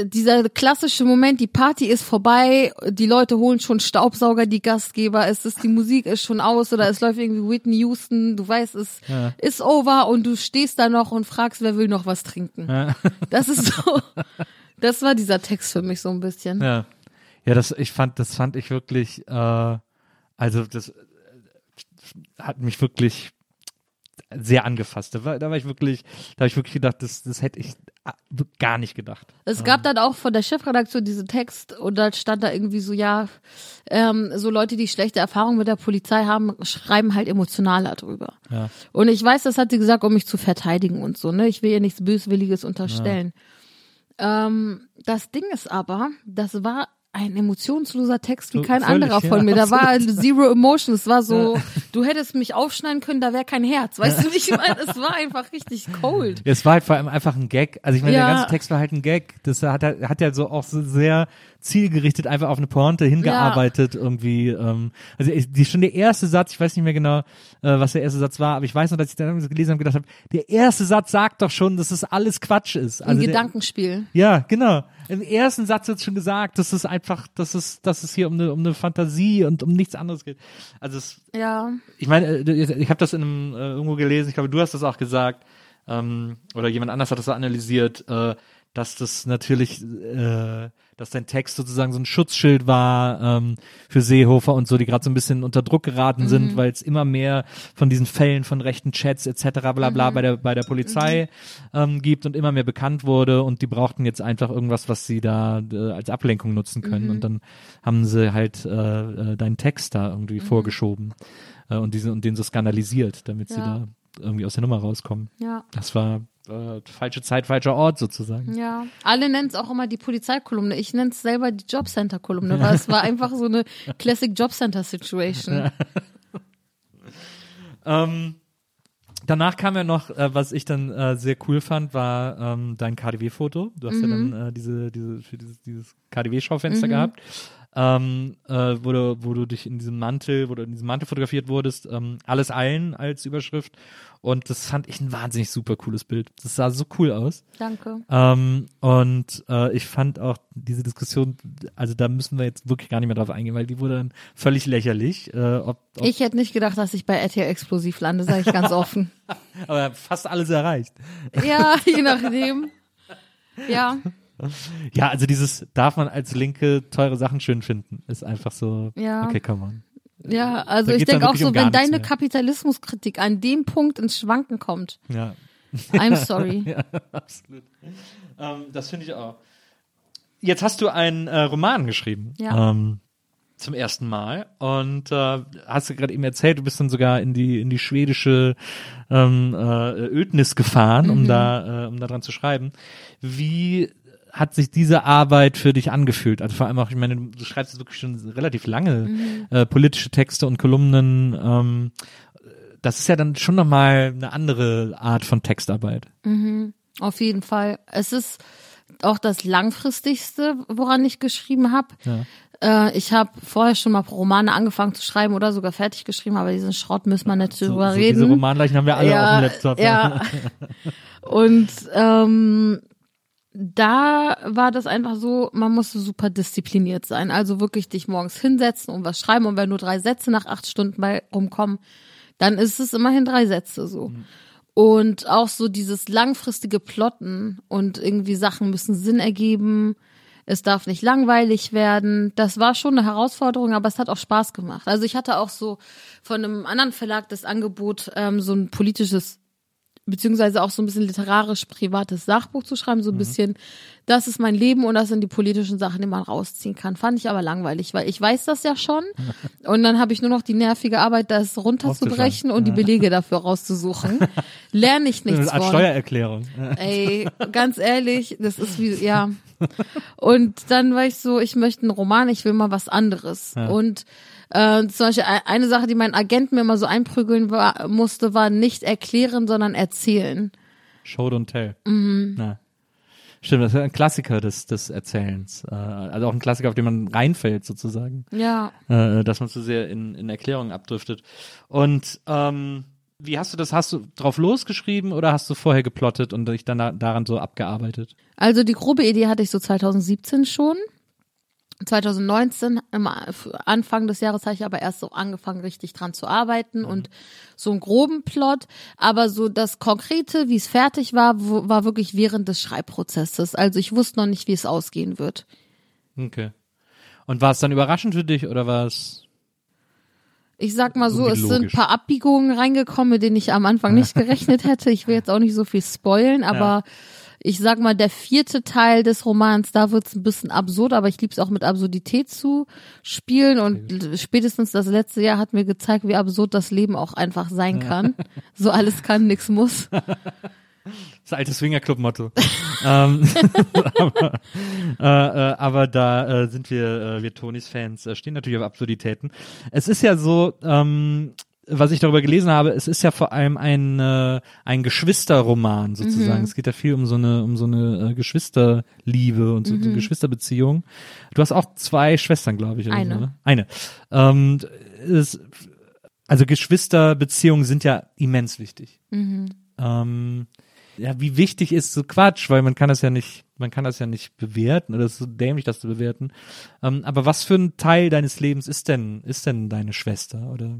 dieser klassische Moment, die Party ist vorbei, die Leute holen schon Staubsauger, die Gastgeber, es ist, die Musik ist schon aus oder es läuft irgendwie Whitney Houston, du weißt, es Ja. ist over und du stehst da noch und fragst, wer will noch was trinken. Das ist so, das war dieser Text für mich so ein bisschen. Ja. Ja, das, ich fand, das fand ich wirklich, äh, also das äh, hat mich wirklich sehr angefasst. Da war, da war ich wirklich, da habe ich wirklich gedacht, das, das hätte ich ah, gar nicht gedacht. Es gab dann auch von der Chefredaktion diesen Text und da stand da irgendwie so, ja, ähm, so Leute, die schlechte Erfahrungen mit der Polizei haben, schreiben halt emotionaler drüber. Ja. Und ich weiß, das hat sie gesagt, um mich zu verteidigen und so, ne? Ich will ihr nichts Böswilliges unterstellen. Ähm, das Ding ist aber, das war ein emotionsloser Text wie kein völlig, anderer ja, von mir. Da war zero emotion. Es war so, du hättest mich aufschneiden können, da wäre kein Herz. Weißt du, wie ich meine? Es war einfach richtig cold. Es war halt vor allem einfach ein Gag. Also ich meine, Ja. der ganze Text war halt ein Gag. Das hat, er- hat ja so auch so sehr zielgerichtet einfach auf eine Pointe hingearbeitet irgendwie. Ähm, also ich- die schon der erste Satz, ich weiß nicht mehr genau, äh, was der erste Satz war, aber ich weiß noch, dass ich dann gelesen habe und gedacht habe, der erste Satz sagt doch schon, dass es alles Quatsch ist. Ein Also der, Gedankenspiel. Ja, genau. Im ersten Satz wird schon gesagt, dass es einfach, dass es, dass es hier um eine, um eine Fantasie und um nichts anderes geht. Also es, Ja. ich meine, äh, ich habe das in einem, äh, irgendwo gelesen, ich glaube, du hast das auch gesagt, ähm, oder jemand anders hat das analysiert, äh, dass das natürlich, äh, dass dein Text sozusagen so ein Schutzschild war ähm, für Seehofer und so, die gerade so ein bisschen unter Druck geraten sind, weil es immer mehr von diesen Fällen von rechten Chats etc. bla bla bei der bei der Polizei ähm, gibt und immer mehr bekannt wurde und die brauchten jetzt einfach irgendwas, was sie da äh, als Ablenkung nutzen können und dann haben sie halt äh, äh, deinen Text da irgendwie vorgeschoben äh, und diese und den so skandalisiert, damit sie Ja. da irgendwie aus der Nummer rauskommen. Ja. Das war äh, falsche Zeit, falscher Ort sozusagen. Ja, alle nennen es auch immer die Polizeikolumne. Ich nenne es selber die Jobcenter-Kolumne, weil es war einfach so eine Classic Jobcenter-Situation. Ähm, danach kam ja noch, äh, was ich dann äh, sehr cool fand, war ähm, dein KDW-Foto. Du hast ja dann äh, diese, diese, für dieses, dieses KDW-Schaufenster gehabt. Ähm, äh, wo, du, wo du dich in diesem Mantel, wo du in diesem Mantel fotografiert wurdest, ähm, alles allen als Überschrift. Und das fand ich ein wahnsinnig super cooles Bild. Das sah so cool aus. Danke. Ähm, und äh, ich fand auch diese Diskussion, also da müssen wir jetzt wirklich gar nicht mehr drauf eingehen, weil die wurde dann völlig lächerlich. Äh, ob, ob, Ich hätte nicht gedacht, dass ich bei RTL Explosiv lande, sage ich ganz offen. aber fast alles erreicht. Ja, je nachdem. Ja, Ja, also dieses darf man als Linke teure Sachen schön finden, ist einfach so. Ja. Okay, come on. ja, also Da ich denke auch so, um wenn deine mehr. Kapitalismuskritik an dem Punkt ins Schwanken kommt, Ja, I'm sorry. ja absolut. Ähm, das finde ich auch. Jetzt hast du einen äh, Roman geschrieben. Ja. Ähm, zum ersten Mal und äh, hast du gerade eben erzählt, du bist dann sogar in die in die schwedische ähm, äh, Ödnis gefahren, um da äh, um da dran zu schreiben. Wie hat sich diese Arbeit für dich angefühlt? Also vor allem auch, ich meine, du schreibst wirklich schon relativ lange äh, politische Texte und Kolumnen. Ähm, das ist ja dann schon nochmal eine andere Art von Textarbeit. Auf jeden Fall. Es ist auch das langfristigste, woran ich geschrieben habe. Äh, ich habe vorher schon mal Romane angefangen zu schreiben oder sogar fertig geschrieben, aber diesen Schrott müssen wir nicht So, drüber so reden. diese Romanleichen haben wir alle ja, auf dem Laptop. Ja. Und ähm, da war das einfach so, man musste super diszipliniert sein. Also wirklich dich morgens hinsetzen und was schreiben. Und wenn nur drei Sätze nach acht Stunden bei rumkommen, dann ist es immerhin drei Sätze so. Und auch so dieses langfristige Plotten und irgendwie Sachen müssen Sinn ergeben. Es darf nicht langweilig werden. Das war schon eine Herausforderung, aber es hat auch Spaß gemacht. Also ich hatte auch so von einem anderen Verlag das Angebot, ähm, so ein politisches beziehungsweise auch so ein bisschen literarisch privates Sachbuch zu schreiben, so ein bisschen, das ist mein Leben und das sind die politischen Sachen, die man rausziehen kann. Fand ich aber langweilig, weil ich weiß das ja schon und dann habe ich nur noch die nervige Arbeit, das runterzubrechen und die Belege dafür rauszusuchen. Lerne ich nichts Als von. Steuererklärung. Ey, ganz ehrlich, das ist wie, ja. Und dann war ich so, ich möchte einen Roman, ich will mal was anderes. Und äh, zum Beispiel e- eine Sache, die mein Agent mir immer so einprügeln war, musste, war nicht erklären, sondern erzählen. Show don't tell. Mhm. Na. Stimmt, das ist ein Klassiker des, des Erzählens. Äh, also auch ein Klassiker, auf den man reinfällt sozusagen. Ja. Äh, dass man zu sehr in, in Erklärungen abdriftet. Und ähm, wie hast du das? Hast du drauf losgeschrieben oder hast du vorher geplottet und dich dann da, daran so abgearbeitet? Also die grobe Idee hatte ich so 2017 schon. 2019, am Anfang des Jahres habe ich aber erst so angefangen, richtig dran zu arbeiten und so einen groben Plot. Aber so das Konkrete, wie es fertig war, war wirklich während des Schreibprozesses. Also ich wusste noch nicht, wie es ausgehen wird. Okay. Und war es dann überraschend für dich oder war es Ich sag mal so, es sind ein paar Abbiegungen reingekommen, mit denen ich am Anfang nicht gerechnet hätte. Ich will jetzt auch nicht so viel spoilen, aber ich sag mal, der vierte Teil des Romans, da wird's ein bisschen absurd, aber ich lieb's auch mit Absurdität zu spielen und spätestens das letzte Jahr hat mir gezeigt, wie absurd das Leben auch einfach sein kann. So alles kann, nix muss. das alte Swingerclub-Motto? ähm, aber, äh, äh, aber da äh, sind wir, äh, wir Tonys Fans, äh, stehen natürlich auf Absurditäten. Es ist ja so, ähm, was ich darüber gelesen habe, es ist ja vor allem ein, äh, ein Geschwisterroman sozusagen. Es geht ja viel um so eine, um so eine äh, Geschwisterliebe und so, so eine Geschwisterbeziehung. Du hast auch zwei Schwestern, glaube ich. Oder Eine. So, ne? Eine. Ähm, es, also Geschwisterbeziehungen sind ja immens wichtig. Ähm, ja, wie wichtig ist so Quatsch, weil man kann das ja nicht, man kann das ja nicht bewerten oder es ist so dämlich, das zu bewerten. Ähm, aber was für ein Teil deines Lebens ist denn, ist denn deine Schwester oder?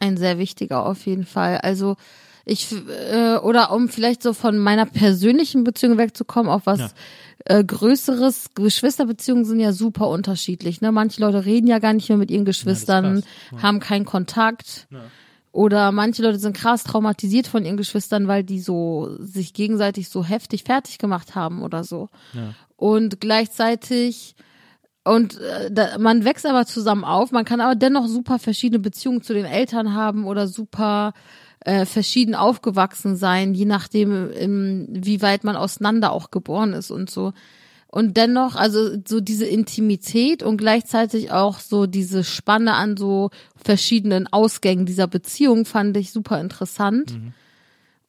Ein sehr wichtiger auf jeden Fall. Also ich äh, oder um vielleicht so von meiner persönlichen Beziehung wegzukommen auf was Ja. äh, größeres. Geschwisterbeziehungen sind ja super unterschiedlich. Ne? Manche Leute reden ja gar nicht mehr mit ihren Geschwistern, krass. haben keinen Kontakt. Oder manche Leute sind krass traumatisiert von ihren Geschwistern, weil die so sich gegenseitig so heftig fertig gemacht haben oder so. Und gleichzeitig und äh, da, man wächst aber zusammen auf, man kann aber dennoch super verschiedene Beziehungen zu den Eltern haben oder super äh, verschieden aufgewachsen sein, je nachdem, im, wie weit man auseinander auch geboren ist und so. Und dennoch, also so diese Intimität und gleichzeitig auch so diese Spanne an so verschiedenen Ausgängen dieser Beziehung fand ich super interessant.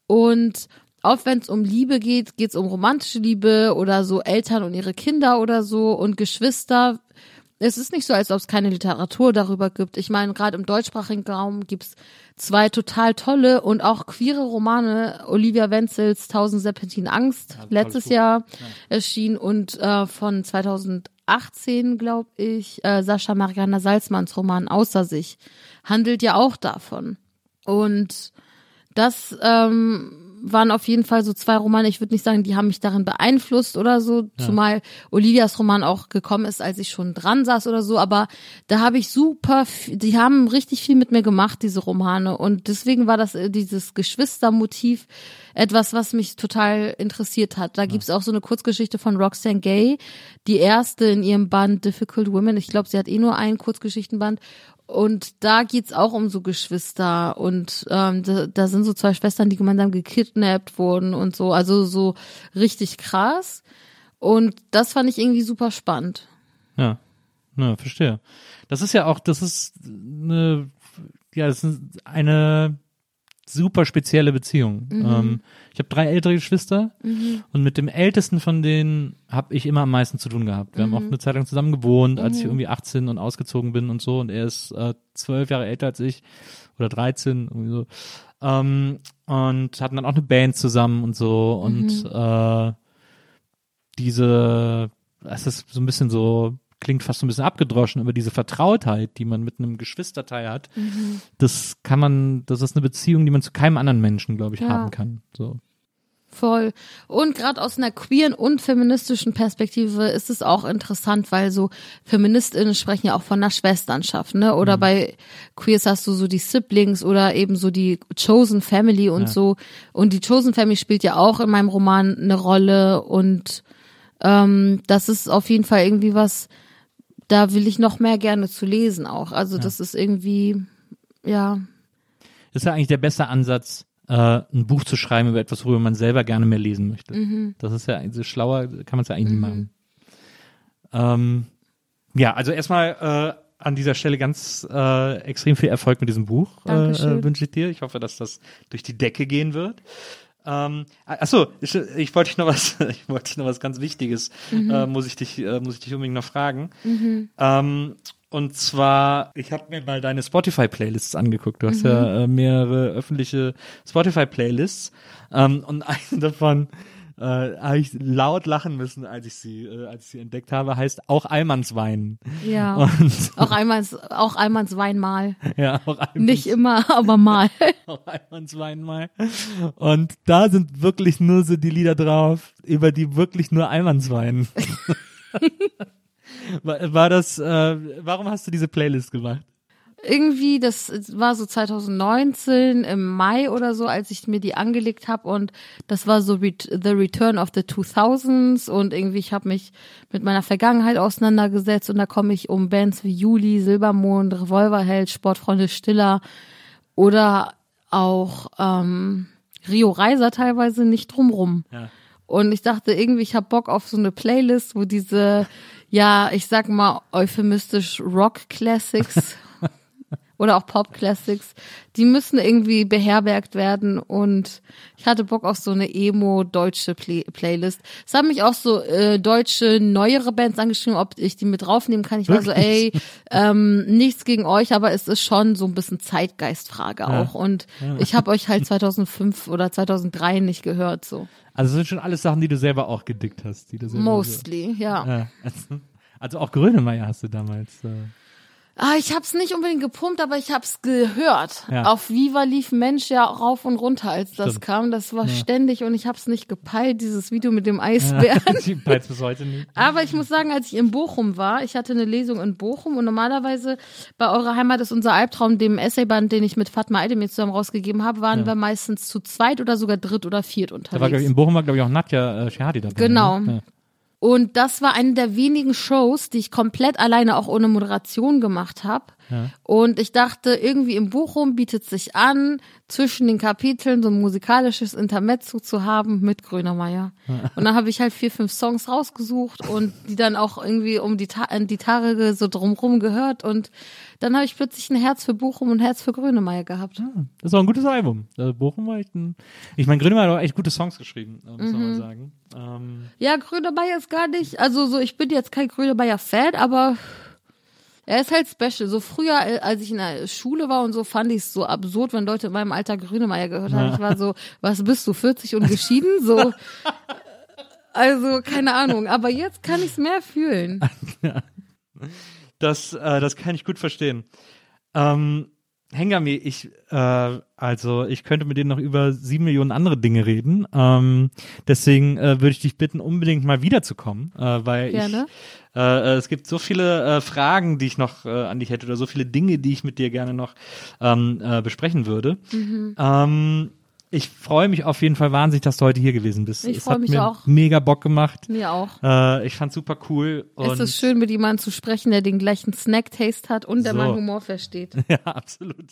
Und auch wenn es um Liebe geht, geht es um romantische Liebe oder so Eltern und ihre Kinder oder so und Geschwister. Es ist nicht so, als ob es keine Literatur darüber gibt. Ich meine, gerade im deutschsprachigen Raum gibt's zwei total tolle und auch queere Romane. Olivia Wenzels Tausend Serpentinen Angst, letztes Buch. Jahr erschienen und äh, von 2018, glaube ich, äh, Sascha Mariana Salzmanns Roman Außer sich handelt ja auch davon. Und das ähm, waren auf jeden Fall so zwei Romane. Ich würde nicht sagen, die haben mich darin beeinflusst oder so, zumal Olivias Roman auch gekommen ist, als ich schon dran saß oder so. Aber da habe ich super, die haben richtig viel mit mir gemacht, diese Romane. Und deswegen war das äh, dieses Geschwistermotiv etwas, was mich total interessiert hat. Da gibt's auch so eine Kurzgeschichte von Roxane Gay, die erste in ihrem Band Difficult Women. Ich glaube, sie hat eh nur einen Kurzgeschichtenband. Und da geht's auch um so Geschwister und ähm, da, da sind so zwei Schwestern, die gemeinsam gekidnappt wurden und so, also so richtig krass. Und das fand ich irgendwie super spannend. Ja, ja, verstehe. Das ist ja auch, das ist eine, ja, das ist eine super spezielle Beziehung. Ähm, ich habe drei ältere Geschwister und mit dem ältesten von denen habe ich immer am meisten zu tun gehabt. Wir haben auch eine Zeit lang zusammen gewohnt, als ich irgendwie 18 und ausgezogen bin und so. Und er ist äh, zwölf Jahre älter als ich oder 13 irgendwie so. Ähm, und hatten dann auch eine Band zusammen und so. Und äh, diese, es ist so ein bisschen so, klingt fast so ein bisschen abgedroschen, aber diese Vertrautheit, die man mit einem Geschwisterteil hat, das kann man, das ist eine Beziehung, die man zu keinem anderen Menschen, glaube ich, Ja. haben kann. So. Voll. Und gerade aus einer queeren und feministischen Perspektive ist es auch interessant, weil so Feministinnen sprechen ja auch von einer Schwesternschaft, ne? Oder bei Queers hast du so die Siblings oder eben so die Chosen Family und so. Und die Chosen Family spielt ja auch in meinem Roman eine Rolle und ähm, das ist auf jeden Fall irgendwie was, da will ich noch mehr gerne zu lesen auch. Also das ist irgendwie, ja, Das ist ja eigentlich der beste Ansatz, äh, ein Buch zu schreiben über etwas, worüber man selber gerne mehr lesen möchte. Das ist ja, also schlauer kann man es ja eigentlich nie machen. Ähm, ja, also erstmal äh, an dieser Stelle ganz äh, extrem viel Erfolg mit diesem Buch äh, äh, wünsche ich dir. Ich hoffe, dass das durch die Decke gehen wird. Ähm, achso, ich, ich wollte dich noch was, ich wollte dich noch was ganz Wichtiges, äh, muss ich dich, äh, muss ich dich unbedingt noch fragen. Ähm, und zwar, ich habe mir mal deine Spotify-Playlists angeguckt. Du hast ja äh, mehrere öffentliche Spotify-Playlists. Ähm, und eine davon äh, habe ich laut lachen müssen, als ich sie, äh, als ich sie entdeckt habe, heißt auch Almanswein. ja. Und Auch einmal, auch einmal Wein mal. ja, auch Almans, Nicht immer, aber mal. auch Almanswein mal. Und da sind wirklich nur so die Lieder drauf, über die wirklich nur Almanswein. war, war das, äh, warum hast du diese Playlist gemacht? Irgendwie, das war so 2019 im Mai oder so, als ich mir die angelegt habe und das war so Ret The Return of the 2000s und irgendwie ich habe mich mit meiner Vergangenheit auseinandergesetzt und da komme ich um Bands wie Juli, Silbermond, Revolverheld, Sportfreunde Stiller oder auch ähm, Rio Reiser teilweise nicht drumrum. Ja. Und ich dachte irgendwie, ich habe Bock auf so eine Playlist, wo diese, ja, ich sag mal euphemistisch Rock Classics oder auch Pop Classics, die müssen irgendwie beherbergt werden und ich hatte Bock auf so eine emo deutsche Play Playlist. Es haben mich auch so äh, deutsche neuere Bands angeschrieben, ob ich die mit draufnehmen kann. Ich war so, ey, ähm, nichts gegen euch, aber es ist schon so ein bisschen Zeitgeistfrage auch und ich habe euch halt 2005 oder 2003 nicht gehört so. Also das sind schon alles Sachen, die du selber auch gedickt hast. Die du selber Mostly, ja. Ja, also, also auch Grönemeyer hast du damals. Äh, Ah, ich hab's nicht unbedingt gepumpt, aber ich hab's gehört. Ja. Auf Viva lief Mensch ja rauf und runter, als das Stimmt. kam. Das war ständig und ich hab's nicht gepeilt, dieses Video mit dem Eisbären. die peilt's bis heute nicht. Aber ich muss sagen, als ich in Bochum war, ich hatte eine Lesung in Bochum und normalerweise bei eurer Heimat ist unser Albtraum, dem Essayband, den ich mit Fatma Aydemir zusammen rausgegeben habe, waren wir meistens zu zweit oder sogar dritt oder viert Da war, unterwegs. glaub ich, in Bochum war, glaube ich, auch Nadja äh, Shehadi dabei. Genau. Ne? Und das war eine der wenigen Shows, die ich komplett alleine auch ohne Moderation gemacht habe. Und ich dachte, irgendwie im Bochum bietet sich an, zwischen den Kapiteln so ein musikalisches Intermezzo zu haben mit Grönemeyer. Und dann habe ich halt vier, fünf Songs rausgesucht und die dann auch irgendwie um die, Ta die Tage so drumrum gehört. Und dann habe ich plötzlich ein Herz für Bochum und ein Herz für Grönemeyer gehabt. Ja. Das war ein gutes Album. Äh, Bochum war echt ein. Ich meine, Grönemeyer hat auch echt gute Songs geschrieben, äh, muss man Mhm. mal sagen. Ähm, Ja, Grönemeyer ist gar nicht, also so, ich bin jetzt kein Grönemeyer-Fan, aber er ist halt special. So früher, äh, als ich in der Schule war und so, fand ich es so absurd, wenn Leute in meinem Alter Grönemeyer gehört haben. Ich war so, was bist du, 40 und geschieden? So, also, keine Ahnung. Aber jetzt kann ich es mehr fühlen. das, äh, das kann ich gut verstehen. Ähm, Hengami, ich, äh, also ich könnte mit denen noch über sieben Millionen andere Dinge reden. Ähm, deswegen äh, würde ich dich bitten, unbedingt mal wiederzukommen, äh, weil Gerne. ich äh, äh, es gibt so viele äh, Fragen, die ich noch äh, an dich hätte oder so viele Dinge, die ich mit dir gerne noch ähm, äh, besprechen würde. Mhm. Ähm, ich freue mich auf jeden Fall wahnsinnig, dass du heute hier gewesen bist. Ich es freu hat mich auch. mega Bock gemacht. Mir auch. Äh, ich fand's super cool. Es ist schön, mit jemandem zu sprechen, der den gleichen Snack-Taste hat und der So. meinen Humor versteht. Ja, absolut.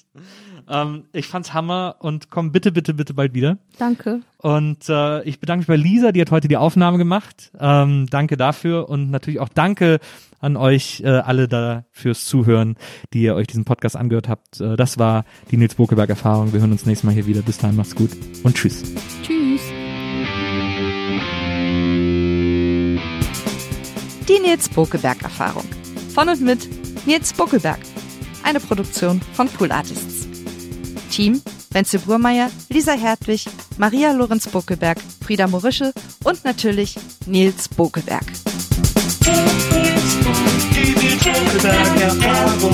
Ähm, ich fand's Hammer und komm bitte, bitte, bitte bald wieder. Danke. Und äh, ich bedanke mich bei Lisa, die hat heute die Aufnahme gemacht. Ähm, danke dafür und natürlich auch danke an euch äh, alle da fürs Zuhören, die ihr euch diesen Podcast angehört habt. Äh, das war die Nils Bokeberg Erfahrung. Wir hören uns nächstes Mal hier wieder. Bis dahin, macht's gut und tschüss. Tschüss. Die Nils Bokelberg Erfahrung. Von und mit Nils Bokelberg. Eine Produktion von Pool Artists. Team Wenzel Burmeier, Lisa Hertwig, Maria Lorenz Bokelberg, Frieda Morische und natürlich Nils da cavalo.